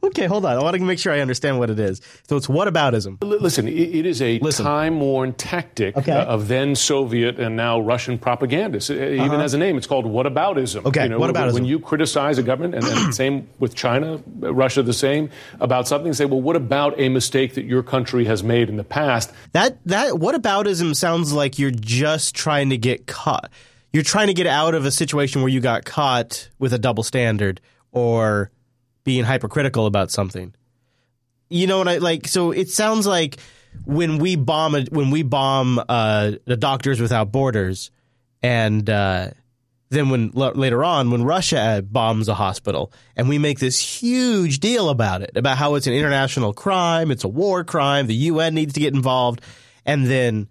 Okay, hold on. I want to make sure I understand what it is. So it's whataboutism. L- Listen, it, it is a time-worn tactic Okay. uh, of then Soviet and now Russian propagandists. It even Uh-huh. has a name. It's called whataboutism. Okay, you know, when- whataboutism. When you criticize a government, and, and same with China, uh, Russia, the same about something. Say, well, what about a mistake that your country has made in the past? That that whataboutism sounds like you're just trying to get caught. You're trying to get out of a situation where you got caught with a double standard or being hypercritical about something. You know what I like? So it sounds like when we bomb a, when we bomb uh, the Doctors Without Borders, and uh, then when l- later on when Russia bombs a hospital, and we make this huge deal about it, about how it's an international crime, it's a war crime, the UN needs to get involved, and then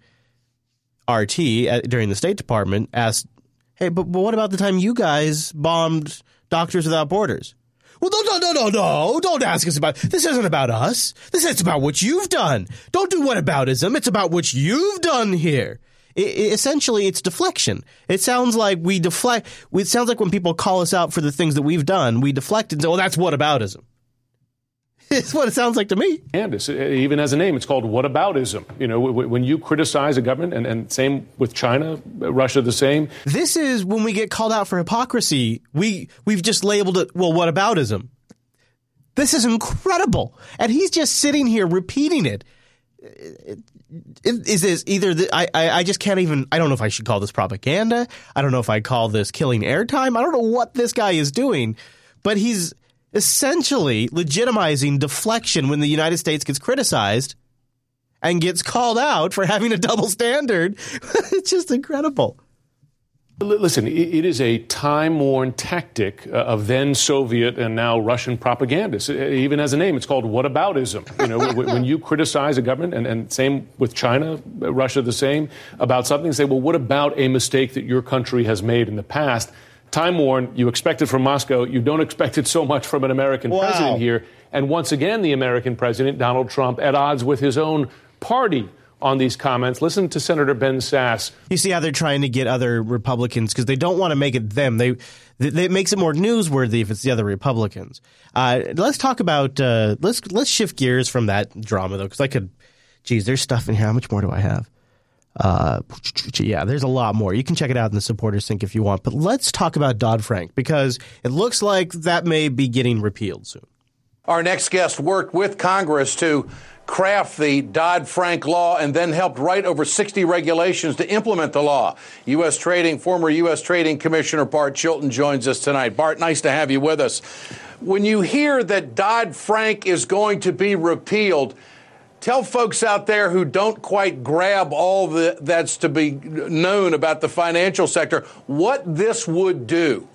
RT uh, during the State Department asked, "Hey, but, but what about the time you guys bombed Doctors Without Borders?" Well, no, no, no, no, no! Don't ask us about. This isn't about us. This is about what you've done. Don't do whataboutism. It's about what you've done here. I I essentially, it's deflection. It sounds like we deflect. It sounds like when people call us out for the things that we've done, we deflect and say, "Well, that's whataboutism." It's what it sounds like to me. And it even has a name. It's called whataboutism. You know, when you criticize a government, and, and same with China, uh, Russia, the same. This is when we get called out for hypocrisy. We we've just labeled it. Well, what aboutism? This is incredible, and he's just sitting here repeating it. Is this either? The, I I just can't even. I don't know if I should call this propaganda. I don't know if I call this killing airtime. I don't know what this guy is doing, but he's essentially legitimizing deflection when the United States gets criticized and gets called out for having a double standard. it's just incredible. Listen, it is a time-worn tactic uh, of then Soviet and now Russian propagandists. It even has a name. It's called whataboutism. You know, when you criticize a government, and, and same with China, uh, Russia, the same about something. Say, well, what about a mistake that your country has made in the past? Time worn. You expect it from Moscow. You don't expect it so much from an American Wow. president here. And once again, the American president, Donald Trump, at odds with his own party on these comments. Listen to Senator Ben Sasse. You see how they're trying to get other Republicans because they don't want to make it them. They, they it makes it more newsworthy if it's the other Republicans. Uh, let's talk about uh, let's let's shift gears from that drama though because I could, geez, there's stuff in here. How much more do I have? Uh, yeah, there's a lot more. You can check it out in the supporters sync if you want. But let's talk about Dodd Frank because it looks like that may be getting repealed soon. Our next guest worked with Congress to craft the Dodd Frank law and then helped write over 60 regulations to implement the law. U.S. Trading, former U.S. Trading Commissioner Bart Chilton joins us tonight. Bart, nice to have you with us. When you hear that Dodd Frank is going to be repealed, tell folks out there who don't quite grab all the, that's to be known about the financial sector what this would do.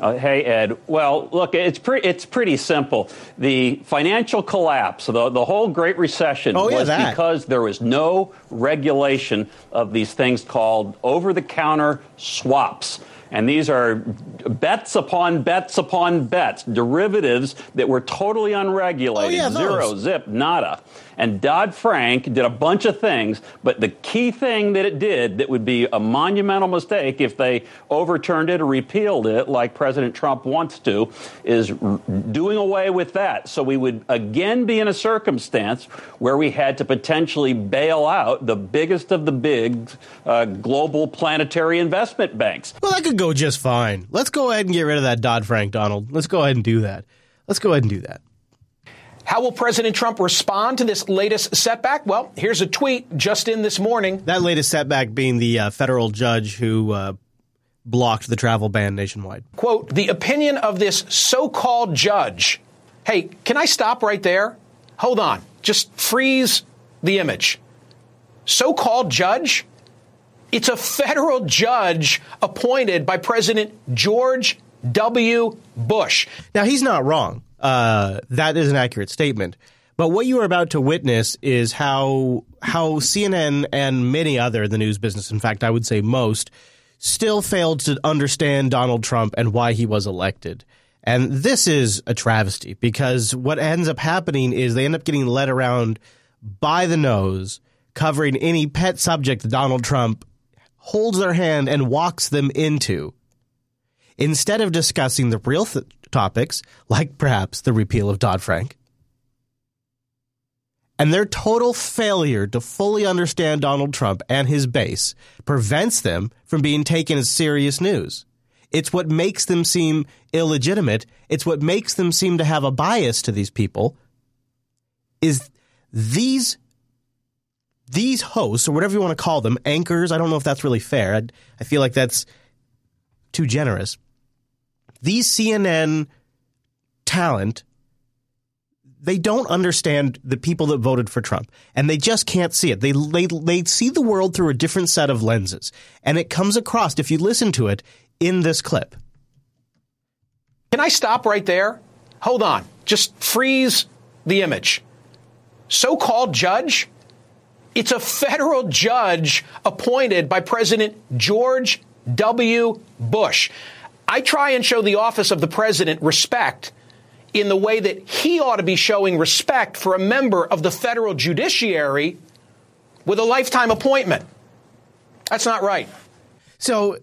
Uh, hey, Ed. Well, look, it's pretty it's pretty simple. The financial collapse, the the whole Great Recession, Oh, was that. because there was no regulation of these things called over-the-counter swaps. And these are bets upon bets upon bets, derivatives that were totally unregulated, Oh, yeah, zero, zip, nada. And Dodd Frank did a bunch of things, but the key thing that it did that would be a monumental mistake if they overturned it or repealed it, like President Trump wants to, is doing away with that. So we would again be in a circumstance where we had to potentially bail out the biggest of the big uh, global planetary investment banks. Well, that could go just fine. Let's go ahead and get rid of that Dodd Frank, Donald. Let's go ahead and do that. Let's go ahead and do that. How will President Trump respond to this latest setback? Well, here's a tweet just in this morning. That latest setback being the uh, federal judge who uh, blocked the travel ban nationwide. Quote, the opinion of this so called judge. Hey, can I stop right there? Hold on. Just freeze the image. So called judge? It's a federal judge appointed by President George W. Bush. Now, he's not wrong. Uh, that is an accurate statement. But what you are about to witness is how how CNN and many other the news business, in fact, I would say most, still failed to understand Donald Trump and why he was elected. And this is a travesty because what ends up happening is they end up getting led around by the nose, covering any pet subject that Donald Trump holds their hand and walks them into. Instead of discussing the real th- topics, like perhaps the repeal of Dodd Frank, and their total failure to fully understand Donald Trump and his base prevents them from being taken as serious news. It's what makes them seem illegitimate. It's what makes them seem to have a bias to these people. Is these these hosts or whatever you want to call them, anchors, I don't know if that's really fair. I, I feel like that's too generous. These CNN talent they don't understand the people that voted for Trump, and they just can't see it. They, they they see the world through a different set of lenses, and it comes across if you listen to it in this clip. Can I stop right there? Hold on. Just freeze the image. So-called judge. It's a federal judge appointed by President George W. Bush. I try and show the office of the president respect in the way that he ought to be showing respect for a member of the federal judiciary with a lifetime appointment. That's not right. So,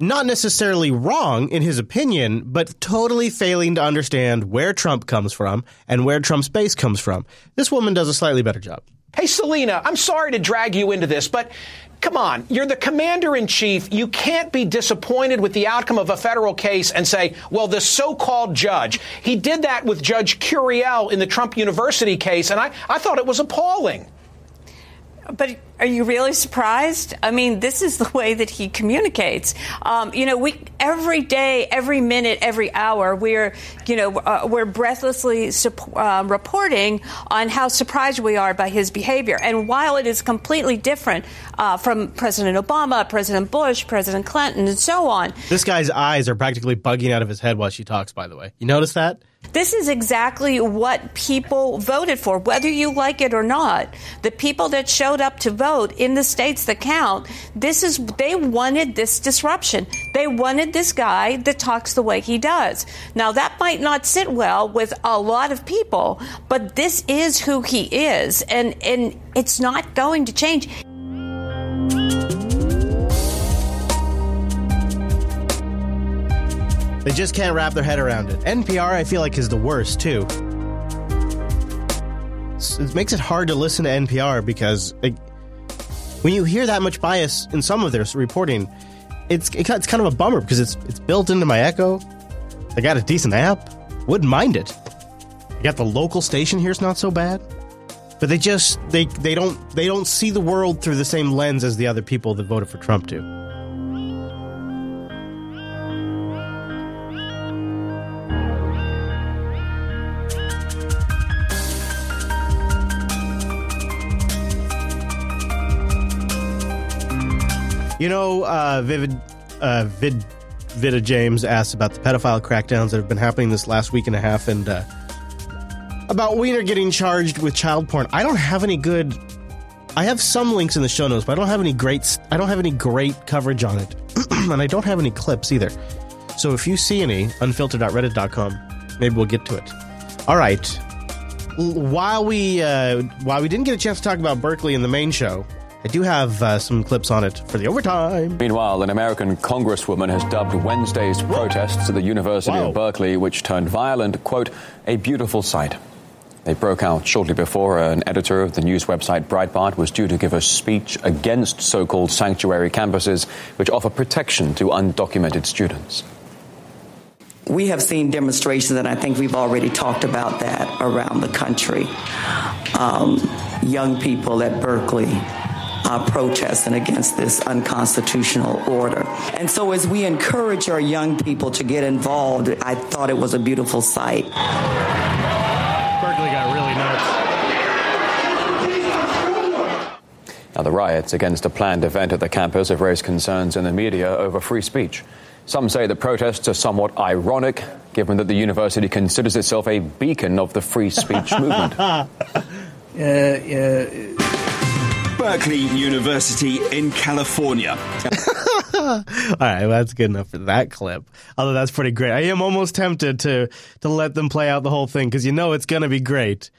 not necessarily wrong in his opinion, but totally failing to understand where Trump comes from and where Trump's base comes from. This woman does a slightly better job. Hey, Selena, I'm sorry to drag you into this, but Come on, you're the commander in chief. You can't be disappointed with the outcome of a federal case and say, well, the so called judge. He did that with Judge Curiel in the Trump University case, and I, I thought it was appalling. But are you really surprised? I mean, this is the way that he communicates. Um, you know, we every day, every minute, every hour, we're you know uh, we're breathlessly uh, reporting on how surprised we are by his behavior. And while it is completely different uh, from President Obama, President Bush, President Clinton, and so on, this guy's eyes are practically bugging out of his head while she talks. By the way, you notice that? This is exactly what people voted for, whether you like it or not. The people that showed up to vote in the states that count, this is they wanted this disruption. They wanted this guy that talks the way he does. Now that might not sit well with a lot of people, but this is who he is and and it's not going to change. They just can't wrap their head around it. NPR, I feel like, is the worst, too. It makes it hard to listen to NPR because like, when you hear that much bias in some of their reporting, it's it's kind of a bummer because it's it's built into my Echo. I got a decent app. Wouldn't mind it. You got the local station here; it's not so bad. But they just they they don't they don't see the world through the same lens as the other people that voted for Trump do. You know, uh, Vivid, uh, Vid, Vida James asked about the pedophile crackdowns that have been happening this last week and a half, and uh, about Weiner getting charged with child porn. I don't have any good. I have some links in the show notes, but I don't have any great. I don't have any great coverage on it, and I don't have any clips either. So if you see any, unfilter.reddit.com, maybe we'll get to it. All right. While we uh, while we didn't get a chance to talk about Berkeley in the main show, I do have uh, some clips on it for the overtime. Meanwhile, an American congresswoman has dubbed Wednesday's protests at the University wow. of Berkeley, which turned violent, quote, a beautiful sight. They broke out shortly before an editor of the news website Breitbart was due to give a speech against so called sanctuary campuses, which offer protection to undocumented students. We have seen demonstrations, and I think we've already talked about that around the country. Um, young people at Berkeley uh, protesting against this unconstitutional order. And so, as we encourage our young people to get involved, I thought it was a beautiful sight. Berkeley got really nuts. Now, the riots against a planned event at the campus have raised concerns in the media over free speech. Some say the protests are somewhat ironic, given that the university considers itself a beacon of the free speech movement. Uh, Berkeley University in California. All right, well, that's good enough for that clip. Although that's pretty great. I am almost tempted to to let them play out the whole thing because you know it's going to be great.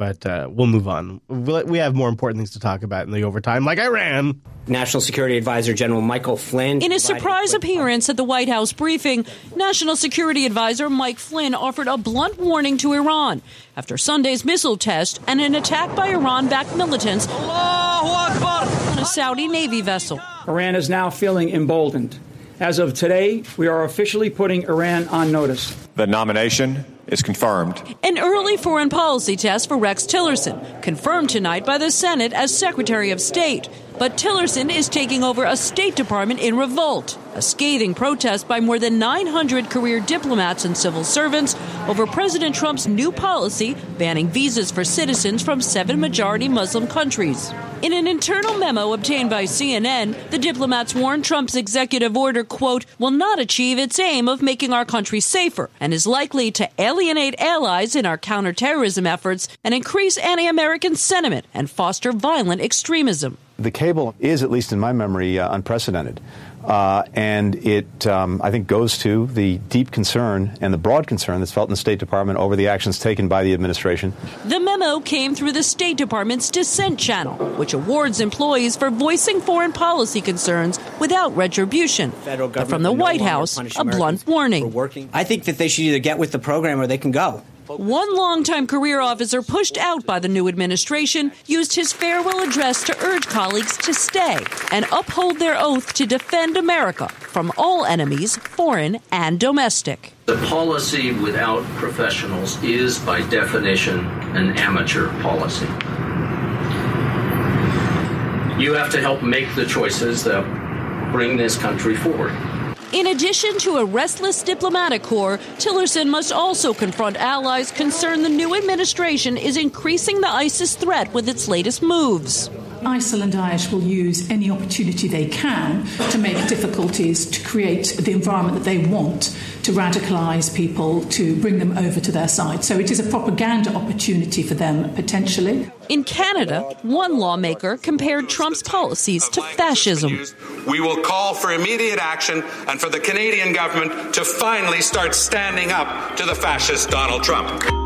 But uh, we'll move on. We'll- have more important things to talk about in the overtime, like Iran. National Security Advisor General Michael Flynn. In a surprise appearance at the White House briefing, National Security Advisor Mike Flynn offered a blunt warning to Iran after Sunday's missile test and an attack by Iran backed militants on a Saudi Navy vessel. Iran is now feeling emboldened. As of today, we are officially putting Iran on notice. The nomination is confirmed. An early foreign policy test for Rex Tillerson, confirmed tonight by the Senate as Secretary of State. But Tillerson is taking over a State Department in revolt, a scathing protest by more than 900 career diplomats and civil servants over President Trump's new policy banning visas for citizens from seven majority Muslim countries. In an internal memo obtained by CNN, the diplomats warned Trump's executive order, quote, will not achieve its aim of making our country safer and is likely to alienate allies in our counterterrorism efforts and increase anti American sentiment and foster violent extremism. The cable is, at least in my memory, uh, unprecedented. Uh, and it, um, I think, goes to the deep concern and the broad concern that's felt in the State Department over the actions taken by the administration. The memo came through the State Department's Dissent channel, which awards employees for voicing foreign policy concerns without retribution. Federal But from the will no White House, a blunt warning. I think that they should either get with the program or they can go. One longtime career officer pushed out by the new administration used his farewell address to urge colleagues to stay and uphold their oath to defend America from all enemies, foreign and domestic. The policy without professionals is, by definition, an amateur policy. You have to help make the choices that bring this country forward. In addition to a restless diplomatic corps, Tillerson must also confront allies concerned the new administration is increasing the ISIS threat with its latest moves. ISIL and Daesh will use any opportunity they can to make difficulties to create the environment that they want to radicalise people, to bring them over to their side. So it is a propaganda opportunity for them, potentially. In Canada, one lawmaker compared Trump's policies to fascism. We will call for immediate action and for the Canadian government to finally start standing up to the fascist Donald Trump.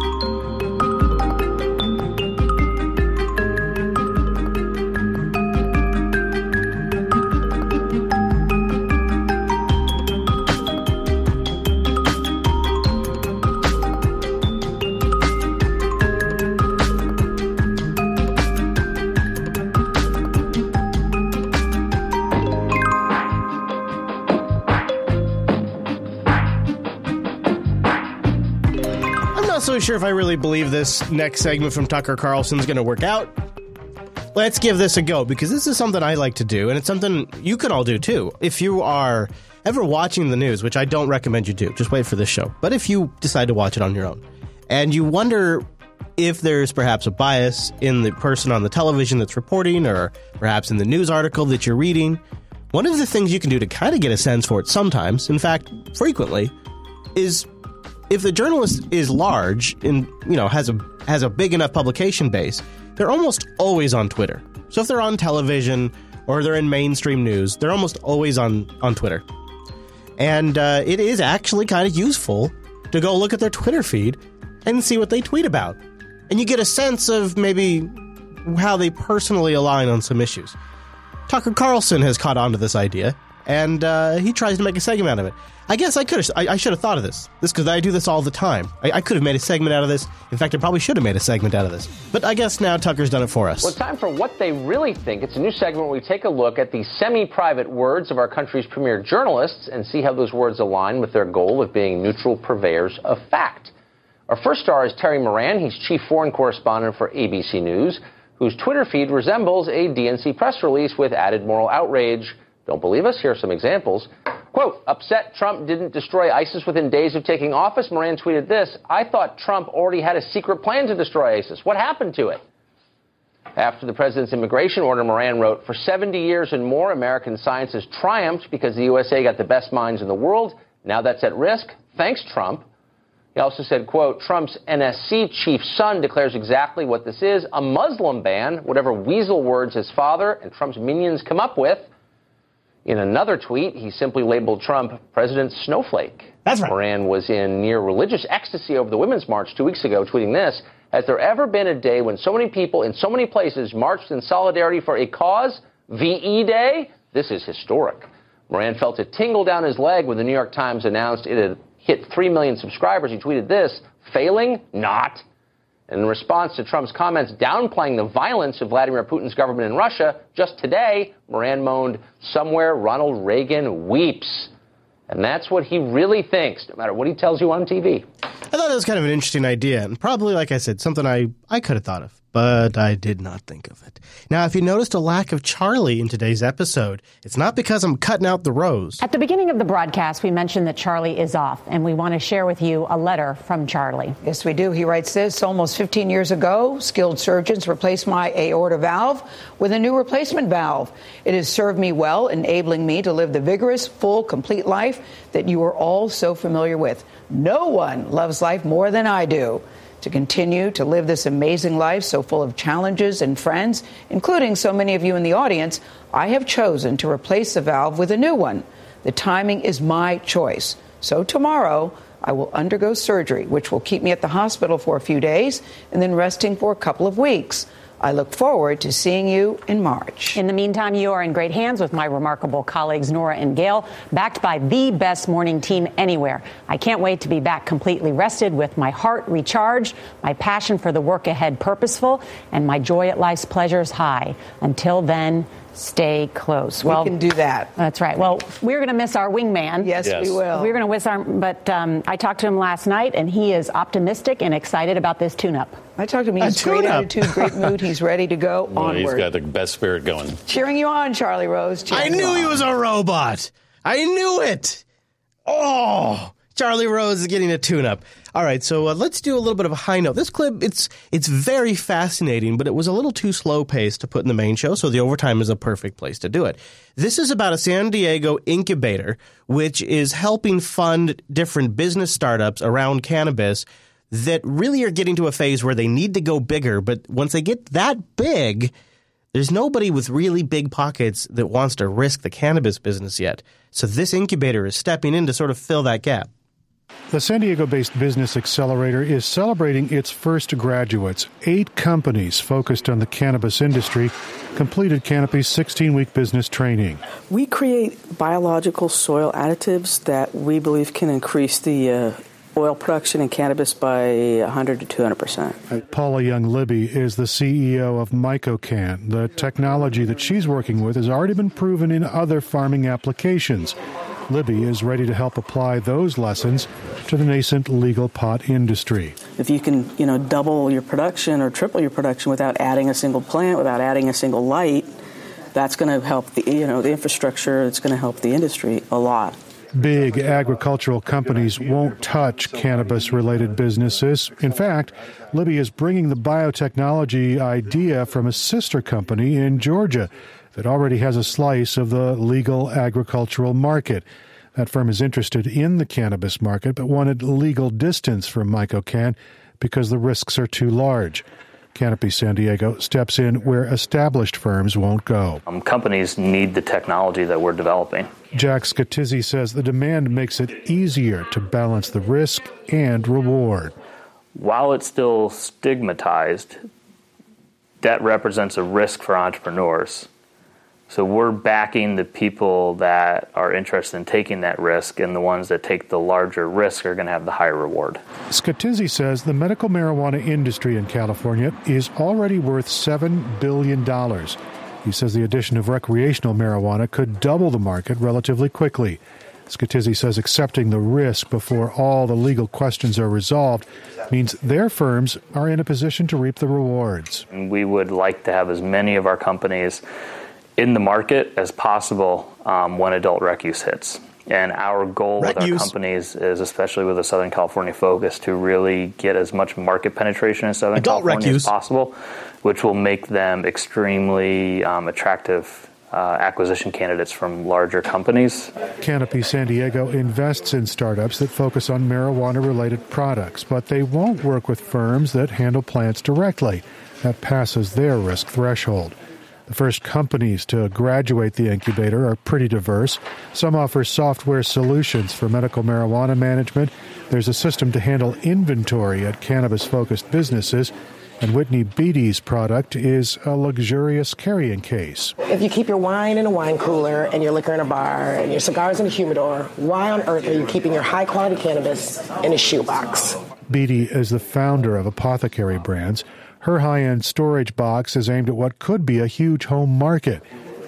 I really believe this next segment from Tucker Carlson's going to work out. Let's give this a go because this is something I like to do, and it's something you can all do too. If you are ever watching the news, which I don't recommend you do, just wait for this show. But if you decide to watch it on your own, and you wonder if there's perhaps a bias in the person on the television that's reporting, or perhaps in the news article that you're reading, one of the things you can do to kind of get a sense for it sometimes, in fact, frequently, is if the journalist is large and you know has a has a big enough publication base, they're almost always on Twitter. So if they're on television or they're in mainstream news, they're almost always on on Twitter. And uh, it is actually kind of useful to go look at their Twitter feed and see what they tweet about, and you get a sense of maybe how they personally align on some issues. Tucker Carlson has caught on to this idea, and uh, he tries to make a segment out of it. I guess I could have, I, I should have thought of this. This because I do this all the time. I, I could have made a segment out of this. In fact, I probably should have made a segment out of this. But I guess now Tucker's done it for us. Well, it's time for What They Really Think. It's a new segment where we take a look at the semi private words of our country's premier journalists and see how those words align with their goal of being neutral purveyors of fact. Our first star is Terry Moran. He's chief foreign correspondent for ABC News, whose Twitter feed resembles a DNC press release with added moral outrage. Don't believe us? Here are some examples. Quote, upset Trump didn't destroy ISIS within days of taking office. Moran tweeted this I thought Trump already had a secret plan to destroy ISIS. What happened to it? After the president's immigration order, Moran wrote, For 70 years and more, American science has triumphed because the USA got the best minds in the world. Now that's at risk. Thanks, Trump. He also said, quote, Trump's NSC chief's son declares exactly what this is, a Muslim ban, whatever weasel words his father and Trump's minions come up with. In another tweet, he simply labeled Trump President Snowflake. That's right. Moran was in near religious ecstasy over the Women's March two weeks ago, tweeting this Has there ever been a day when so many people in so many places marched in solidarity for a cause? VE Day? This is historic. Moran felt a tingle down his leg when the New York Times announced it had hit 3 million subscribers. He tweeted this failing? Not. In response to Trump's comments downplaying the violence of Vladimir Putin's government in Russia, just today, Moran moaned, Somewhere Ronald Reagan weeps. And that's what he really thinks, no matter what he tells you on TV. I thought it was kind of an interesting idea, and probably, like I said, something I, I could have thought of, but I did not think of it. Now, if you noticed a lack of Charlie in today's episode, it's not because I'm cutting out the rose. At the beginning of the broadcast, we mentioned that Charlie is off, and we want to share with you a letter from Charlie. Yes, we do. He writes this almost 15 years ago, skilled surgeons replaced my aorta valve with a new replacement valve. It has served me well, enabling me to live the vigorous, full, complete life that you are all so familiar with. No one loves life more than I do. To continue to live this amazing life so full of challenges and friends, including so many of you in the audience, I have chosen to replace the valve with a new one. The timing is my choice. So tomorrow, I will undergo surgery, which will keep me at the hospital for a few days and then resting for a couple of weeks. I look forward to seeing you in March. In the meantime, you are in great hands with my remarkable colleagues, Norah and Gayle, backed by the best morning team anywhere. I can't wait to be back completely rested with my heart recharged, my passion for the work ahead purposeful, and my joy at life's pleasures high. Until then, stay close. We can do that. That's right. Well, we're going to miss our wingman. Yes, Yes. we will. We're going to miss our, but um, I talked to him last night, and he is optimistic and excited about this tune-up. I talked to him. A He's great tune-up. attitude, great mood. He's ready to go Well, he's onward. got the best spirit going. Cheering you on, Charlie Rose. I Cheering you knew he was a robot. I knew it. Oh, Charlie Rose is getting a tune-up. All right, so uh, let's do a little bit of a high note. This clip, it's it's very fascinating, but it was a little too slow paced to put in the main show, so the overtime is a perfect place to do it. This is about a San Diego incubator, which is helping fund different business startups around cannabis that really are getting to a phase where they need to go bigger. But once they get that big, there's nobody with really big pockets that wants to risk the cannabis business yet. So this incubator is stepping in to sort of fill that gap. The San Diego based Business Accelerator is celebrating its first graduates. Eight companies focused on the cannabis industry completed Canopy's 16 week business training. We create biological soil additives that we believe can increase the uh, oil production in cannabis by 100 to 200 percent. Paula Young Libby is the CEO of MycoCan. The technology that she's working with has already been proven in other farming applications. Libby is ready to help apply those lessons to the nascent legal pot industry. If you can, you know, double your production or triple your production without adding a single plant, without adding a single light, that's going to help the you know the infrastructure. It's going to help the industry a lot. Big agricultural companies won't touch cannabis related businesses. In fact, Libby is bringing the biotechnology idea from a sister company in Georgia that already has a slice of the legal agricultural market. That firm is interested in the cannabis market but wanted legal distance from MycoCan because the risks are too large. Canopy San Diego steps in where established firms won't go. Um, companies need the technology that we're developing. Jack Scatizzi says the demand makes it easier to balance the risk and reward. While it's still stigmatized, that represents a risk for entrepreneurs. So we're backing the people that are interested in taking that risk, and the ones that take the larger risk are going to have the higher reward. Scatizzi says the medical marijuana industry in California is already worth $7 billion. He says the addition of recreational marijuana could double the market relatively quickly. Scatizzi says accepting the risk before all the legal questions are resolved means their firms are in a position to reap the rewards. And we would like to have as many of our companies in the market as possible um, when adult rec use hits. And our goal Rat with our use. companies is, especially with a Southern California focus, to really get as much market penetration in Southern Adult California as possible, which will make them extremely um, attractive uh, acquisition candidates from larger companies. Canopy San Diego invests in startups that focus on marijuana related products, but they won't work with firms that handle plants directly. That passes their risk threshold. The first companies to graduate the incubator are pretty diverse. Some offer software solutions for medical marijuana management. There's a system to handle inventory at cannabis focused businesses. And Whitney Beatty's product is a luxurious carrying case. If you keep your wine in a wine cooler and your liquor in a bar and your cigars in a humidor, why on earth are you keeping your high quality cannabis in a shoebox? Beatty is the founder of Apothecarry Brands. Her high end storage box is aimed at what could be a huge home market.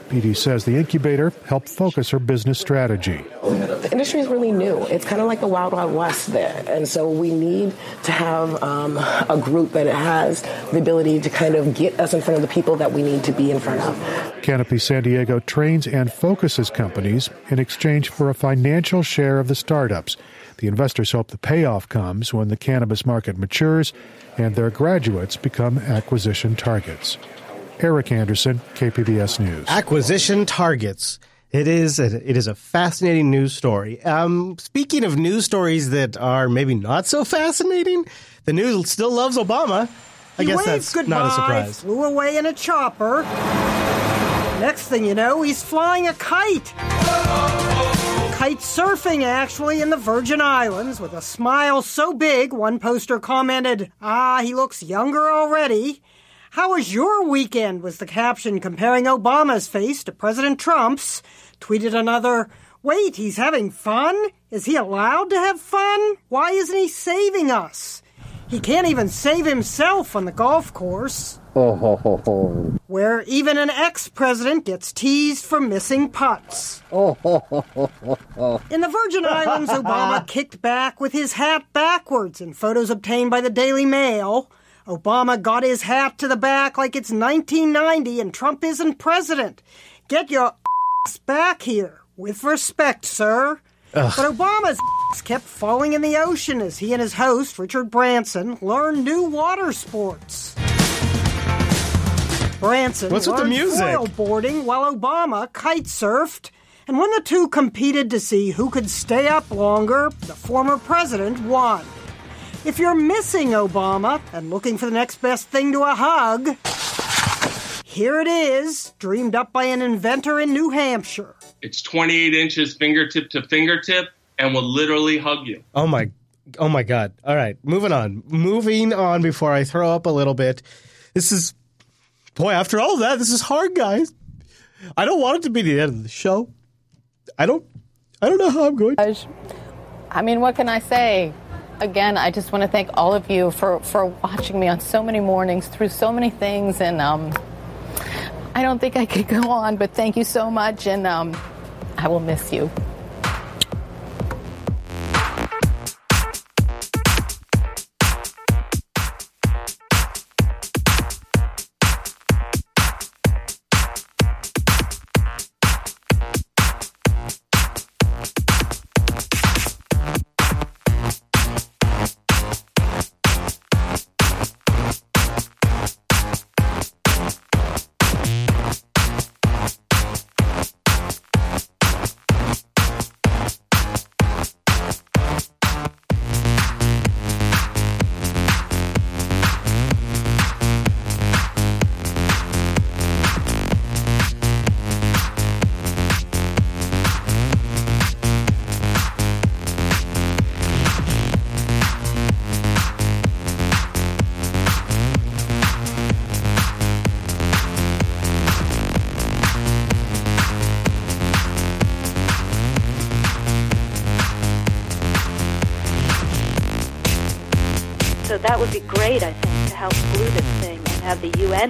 Beatty says the incubator helped focus her business strategy. The industry is really new. It's kind of like the Wild Wild West there. And so we need to have um, a group that has the ability to kind of get us in front of the people that we need to be in front of. Canopy San Diego trains and focuses companies in exchange for a financial share of the startups. The investors hope the payoff comes when the cannabis market matures and their graduates become acquisition targets. Eric Anderson, KPBS News. Acquisition targets. It is a, it is a fascinating news story. Um, speaking of news stories that are maybe not so fascinating, the news still loves Obama. I he guess waved that's goodbye, not a surprise. Flew away in a chopper. Next thing you know, he's flying a kite. Kite surfing, actually, in the Virgin Islands with a smile so big, one poster commented, Ah, he looks younger already. How was your weekend? was the caption comparing Obama's face to President Trump's. Tweeted another, Wait, he's having fun? Is he allowed to have fun? Why isn't he saving us? He can't even save himself on the golf course, where even an ex president gets teased for missing putts. In the Virgin Islands, Obama kicked back with his hat backwards in photos obtained by the Daily Mail. Obama got his hat to the back like it's 1990 and Trump isn't president. Get your ass back here. With respect, sir. Ugh. But Obama's kept falling in the ocean as he and his host, Richard Branson, learned new water sports. Branson What's with the music? foil boarding while Obama kite surfed. And when the two competed to see who could stay up longer, the former president won. If you're missing Obama and looking for the next best thing to a hug, here it is, dreamed up by an inventor in New Hampshire. It's 28 inches fingertip to fingertip and will literally hug you. Oh my, oh my God! All right, moving on. Moving on before I throw up a little bit. This is, boy. After all that, this is hard, guys. I don't want it to be the end of the show. I don't. I don't know how I'm going. I mean, what can I say? Again, I just want to thank all of you for, for watching me on so many mornings through so many things. And um, I don't think I could go on, but thank you so much. And um, I will miss you.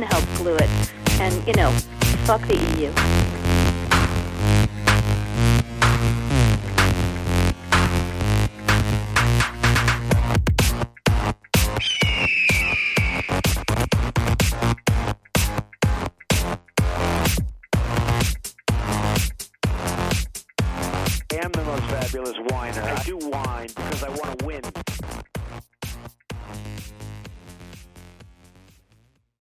The help glue it. And, you know, fuck the EU.